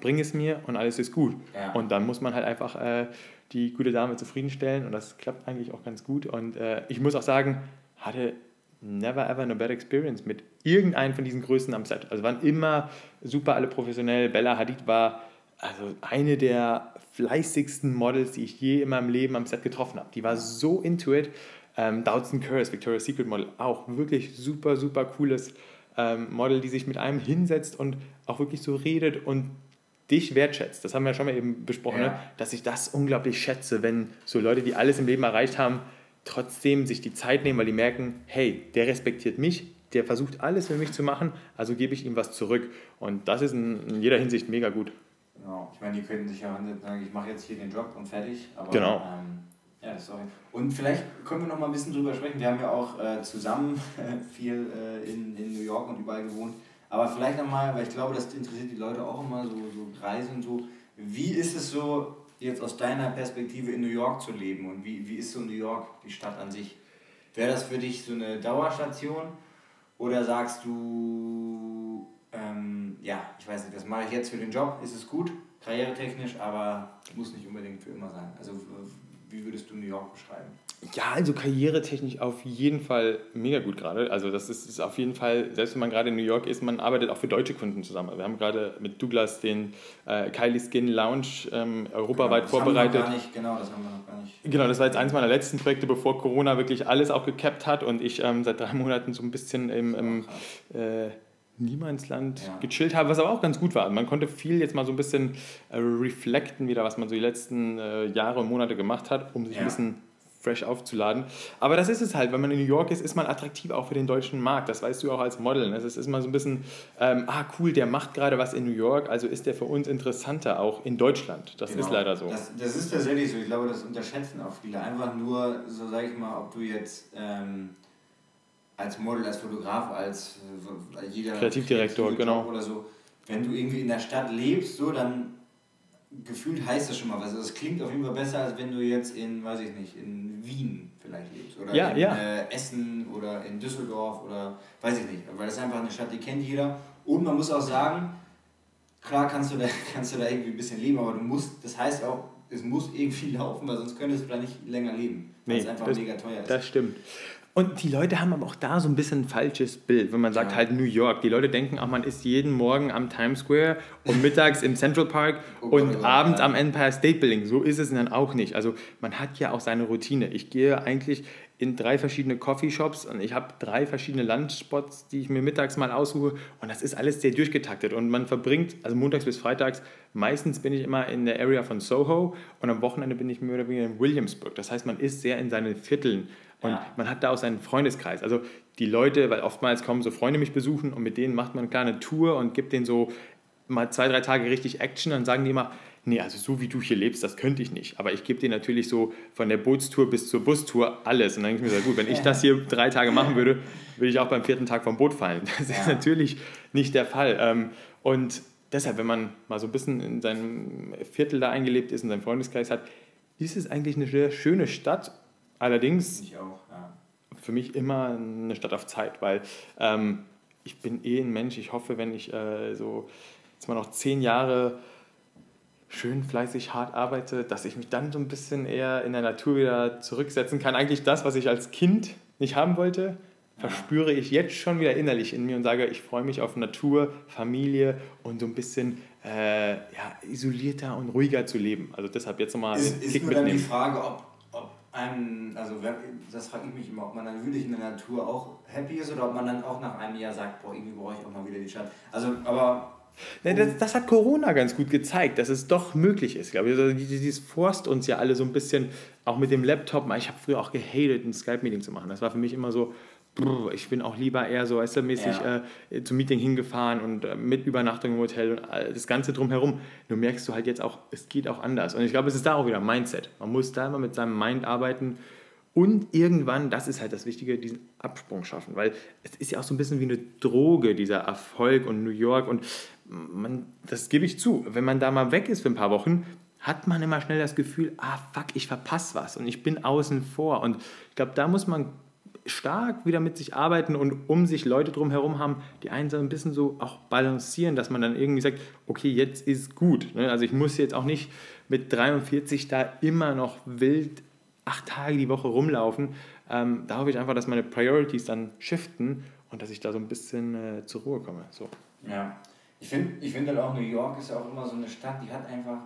bring es mir und alles ist gut. Ja. Und dann muss man halt einfach äh, die gute Dame zufriedenstellen und das klappt eigentlich auch ganz gut. Und äh, ich muss auch sagen, hatte never ever a bad experience mit irgendeinem von diesen Größen am Set. Also waren immer super alle professionell. Bella Hadid war also eine der fleißigsten Models, die ich je in meinem Leben am Set getroffen habe. Die war so into it. Ähm, Dowson Curse, Victoria's Secret Model, auch wirklich super, super cooles ähm, Model, die sich mit einem hinsetzt und auch wirklich so redet und dich wertschätzt. Das haben wir ja schon mal eben besprochen, Ja. ne? dass ich das unglaublich schätze, wenn so Leute, die alles im Leben erreicht haben, trotzdem sich die Zeit nehmen, weil die merken, hey, der respektiert mich, der versucht alles für mich zu machen, also gebe ich ihm was zurück. Und das ist in, jeder Hinsicht mega gut. Genau. Ich meine, die könnten sich ja sagen, ich mache jetzt hier den Job und fertig. Aber, Genau. Ähm, ja, das ist auch. Und vielleicht können wir noch mal ein bisschen drüber sprechen. Wir haben ja auch äh, zusammen [LAUGHS] viel äh, in, in New York und überall gewohnt. Aber vielleicht noch mal, weil ich glaube, das interessiert die Leute auch immer, so, so Reise und so. Wie ist es so, jetzt aus deiner Perspektive in New York zu leben? Und wie, wie ist so New York, die Stadt an sich? Wäre das für dich so eine Dauerstation? Oder sagst du, ähm, ja, ich weiß nicht, das mache ich jetzt für den Job, ist es gut, karrieretechnisch, aber muss nicht unbedingt für immer sein. Also wie würdest du New York beschreiben? Ja, also karrieretechnisch auf jeden Fall mega gut gerade. Also das ist, ist auf jeden Fall, selbst wenn man gerade in New York ist, man arbeitet auch für deutsche Kunden zusammen. Wir haben gerade mit Douglas den äh, Kylie Skin Lounge ähm, europaweit das vorbereitet. Haben wir noch gar nicht, genau, das haben wir noch gar nicht. Genau, das war jetzt eines meiner letzten Projekte, bevor Corona wirklich alles auch gekappt hat und ich ähm, seit drei Monaten so ein bisschen im, im äh, Niemandsland Ja. gechillt habe, was aber auch ganz gut war. Man konnte viel jetzt mal so ein bisschen äh, reflekten wieder, was man so die letzten äh, Jahre und Monate gemacht hat, um sich Ja. ein bisschen fresh aufzuladen. Aber das ist es halt, wenn man in New York ist, ist man attraktiv auch für den deutschen Markt. Das weißt du auch als Model. ne? Es ist immer so ein bisschen, ähm, ah cool, der macht gerade was in New York, also ist der für uns interessanter auch in Deutschland. Das ist Genau. leider so. Das, das ist tatsächlich so. Ich glaube, das unterschätzen auch viele. Einfach nur, so sage ich mal, ob du jetzt ähm, als Model, als Fotograf, als äh, jeder Kreativdirektor, kreative genau. Oder so, wenn du irgendwie in der Stadt lebst, so dann gefühlt heißt das schon mal was. Also es klingt auf jeden Fall besser, als wenn du jetzt in, weiß ich nicht, in Wien vielleicht lebst. Oder Ja, in ja. Äh, Essen oder in Düsseldorf oder weiß ich nicht. Weil das ist einfach eine Stadt, die kennt jeder. Und man muss auch sagen, klar kannst du da, [LAUGHS] kannst du da irgendwie ein bisschen leben, aber du musst, das heißt auch, es muss irgendwie [LAUGHS] laufen, weil sonst könntest du da nicht länger leben. Weil Nee, es einfach das- mega teuer ist. Das stimmt. Und die Leute haben aber auch da so ein bisschen ein falsches Bild, wenn man sagt Ja. halt New York. Die Leute denken auch, man ist jeden Morgen am Times Square und mittags im Central Park Oh und oh Gott, abends ja. am Empire State Building. So ist es dann auch nicht. Also man hat ja auch seine Routine. Ich gehe eigentlich in drei verschiedene Coffeeshops und ich habe drei verschiedene Lunchspots, die ich mir mittags mal aussuche und das ist alles sehr durchgetaktet und man verbringt, also montags bis freitags, meistens bin ich immer in der Area von Soho und am Wochenende bin ich mehr oder weniger in Williamsburg. Das heißt, man ist sehr in seinen Vierteln und Ja. man hat da auch seinen Freundeskreis. Also die Leute, weil oftmals kommen so Freunde mich besuchen und mit denen macht man eine kleine Tour und gibt denen so mal zwei, drei Tage richtig Action. Dann sagen die immer, nee, also so wie du hier lebst, das könnte ich nicht. Aber ich gebe dir natürlich so von der Bootstour bis zur Bustour alles. Und dann denke ich mir so, gut, wenn ich das hier drei Tage machen würde, würde ich auch beim vierten Tag vom Boot fallen. Das ist Ja. natürlich nicht der Fall. Ähm, Und deshalb, wenn man mal so ein bisschen in seinem Viertel da eingelebt ist, in seinem Freundeskreis hat, ist es eigentlich eine sehr schöne Stadt. Allerdings ich auch, ja. für mich immer eine Stadt auf Zeit, weil ähm, ich bin eh ein Mensch. Ich hoffe, wenn ich äh, so jetzt mal noch zehn Jahre schön fleißig hart arbeite, dass ich mich dann so ein bisschen eher in der Natur wieder zurücksetzen kann. Eigentlich das, was ich als Kind nicht haben wollte, verspüre ich jetzt schon wieder innerlich in mir und sage, ich freue mich auf Natur, Familie und so ein bisschen äh, ja, isolierter und ruhiger zu leben. Also deshalb jetzt nochmal Ist, ist nur dann die mitnehmen. Frage, ob einem, also das frage ich mich immer, ob man dann wirklich in der Natur auch happy ist oder ob man dann auch nach einem Jahr sagt, boah, irgendwie brauche ich auch mal wieder die Stadt. Also, aber Ja, das, das hat Corona ganz gut gezeigt, dass es doch möglich ist. Glaube ich. Also dieses forst uns ja alle so ein bisschen, auch mit dem Laptop. Ich habe früher auch gehatet, ein Skype-Meeting zu machen. Das war für mich immer so, ich bin auch lieber eher so weißt du, mäßig Ja. äh, zum Meeting hingefahren und äh, mit Übernachtung im Hotel und all das Ganze drumherum. Nur merkst du halt jetzt auch, es geht auch anders. Und ich glaube, es ist da auch wieder Mindset. Man muss da immer mit seinem Mind arbeiten und irgendwann, das ist halt das Wichtige, diesen Absprung schaffen. Weil es ist ja auch so ein bisschen wie eine Droge, dieser Erfolg und New York. Und man, das gebe ich zu, wenn man da mal weg ist für ein paar Wochen, hat man immer schnell das Gefühl, ah fuck, ich verpasse was und ich bin außen vor. Und ich glaube, da muss man stark wieder mit sich arbeiten und um sich Leute drumherum haben, die einen so ein bisschen so auch balancieren, dass man dann irgendwie sagt, okay, jetzt ist gut. ne? Also ich muss jetzt auch nicht mit 43 da immer noch wild acht Tage die Woche rumlaufen. Ähm, da hoffe ich einfach, dass meine Priorities dann shiften und dass ich da so ein bisschen äh, zur Ruhe komme. So. Ja, ich finde ich find halt auch New York ist ja auch immer so eine Stadt, die hat einfach,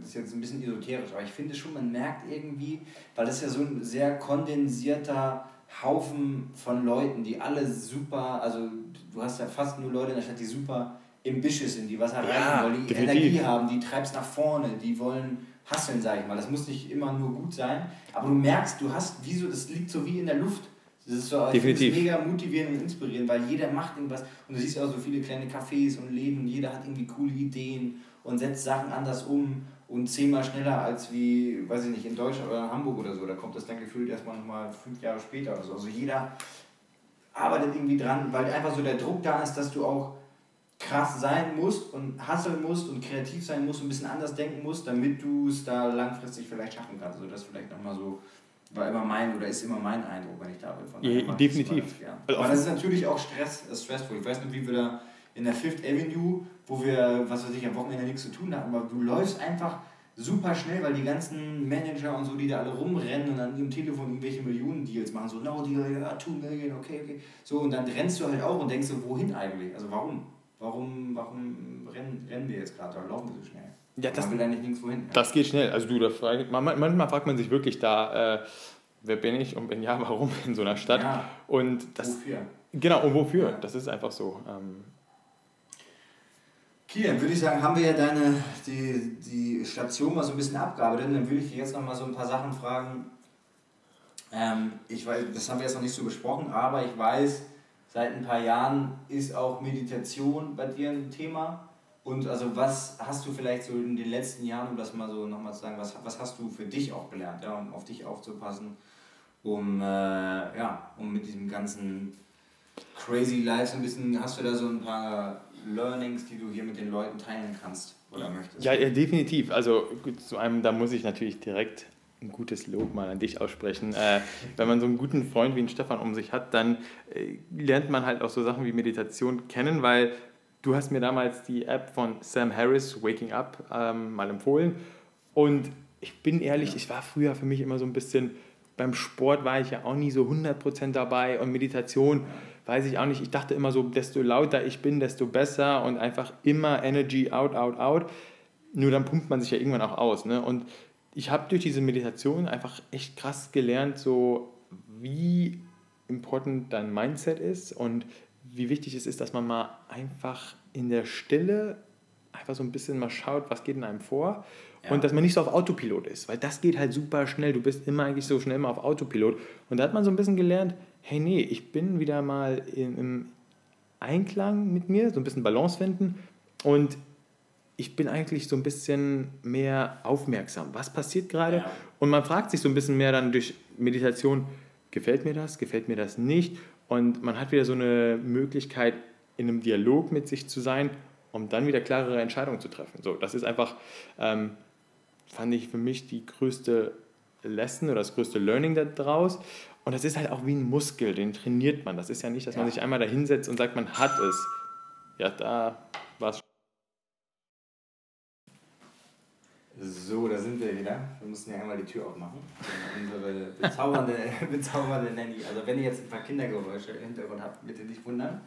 das ist jetzt ein bisschen esoterisch, aber ich finde schon, man merkt irgendwie, weil das ja so ein sehr kondensierter Haufen von Leuten, die alle super, also du hast ja fast nur Leute in der Stadt, die super ambitious sind, die was erreichen wollen, die definitiv. Energie haben, die treibst nach vorne, die wollen hasseln, sag ich mal. Das muss nicht immer nur gut sein, aber du merkst, du hast, wie so, das liegt so wie in der Luft. Das ist so, Definitiv. mega motivierend und inspirierend, weil jeder macht irgendwas und du siehst ja auch so viele kleine Cafés und Läden und jeder hat irgendwie coole Ideen und setzt Sachen anders um und zehnmal schneller als wie, weiß ich nicht, in Deutschland oder in Hamburg oder so. Da kommt das dann gefühlt erstmal nochmal fünf Jahre später oder so. Also jeder arbeitet irgendwie dran, weil einfach so der Druck da ist, dass du auch krass sein musst und hasseln musst und kreativ sein musst und ein bisschen anders denken musst, damit du es da langfristig vielleicht schaffen kannst. Also das vielleicht nochmal so, war immer mein oder ist immer mein Eindruck, wenn ich da bin. Von Ja, das definitiv. Also Aber das ist natürlich auch Stress, äh, stressful. Ich weiß nicht, wie wir da in der Fifth Avenue, wo wir, was weiß ich, am Wochenende nichts zu tun hatten, aber du läufst einfach super schnell, weil die ganzen Manager und so, die da alle rumrennen und an ihrem Telefon irgendwelche Millionen-Deals machen, so, no deal, ja, 2 Millionen, okay, okay. So, und dann rennst du halt auch und denkst so, wohin eigentlich? Also warum? Warum, warum rennen, rennen wir jetzt gerade oder laufen wir so schnell? Ja, das- Man will eigentlich nirgendwo hin. Das geht schnell. Also du, da frag, man- manchmal fragt man sich wirklich da, äh, wer bin ich und wenn ja, [LAUGHS] warum in so einer Stadt? Ja. Und das, Wofür? genau, und wofür? Das ist einfach so. Ähm, Kilian, würde ich sagen, haben wir ja deine, die, die Station mal so ein bisschen abgearbeitet. Dann würde ich jetzt noch mal so ein paar Sachen fragen. Ähm, ich weiß, das haben wir jetzt noch nicht so besprochen, aber ich weiß, seit ein paar Jahren ist auch Meditation bei dir ein Thema. Und also was hast du vielleicht so in den letzten Jahren, um das mal so nochmal zu sagen, was, was hast du für dich auch gelernt, ja, um auf dich aufzupassen, um, äh, ja, um mit diesem ganzen Crazy Life so ein bisschen, hast du da so ein paar Learnings, die du hier mit den Leuten teilen kannst oder möchtest? ja, ja, definitiv. Also gut, zu einem, da muss ich natürlich direkt ein gutes Lob mal an dich aussprechen. Äh, wenn man so einen guten Freund wie einen Stefan um sich hat, dann äh, lernt man halt auch so Sachen wie Meditation kennen, weil du hast mir damals die App von Sam Harris, Waking Up, ähm, mal empfohlen. Und ich bin ehrlich, ich war früher für mich immer so ein bisschen, beim Sport war ich ja auch nie so 100% dabei und Meditation weiß ich auch nicht. Ich dachte immer so, desto lauter ich bin, desto besser und einfach immer Energy out, out, out. Nur dann pumpt man sich ja irgendwann auch aus. Ne? Und ich habe durch diese Meditation einfach echt krass gelernt, so wie important dein Mindset ist und wie wichtig es ist, dass man mal einfach in der Stille einfach so ein bisschen mal schaut, was geht in einem vor Ja. und dass man nicht so auf Autopilot ist, weil das geht halt super schnell. Du bist immer eigentlich so schnell mal auf Autopilot und da hat man so ein bisschen gelernt, hey nee, ich bin wieder mal in, im Einklang mit mir, so ein bisschen Balance finden und ich bin eigentlich so ein bisschen mehr aufmerksam. Was passiert gerade? Ja. Und man fragt sich so ein bisschen mehr dann durch Meditation, gefällt mir das, gefällt mir das nicht? Und man hat wieder so eine Möglichkeit, in einem Dialog mit sich zu sein, um dann wieder klarere Entscheidungen zu treffen. So, das ist einfach, ähm, fand ich für mich die größte Lesson oder das größte Learning daraus. Und das ist halt auch wie ein Muskel, den trainiert man. Das ist ja nicht, dass man Ja. sich einmal da hinsetzt und sagt, man hat es. Ja, da war es So, da sind wir wieder. Wir mussten ja einmal die Tür aufmachen. Unsere bezaubernde, [LAUGHS] bezaubernde Nanny. Also wenn ihr jetzt ein paar Kindergeräusche im Hintergrund habt, bitte nicht wundern.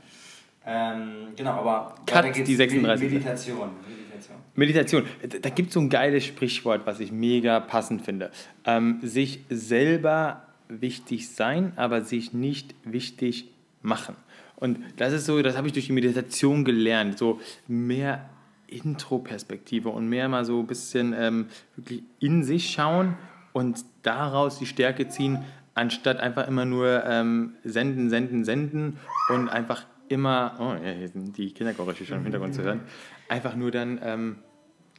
Ähm, genau, aber Cut, die 36. Meditation. Meditation. Meditation. Da- Da gibt es so ein geiles Sprichwort, was ich mega passend finde. Ähm, sich selber wichtig sein, aber sich nicht wichtig machen. Und das ist so, das habe ich durch die Meditation gelernt. So mehr Intro-Perspektive und mehr mal so ein bisschen ähm, wirklich in sich schauen und daraus die Stärke ziehen, anstatt einfach immer nur ähm, senden, senden, senden und einfach immer, oh ja, hier sind die Kindergeräusche schon im Hintergrund zu hören, einfach nur dann ähm,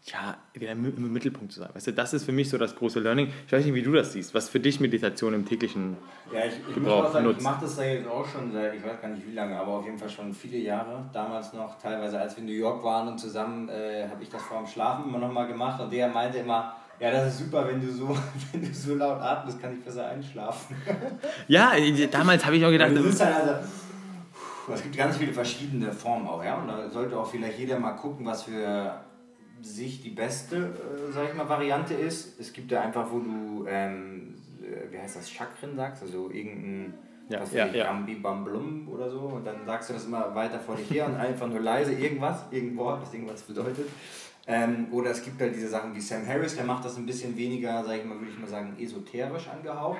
ja, wieder im, im Mittelpunkt zu sein. Weißt du, das ist für mich so das große Learning. Ich weiß nicht, wie du das siehst, was für dich Meditation im täglichen Ja, ich, ich, Gebrauch sagen, ich nutzt. mache das ja jetzt auch schon seit, ich weiß gar nicht wie lange, aber auf jeden Fall schon viele Jahre. Damals noch, teilweise als wir in New York waren und zusammen, äh, habe ich das vor dem Schlafen immer noch mal gemacht und der meinte immer, ja, das ist super, wenn du so, [LAUGHS] wenn du so laut atmest, kann ich besser einschlafen. [LAUGHS] Ja, äh, damals habe ich auch gedacht, Also, halt also, es gibt ganz viele verschiedene Formen auch, ja. Und da sollte auch vielleicht jeder mal gucken, was für sich die beste, äh, sag ich mal, Variante ist. Es gibt ja einfach, wo du, ähm, äh, wie heißt das, Chakren sagst, also irgendein, Ja, was ja, ja. Bambi Bamblum oder so. Und dann sagst du das immer weiter vor dich her und einfach nur leise irgendwas, irgendein Wort, das irgendwas bedeutet. Ähm, oder es gibt halt diese Sachen wie Sam Harris, der macht das ein bisschen weniger, sag ich mal, würde ich mal sagen, esoterisch angehaucht.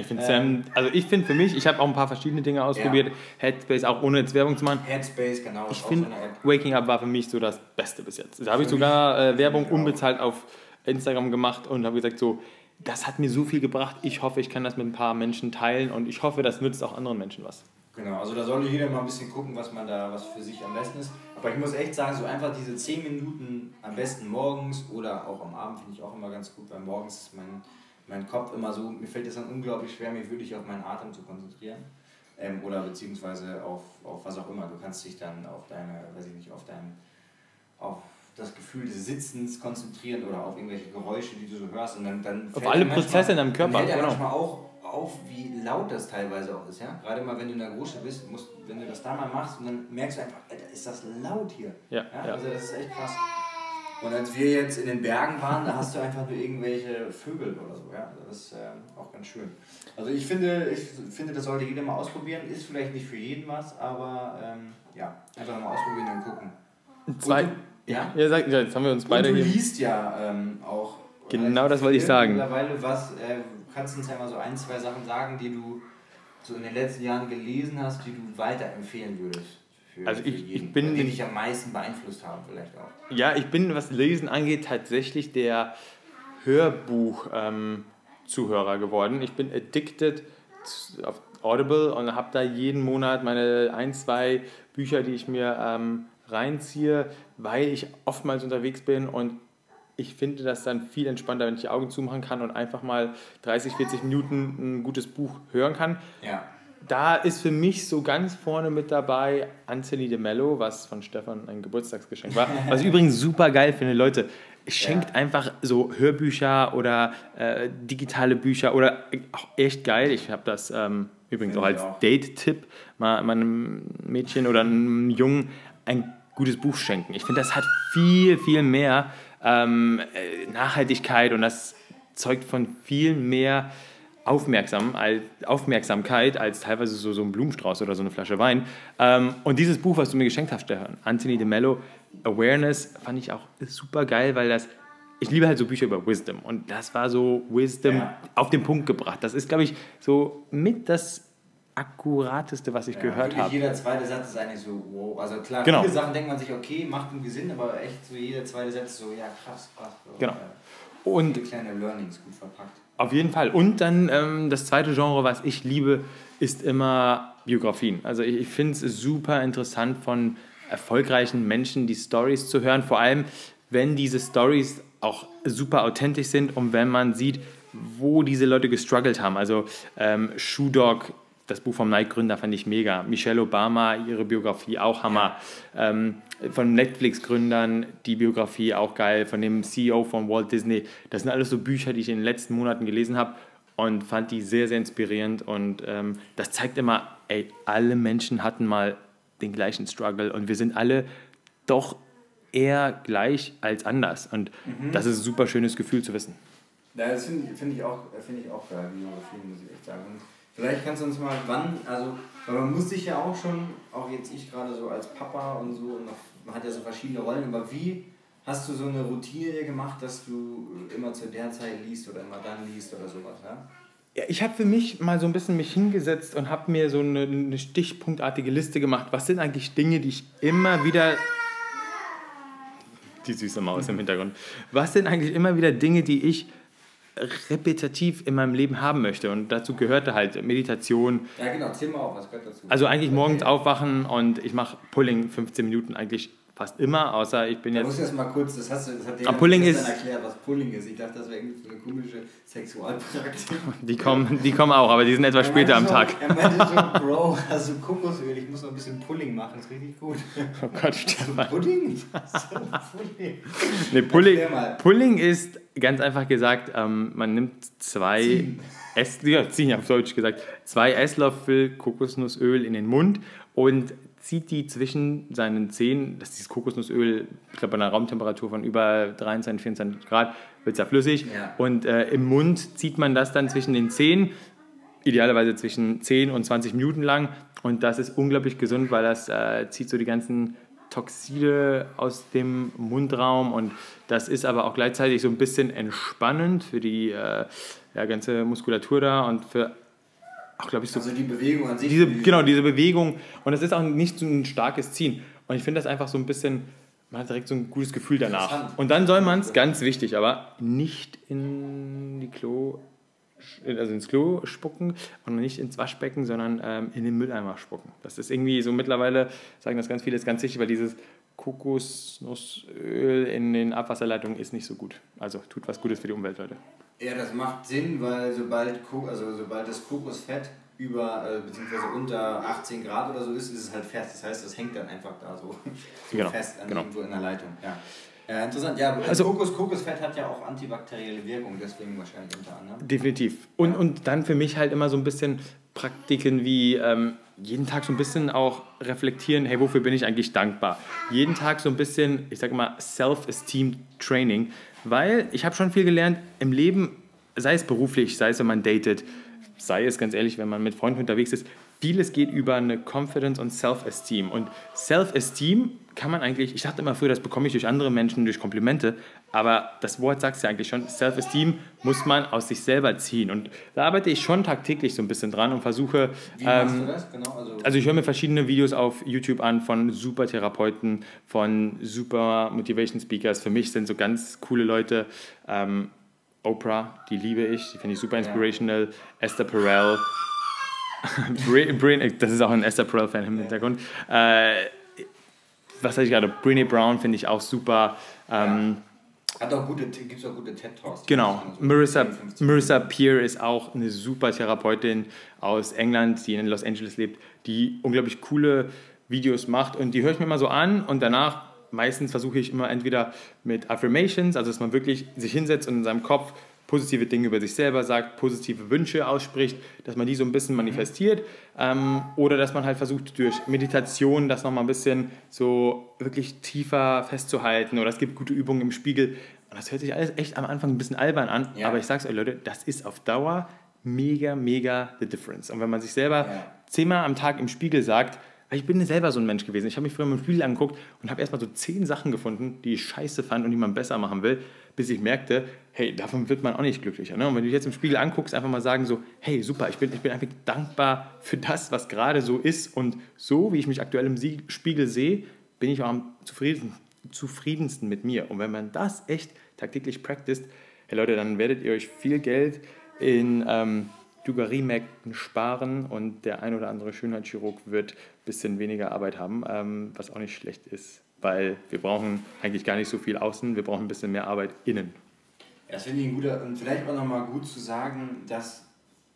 Ich finde Ähm, also ich finde für mich, ich habe auch ein paar verschiedene Dinge ausprobiert, Headspace, auch ohne jetzt Werbung zu machen. Headspace, genau. Ich finde, so. Waking Up war für mich so das Beste bis jetzt. Da habe ich sogar äh, Werbung auch. unbezahlt auf Instagram gemacht und habe gesagt, so, das hat mir so viel gebracht. Ich hoffe, ich kann das mit ein paar Menschen teilen und ich hoffe, das nützt auch anderen Menschen was. Genau, also da sollte jeder mal ein bisschen gucken, was man da, was für sich am besten ist. Aber ich muss echt sagen, so einfach diese 10 Minuten am besten morgens oder auch am Abend finde ich auch immer ganz gut, weil morgens ist mein, mein Kopf immer so, mir fällt es dann unglaublich schwer, mich wirklich auf meinen Atem zu konzentrieren. Ähm, oder beziehungsweise auf, auf was auch immer. Du kannst dich dann auf deine, weiß ich nicht, auf dein, auf das Gefühl des Sitzens konzentrieren oder auf irgendwelche Geräusche, die du so hörst. Und dann, dann fällt alle manchmal- Prozesse in deinem Körper, fällt genau. manchmal auch auf, wie laut das teilweise auch ist. Ja? Gerade mal, wenn du in der Großstadt bist, musst, wenn du das da mal machst und dann merkst du einfach, Alter, ist das laut hier. Ja, ja. Also das ist echt krass. Und als wir jetzt in den Bergen waren, da hast du einfach nur irgendwelche Vögel oder so. Ja? Das ist ähm, auch ganz schön. Also ich finde, ich finde, das sollte jeder mal ausprobieren. Ist vielleicht nicht für jeden was, aber ähm, ja, einfach mal ausprobieren und gucken. Zwei, Und du, ja? ja, sag, jetzt haben wir uns Und beide du hier. liest ja ähm, auch. Genau relativ das wollte ich sagen. Mittlerweile, was, äh, kannst du uns ja mal so ein, zwei Sachen sagen, die du so in den letzten Jahren gelesen hast, die du weiterempfehlen würdest? Für, Also ich- ich bin mit- dich am meisten beeinflusst haben, vielleicht auch. Ja, ich bin, was Lesen angeht, tatsächlich der Hörbuch-Zuhörer geworden. Ich bin addicted auf Audible und habe da jeden Monat meine ein, zwei Bücher, die ich mir ähm, reinziehe, weil ich oftmals unterwegs bin und ich finde das dann viel entspannter, wenn ich die Augen zumachen kann und einfach mal 30, 40 Minuten ein gutes Buch hören kann. Ja. Da ist für mich so ganz vorne mit dabei Anthony de Mello, was von Stefan ein Geburtstagsgeschenk war. [LAUGHS] Was ich übrigens super geil finde, Leute. Schenkt einfach so Hörbücher oder äh, digitale Bücher oder auch echt geil. Ich habe das ähm, übrigens Finde auch als. Date-Tipp mal meinem Mädchen oder einem Jungen ein gutes Buch schenken. Ich finde, das hat viel, viel mehr ähm, äh, Nachhaltigkeit und das zeugt von viel mehr aufmerksam, als, Aufmerksamkeit als teilweise so, so ein Blumenstrauß oder so eine Flasche Wein. Ähm, und dieses Buch, was du mir geschenkt hast, Stefan, Anthony de Mello, Awareness, fand ich auch super geil, weil das, ich liebe halt so Bücher über Wisdom und das war so Wisdom Ja. auf den Punkt gebracht. Das ist, glaube ich, so mit das akkurateste, was ich gehört wirklich habe. Jeder zweite Satz ist eigentlich so, wow. Also klar, Genau. viele Sachen denkt man sich, okay, macht irgendwie Sinn, aber echt so jeder zweite Satz so, ja krass, krass. Genau. Äh, Und kleine Learnings gut verpackt. Auf jeden Fall. Und dann ähm, das zweite Genre, was ich liebe, ist immer Biografien. Also ich, ich finde es super interessant von erfolgreichen Menschen die Stories zu hören, vor allem wenn diese Stories auch super authentisch sind und wenn man sieht, wo diese Leute gestruggelt haben. Also ähm, Shoe Dog, das Buch vom Nike-Gründer fand ich mega. Michelle Obama, ihre Biografie auch Hammer. Ähm, von Netflix-Gründern die Biografie auch geil. Von dem CEO von Walt Disney. Das sind alles so Bücher, die ich in den letzten Monaten gelesen habe und fand die sehr, sehr inspirierend. Und ähm, das zeigt immer, ey, alle Menschen hatten mal den gleichen Struggle und wir sind alle doch eher gleich als anders. Und das ist ein super schönes Gefühl zu wissen. Ja, das finde find ich, auch- find ich auch geil, Biografien, muss ich echt sagen. Vielleicht kannst du uns mal, wann, also, weil man muss sich ja auch schon, auch jetzt ich gerade so als Papa und so, und noch, man hat ja so verschiedene Rollen, aber wie hast du so eine Routine gemacht, dass du immer zu der Zeit liest oder immer dann liest oder sowas, ja? Ja, ich habe für mich mal so ein bisschen mich hingesetzt und habe mir so eine, eine stichpunktartige Liste gemacht. Was sind eigentlich Dinge, die ich immer wieder. Die süße Maus im Hintergrund. Was sind eigentlich immer wieder Dinge, die ich repetitiv in meinem Leben haben möchte? Und dazu gehörte halt Meditation. Ja, genau, zähl mal auf, was gehört dazu? Also eigentlich morgens aufwachen und ich mache Pulling 15 Minuten eigentlich fast immer, außer ich bin Da muss jetzt. ich erst mal kurz, das hast du, das hat dir Ah, Pulling ist- erklärt, was Pulling ist. Ich dachte, das wäre irgendwie so eine komische Sexualpraktik. [LAUGHS] Die kommen, die kommen auch, aber die sind etwas Er später am meinte Tag. Er meinte so, [LAUGHS] Bro, du Kokosöl, ich muss noch ein bisschen Pulling machen, ist richtig gut. [LAUGHS] Oh Gott, Stefan. Pudding? So, Pudding. Nee, Pulling. Pulling ist ganz einfach gesagt, ähm, man nimmt zwei Ziehen. Ess, ja, ziehen auf Deutsch gesagt, zwei Esslöffel Kokosnussöl in den Mund und zieht die zwischen seinen Zähnen, das ist dieses Kokosnussöl, ich glaube bei einer Raumtemperatur von über 23, 24 Grad, wird es ja flüssig. Ja. und äh, im Mund zieht man das dann zwischen den Zähnen, idealerweise zwischen 10 und 20 Minuten lang. Und das ist unglaublich gesund, weil das äh, zieht so die ganzen Toxine aus dem Mundraum. Und das ist aber auch gleichzeitig so ein bisschen entspannend für die äh, ja, ganze Muskulatur da und für auch, glaube ich, so Also die Bewegung an sich. diese, die- genau, diese Bewegung. Und es ist auch nicht so ein starkes Ziehen. Und ich finde das einfach so ein bisschen, man hat direkt so ein gutes Gefühl danach. Und dann soll man es, ganz wichtig, aber nicht in die Klo, also ins Klo spucken und nicht ins Waschbecken, sondern ähm, in den Mülleimer spucken. Das ist irgendwie so mittlerweile, sagen das ganz viele, ist ganz wichtig, weil dieses Kokosnussöl in den Abwasserleitungen ist nicht so gut. Also tut was Gutes für die Umwelt, Leute. Ja, das macht Sinn, weil sobald, Ko- also sobald das Kokosfett über, äh, beziehungsweise unter 18 Grad oder so ist, ist es halt fest. Das heißt, das hängt dann einfach da so, so Genau, fest an genau. irgendwo in der Leitung. Ja. Ja, interessant. Ja, Also- Kokos, Kokosfett hat ja auch antibakterielle Wirkung, deswegen wahrscheinlich unter anderem. Definitiv. Und, und dann für mich halt immer so ein bisschen Praktiken wie ähm, jeden Tag so ein bisschen auch reflektieren, hey, wofür bin ich eigentlich dankbar? Jeden Tag so ein bisschen, ich sage mal, Self-Esteem-Training, weil ich habe schon viel gelernt im Leben, sei es beruflich, sei es, wenn man datet, sei es ganz ehrlich, wenn man mit Freunden unterwegs ist, vieles geht über eine Confidence und Self-Esteem. Und Self-Esteem kann man eigentlich, ich dachte immer früher, das bekomme ich durch andere Menschen, durch Komplimente, aber das Wort sagt es ja eigentlich schon, Self-Esteem muss man aus sich selber ziehen. Und da arbeite ich schon tagtäglich so ein bisschen dran und versuche, Wie machst ähm, du das? Genau, also, also ich höre mir verschiedene Videos auf YouTube an von super Therapeuten, von super Motivation Speakers. Für mich sind so ganz coole Leute. Ähm, Oprah, die liebe ich, die finde ich super inspirational. Esther Perel. Das ist auch ein Esther Perel-Fan im Hintergrund. Äh, was hatte ich gerade? Brene Brown finde ich auch super. Ähm, hat auch gute, gibt auch gute TED-Talks. Genau, Also Marissa, 10, 15 Marissa Peer ist auch eine super Therapeutin aus England, die in Los Angeles lebt, die unglaublich coole Videos macht und die höre ich mir mal so an und danach meistens versuche ich immer entweder mit Affirmations, also dass man wirklich sich hinsetzt und in seinem Kopf positive Dinge über sich selber sagt, positive Wünsche ausspricht, dass man die so ein bisschen manifestiert ähm, oder dass man halt versucht durch Meditation das nochmal ein bisschen so wirklich tiefer festzuhalten oder es gibt gute Übungen im Spiegel und das hört sich alles echt am Anfang ein bisschen albern an, Ja. aber ich sag's euch Leute, das ist auf Dauer mega, mega the difference. Und wenn man sich selber Ja. zehnmal am Tag im Spiegel sagt, weil ich bin selber so ein Mensch gewesen. Ich habe mich früher im Spiegel angeguckt und habe erstmal so zehn Sachen gefunden, die ich scheiße fand und die man besser machen will, bis ich merkte, hey, davon wird man auch nicht glücklicher. Ne? Und wenn du dich jetzt im Spiegel anguckst, einfach mal sagen so, hey, super, ich bin, ich bin einfach dankbar für das, was gerade so ist und so, wie ich mich aktuell im Spiegel sehe, bin ich auch am zufrieden, zufriedensten mit mir. Und wenn man das echt tagtäglich practiced, hey Leute, dann werdet ihr euch viel Geld in ähm, Drogeriemärkten sparen und der ein oder andere Schönheitschirurg wird ein bisschen weniger Arbeit haben, ähm, was auch nicht schlecht ist, weil wir brauchen eigentlich gar nicht so viel außen, wir brauchen ein bisschen mehr Arbeit innen. Das finde ich ein guter, und vielleicht auch nochmal gut zu sagen, dass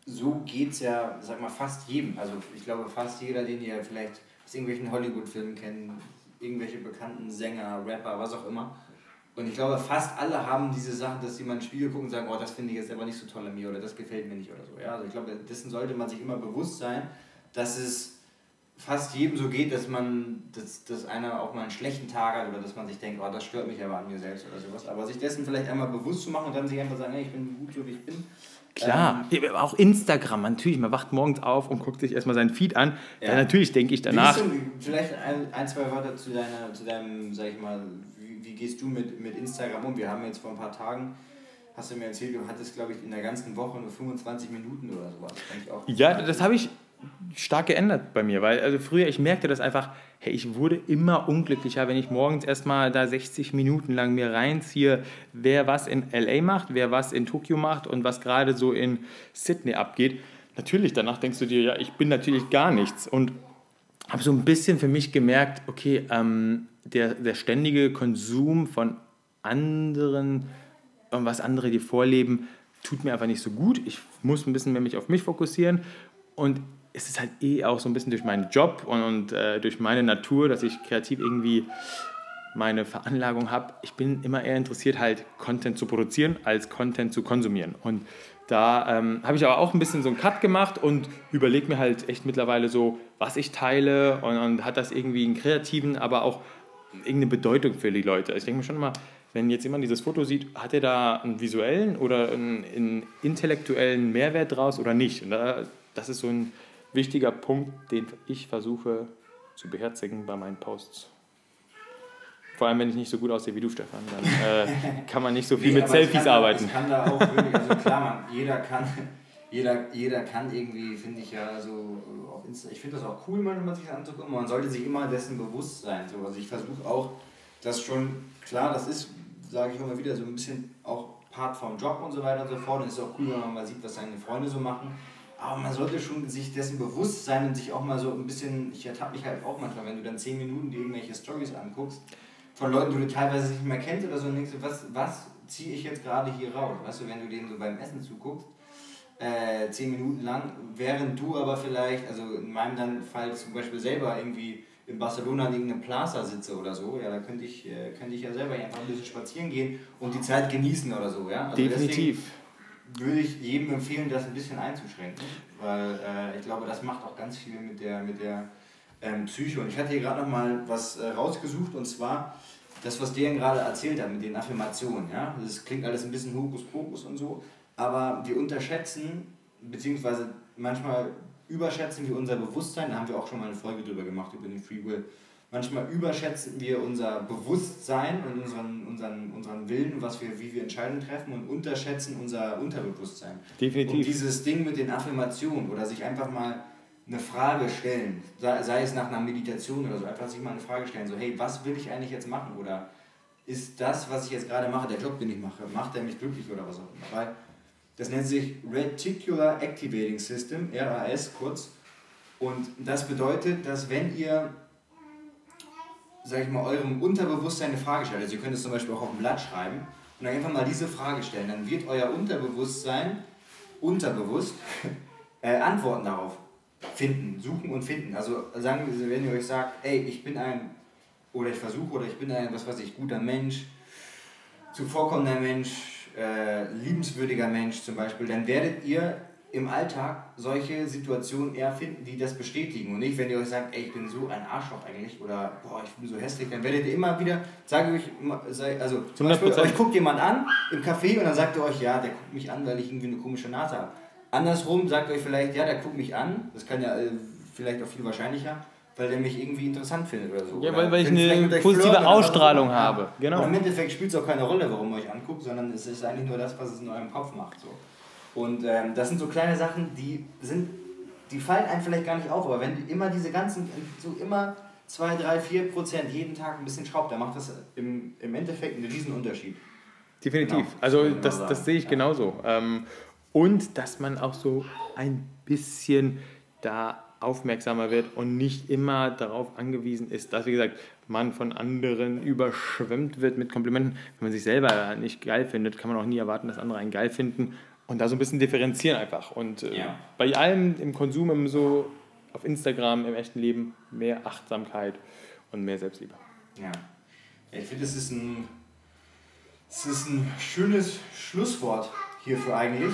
so geht es ja, sag mal, fast jedem. Also ich glaube, fast jeder, den ihr vielleicht aus irgendwelchen Hollywood-Filmen kennt, irgendwelche bekannten Sänger, Rapper, was auch immer. Und ich glaube, fast alle haben diese Sachen, dass sie mal in den Spiegel gucken und sagen, oh, das finde ich jetzt aber nicht so toll an mir oder das gefällt mir nicht oder so. Ja? Also ich glaube, dessen sollte man sich immer bewusst sein, dass es fast jedem so geht, dass man, dass, dass einer auch mal einen schlechten Tag hat oder dass man sich denkt, oh, das stört mich aber an mir selbst oder sowas. Aber sich dessen vielleicht einmal bewusst zu machen und dann sich einfach sagen, hey, ich bin gut so wie ich bin. Klar, Ja, auch Instagram, natürlich, man wacht morgens auf und guckt sich erstmal seinen Feed an. Ja. Dann natürlich denke ich danach, du, vielleicht ein, ein, zwei Wörter zu, deiner, zu deinem, sag ich mal, wie, wie gehst du mit, mit Instagram um? Wir haben jetzt vor ein paar Tagen, hast du mir erzählt, du hattest, glaube ich, in der ganzen Woche nur 25 Minuten oder sowas. Fand ich auch Ja, das habe ich stark geändert bei mir, weil also früher, ich merkte das einfach, hey, ich wurde immer unglücklicher, wenn ich morgens erstmal da 60 Minuten lang mir reinziehe, wer was in LA macht, wer was in Tokio macht und was gerade so in Sydney abgeht. Natürlich, danach denkst du dir, ja, ich bin natürlich gar nichts und habe so ein bisschen für mich gemerkt, okay, ähm, der, der ständige Konsum von anderen und was andere dir vorleben, tut mir einfach nicht so gut. Ich muss ein bisschen mehr mich auf mich fokussieren und es ist halt eh auch so ein bisschen durch meinen Job und, und äh, durch meine Natur, dass ich kreativ irgendwie meine Veranlagung habe. Ich bin immer eher interessiert, halt Content zu produzieren, als Content zu konsumieren. Und da ähm, habe ich aber auch ein bisschen so einen Cut gemacht und überlege mir halt echt mittlerweile so, was ich teile und, und hat das irgendwie einen kreativen, aber auch irgendeine Bedeutung für die Leute. Ich denke mir schon mal, wenn jetzt jemand dieses Foto sieht, hat er da einen visuellen oder einen, einen intellektuellen Mehrwert draus oder nicht? Und da, das ist so ein wichtiger Punkt, den ich versuche zu beherzigen bei meinen Posts. Vor allem, wenn ich nicht so gut aussehe wie du, Stefan, dann äh, [LAUGHS] kann man nicht so viel Nee, mit Selfies kann, arbeiten. Es kann da auch wirklich, also [LAUGHS] klar, man, jeder kann, jeder, jeder kann irgendwie, finde ich ja, so auf Insta, ich finde das auch cool, manchmal sich das anzugucken, man sollte sich immer dessen bewusst sein. So. Also ich versuche auch, das schon, klar, das ist, sage ich immer wieder, so ein bisschen auch Part vom Job und so weiter und so fort. Und es ist auch cool, wenn man mal sieht, was seine Freunde so machen. Aber man sollte schon sich dessen bewusst sein und sich auch mal so ein bisschen, ich ertappe mich halt auch manchmal, wenn du dann 10 Minuten dir irgendwelche Stories anguckst, von Leuten, die du teilweise nicht mehr kennst oder so, und denkst was, was ziehe ich jetzt gerade hier raus? Weißt du, wenn du denen so beim Essen zuguckst, äh, 10 Minuten lang, während du aber vielleicht, also in meinem dann Fall zum Beispiel selber irgendwie in Barcelona in irgendeinem Plaza sitze oder so, ja, da könnte ich, äh, könnte ich ja selber einfach ein bisschen spazieren gehen und die Zeit genießen oder so, ja. Also Definitiv. deswegen würde ich jedem empfehlen, das ein bisschen einzuschränken, weil äh, ich glaube, das macht auch ganz viel mit der, mit der ähm, Psyche. Und ich hatte hier gerade noch mal was äh, rausgesucht und zwar das, was Dejan gerade erzählt hat mit den Affirmationen. Ja? Das klingt alles ein bisschen Hokuspokus und so, aber wir unterschätzen, beziehungsweise manchmal überschätzen wir unser Bewusstsein, da haben wir auch schon mal eine Folge drüber gemacht, über den Free Will. Manchmal überschätzen wir unser Bewusstsein und unseren, unseren, unseren Willen, was wir, wie wir Entscheidungen treffen und unterschätzen unser Unterbewusstsein. Definitiv. Und dieses Ding mit den Affirmationen oder sich einfach mal eine Frage stellen, sei, es nach einer Meditation oder so, einfach sich mal eine Frage stellen, so hey, was will ich eigentlich jetzt machen? Oder ist das, was ich jetzt gerade mache, der Job, den ich mache, macht der mich glücklich oder was auch immer? Weil das nennt sich Reticular Activating System, RAS kurz. Und das bedeutet, dass wenn ihr, sag ich mal, eurem Unterbewusstsein eine Frage stellt, also ihr könnt es zum Beispiel auch auf ein Blatt schreiben und dann einfach mal diese Frage stellen, dann wird euer Unterbewusstsein unterbewusst [LAUGHS] äh, Antworten darauf finden, suchen und finden. Also sagen wenn ihr euch sagt, ey, ich bin ein, oder ich versuche, oder ich bin ein, was weiß ich, guter Mensch, zuvorkommender Mensch, äh, liebenswürdiger Mensch zum Beispiel, dann werdet ihr im Alltag solche Situationen eher finden, die das bestätigen. Und nicht, wenn ihr euch sagt, ey, ich bin so ein Arschloch eigentlich oder boah, ich bin so hässlich, dann werdet ihr immer wieder, sage ich euch, also zum Beispiel, 100%. euch guckt jemand an im Café und dann sagt ihr euch, ja, der guckt mich an, weil ich irgendwie eine komische Nase habe. Andersrum sagt ihr euch vielleicht, ja, der guckt mich an, das kann ja äh, vielleicht auch viel wahrscheinlicher, weil der mich irgendwie interessant findet oder so. Ja, weil, weil ich eine positive flirten Ausstrahlung immer. habe. Genau. Und im Endeffekt spielt es auch keine Rolle, warum ihr euch anguckt, sondern es ist eigentlich nur das, was es in eurem Kopf macht. So. Und ähm, das sind so kleine Sachen, die sind, die fallen einem vielleicht gar nicht auf, aber wenn ihr immer diese ganzen, so immer 2, 3, 4 Prozent jeden Tag ein bisschen schraubt, dann macht das im, im Endeffekt einen riesen Unterschied. Definitiv. Genau, Also das das, genau das sehe ich Ja. genauso. Ähm, und dass man auch so ein bisschen da aufmerksamer wird und nicht immer darauf angewiesen ist, dass, wie gesagt, man von anderen überschwemmt wird mit Komplimenten. Wenn man sich selber nicht geil findet, kann man auch nie erwarten, dass andere einen geil finden. Und da so ein bisschen differenzieren einfach. Und äh, Ja. bei allem im Konsum, im so auf Instagram, im echten Leben, mehr Achtsamkeit und mehr Selbstliebe. Ja. ich finde, es ist ein, es ist ein schönes Schlusswort hierfür eigentlich.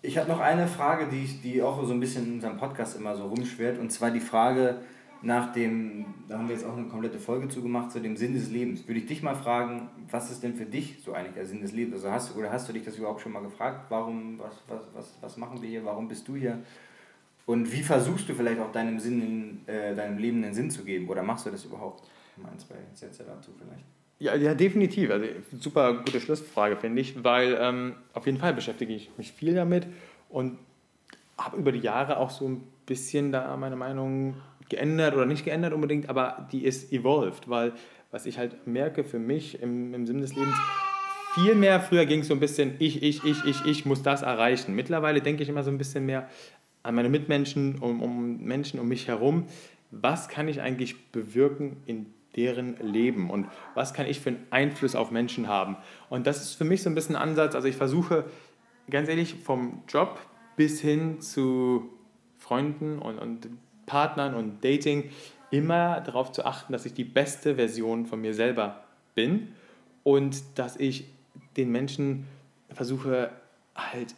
Ich habe noch eine Frage, die, ich, die auch so ein bisschen in unserem Podcast immer so rumschwert, und zwar die Frage nach dem, da haben wir jetzt auch eine komplette Folge zu gemacht, zu dem Sinn des Lebens. Würde ich dich mal fragen, was ist denn für dich so eigentlich der Sinn des Lebens? Also hast, oder hast du dich das überhaupt schon mal gefragt? Warum, was, was, was, was machen wir hier? Warum bist du hier? Und wie versuchst du vielleicht auch deinem, Sinn, in, äh, deinem Leben einen Sinn zu geben? Oder machst du das überhaupt? Ein, zwei Sätze dazu vielleicht. Ja, ja, definitiv. Also super gute Schlussfrage, finde ich, weil ähm, auf jeden Fall beschäftige ich mich viel damit und habe über die Jahre auch so ein bisschen da meine Meinung geändert oder nicht geändert unbedingt, aber die ist evolved, weil was ich halt merke für mich im, im Sinn des Lebens, viel mehr früher ging es so ein bisschen ich, ich, ich, ich, ich muss das erreichen. Mittlerweile denke ich immer so ein bisschen mehr an meine Mitmenschen, um, um Menschen um mich herum. Was kann ich eigentlich bewirken in deren Leben und was kann ich für einen Einfluss auf Menschen haben? Und das ist für mich so ein bisschen ein Ansatz. Also ich versuche ganz ehrlich vom Job bis hin zu Freunden und, und Partnern und Dating immer darauf zu achten, dass ich die beste Version von mir selber bin und dass ich den Menschen versuche halt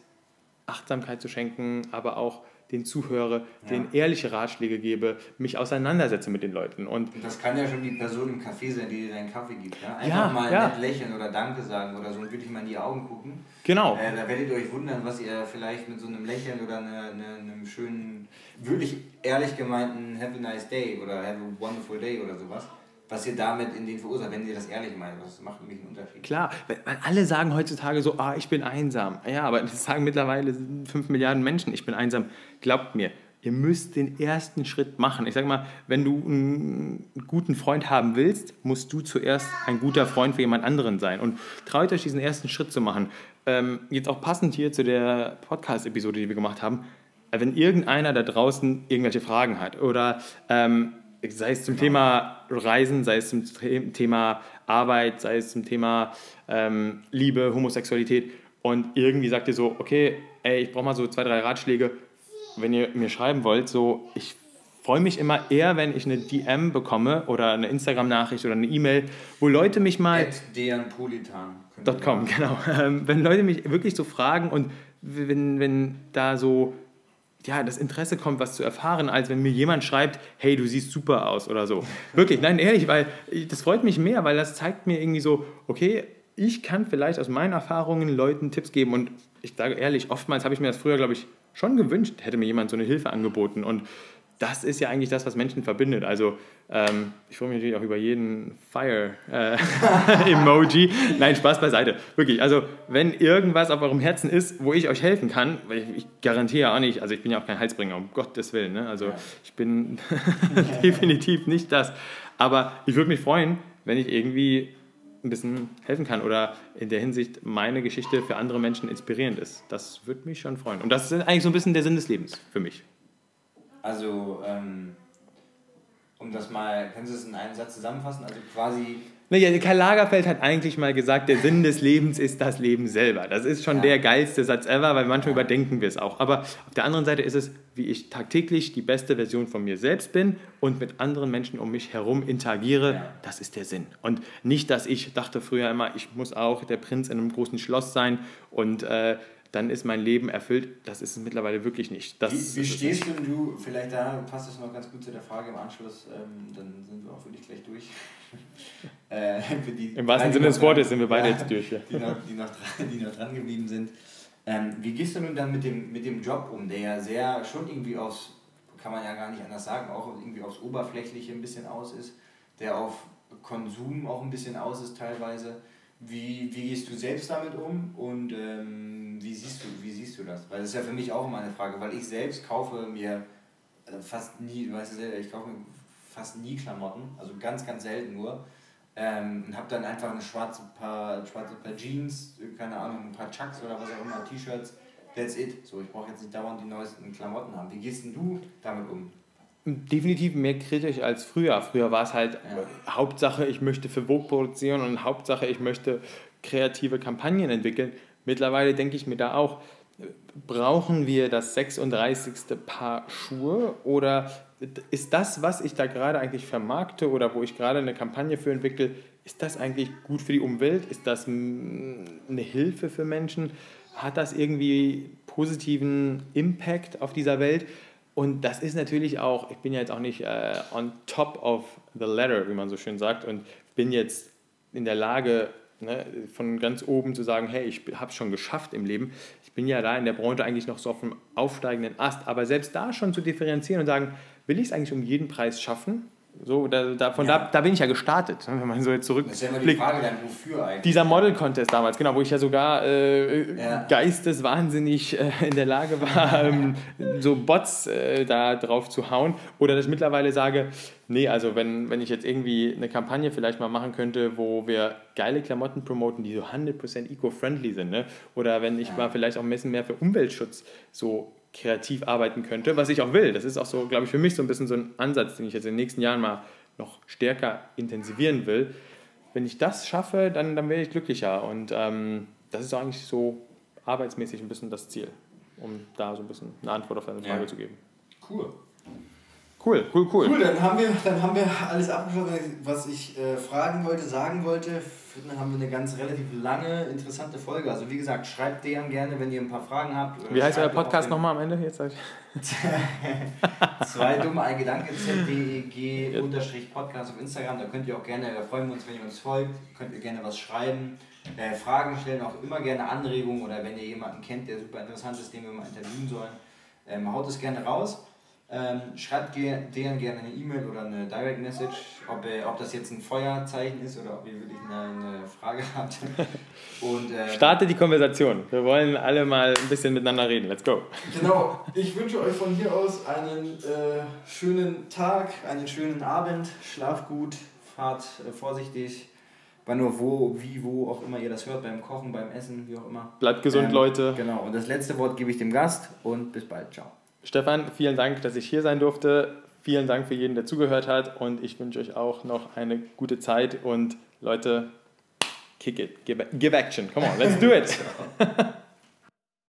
Achtsamkeit zu schenken, aber auch den zuhöre, denen ehrliche Ratschläge gebe, mich auseinandersetze mit den Leuten und Und das kann ja schon die Person im Café sein, die dir deinen Kaffee gibt. Ja? Einfach Ja, mal ja. nett lächeln oder Danke sagen oder so und wirklich mal in die Augen gucken. genau. Äh, da werdet ihr euch wundern, was ihr vielleicht mit so einem Lächeln oder eine, eine, einem schönen, wirklich ehrlich gemeinten Have a nice day oder Have a wonderful day oder sowas, was ihr damit in den verursacht, wenn ihr das ehrlich meint. Das macht nämlich einen Unterschied. Klar, weil alle sagen heutzutage so, ah, ich bin einsam. Ja, aber das sagen mittlerweile 5 Milliarden Menschen, ich bin einsam. Glaubt mir, ihr müsst den ersten Schritt machen. Ich sage mal, wenn du einen guten Freund haben willst, musst du zuerst ein guter Freund für jemand anderen sein. Und traut euch diesen ersten Schritt zu machen. Ähm, jetzt auch passend hier zu der Podcast-Episode, die wir gemacht haben. Äh, Wenn irgendeiner da draußen irgendwelche Fragen hat oder ähm, sei es zum Thema Reisen, sei es zum The- Thema Arbeit, sei es zum Thema ähm, Liebe, Homosexualität und irgendwie sagt ihr so, okay, ey, ich brauche mal so zwei, drei Ratschläge, wenn ihr mir schreiben wollt, so, ich freue mich immer eher, wenn ich eine DM bekomme oder eine Instagram-Nachricht oder eine E-Mail, wo Leute mich mal. .com, genau. [LAUGHS] Ähm, wenn Leute mich wirklich so fragen und wenn, wenn da so ja, das Interesse kommt, was zu erfahren, als wenn mir jemand schreibt, hey, du siehst super aus oder so. Wirklich, nein, ehrlich, weil das freut mich mehr, weil das zeigt mir irgendwie so, okay, ich kann vielleicht aus meinen Erfahrungen Leuten Tipps geben und ich sage ehrlich, oftmals habe ich mir das früher, glaube ich, schon gewünscht, hätte mir jemand so eine Hilfe angeboten und das ist ja eigentlich das, was Menschen verbindet. Also ähm, ich freue mich natürlich auch über jeden Fire-Emoji. Äh, [LAUGHS] Nein, Spaß beiseite. Wirklich, also wenn irgendwas auf eurem Herzen ist, wo ich euch helfen kann, weil ich, ich garantiere auch nicht, also ich bin ja auch kein Heilsbringer, um Gottes Willen. Ne? Also ja. ich bin [LAUGHS] definitiv nicht das. Aber ich würde mich freuen, wenn ich irgendwie ein bisschen helfen kann oder in der Hinsicht meine Geschichte für andere Menschen inspirierend ist. Das würde mich schon freuen. Und das ist eigentlich so ein bisschen der Sinn des Lebens für mich. Also, ähm, um das mal, können Sie es in einem Satz zusammenfassen? Also quasi. Naja, Karl Lagerfeld hat eigentlich mal gesagt, der Sinn des Lebens ist das Leben selber. Das ist schon ja. der geilste Satz ever, weil manchmal ja. überdenken wir es auch. Aber auf der anderen Seite ist es, wie ich tagtäglich die beste Version von mir selbst bin und mit anderen Menschen um mich herum interagiere. Ja. Das ist der Sinn. Und nicht, dass ich dachte früher immer, ich muss auch der Prinz in einem großen Schloss sein und äh, dann ist mein Leben erfüllt. Das ist es mittlerweile wirklich nicht. Das wie, wie stehst nicht. du, vielleicht da passt das noch ganz gut zu der Frage im Anschluss, ähm, dann sind wir auch wirklich gleich durch. [LAUGHS] äh, Im wahrsten Sinne des Wortes sind wir beide ja, jetzt durch. Ja. Die, noch, die, noch dran, die noch dran geblieben sind. Ähm, wie gehst du nun dann mit dem, mit dem Job um, der ja sehr schon irgendwie aufs, kann man ja gar nicht anders sagen, auch irgendwie aufs Oberflächliche ein bisschen aus ist, der auf Konsum auch ein bisschen aus ist teilweise. Wie, wie gehst du selbst damit um und ähm, wie, siehst du, wie siehst du das? Weil das ist ja für mich auch immer eine Frage, weil ich selbst kaufe mir äh, fast nie, du weißt selber, ich kaufe mir fast nie Klamotten, also ganz, ganz selten nur. Ähm, und habe dann einfach eine schwarze paar, schwarze paar Jeans, keine Ahnung, ein paar Chucks oder was auch immer, T-Shirts, that's it. So, ich brauche jetzt nicht dauernd die neuesten Klamotten haben. Wie gehst denn du damit um? Definitiv mehr kritisch als früher. Früher war es halt ja. Hauptsache, ich möchte für Vogue produzieren und Hauptsache, ich möchte kreative Kampagnen entwickeln. Mittlerweile denke ich mir da auch, brauchen wir das 36. Paar Schuhe oder ist das, was ich da gerade eigentlich vermarkte oder wo ich gerade eine Kampagne für entwickle, ist das eigentlich gut für die Umwelt? Ist das eine Hilfe für Menschen? Hat das irgendwie positiven Impact auf dieser Welt? Und das ist natürlich auch, ich bin ja jetzt auch nicht äh, on top of the ladder, wie man so schön sagt, und bin jetzt in der Lage, ne, von ganz oben zu sagen, hey, ich habe es schon geschafft im Leben. Ich bin ja da in der Branche eigentlich noch so auf dem aufsteigenden Ast. Aber selbst da schon zu differenzieren und sagen, will ich es eigentlich um jeden Preis schaffen? So, da, da, von ja. da, da bin ich ja gestartet, ne, wenn man so jetzt zurück. Das ist ja immer die Frage dann, wofür eigentlich? Dieser Model-Contest damals, genau, wo ich ja sogar äh, ja. geisteswahnsinnig äh, in der Lage war, [LAUGHS] ähm, so Bots äh, da drauf zu hauen. Oder dass ich mittlerweile sage, nee, also wenn, wenn ich jetzt irgendwie eine Kampagne vielleicht mal machen könnte, wo wir geile Klamotten promoten, die so 100% eco-friendly sind, ne? oder wenn ich ja. mal vielleicht auch ein bisschen mehr für Umweltschutz so kreativ arbeiten könnte, was ich auch will. Das ist auch so, glaube ich, für mich so ein bisschen so ein Ansatz, den ich jetzt in den nächsten Jahren mal noch stärker intensivieren will. Wenn ich das schaffe, dann, dann werde ich glücklicher. Und ähm, das ist eigentlich so arbeitsmäßig ein bisschen das Ziel, um da so ein bisschen eine Antwort auf deine Frage ja. zu geben. Cool. Cool, cool, cool. Cool, dann haben wir, dann haben wir alles abgeschlossen, was ich äh, fragen wollte, sagen wollte. Dann haben wir eine ganz relativ lange, interessante Folge. Also wie gesagt, schreibt DM gerne, wenn ihr ein paar Fragen habt. Wie heißt euer Podcast nochmal am Ende? Jetzt [LAUGHS] Zwei dumme ein Gedanke, ZDEG unterstrich Podcast auf Instagram. Da könnt ihr auch gerne, da freuen wir uns, wenn ihr uns folgt. Könnt ihr gerne was schreiben, äh, Fragen stellen, auch immer gerne Anregungen oder wenn ihr jemanden kennt, der super interessant ist, den wir mal interviewen sollen, ähm, haut es gerne raus. Ähm, schreibt denen gerne eine E-Mail oder eine Direct Message, ob, äh, ob das jetzt ein Feuerzeichen ist oder ob ihr wirklich eine, eine Frage [LAUGHS] habt. Und, äh, Starte die Konversation. Wir wollen alle mal ein bisschen miteinander reden. Let's go. Genau. Ich wünsche euch von hier aus einen äh, schönen Tag, einen schönen Abend. Schlaf gut, fahrt äh, vorsichtig. Wann nur wo, wie, wo auch immer ihr das hört, beim Kochen, beim Essen, wie auch immer. Bleibt gesund, ähm, Leute. Genau. Und das letzte Wort gebe ich dem Gast und bis bald. Ciao. Stefan, vielen Dank, dass ich hier sein durfte. Vielen Dank für jeden, der zugehört hat. Und ich wünsche euch auch noch eine gute Zeit. Und Leute, kick it. Give, give action. Come on, let's do it. [LAUGHS]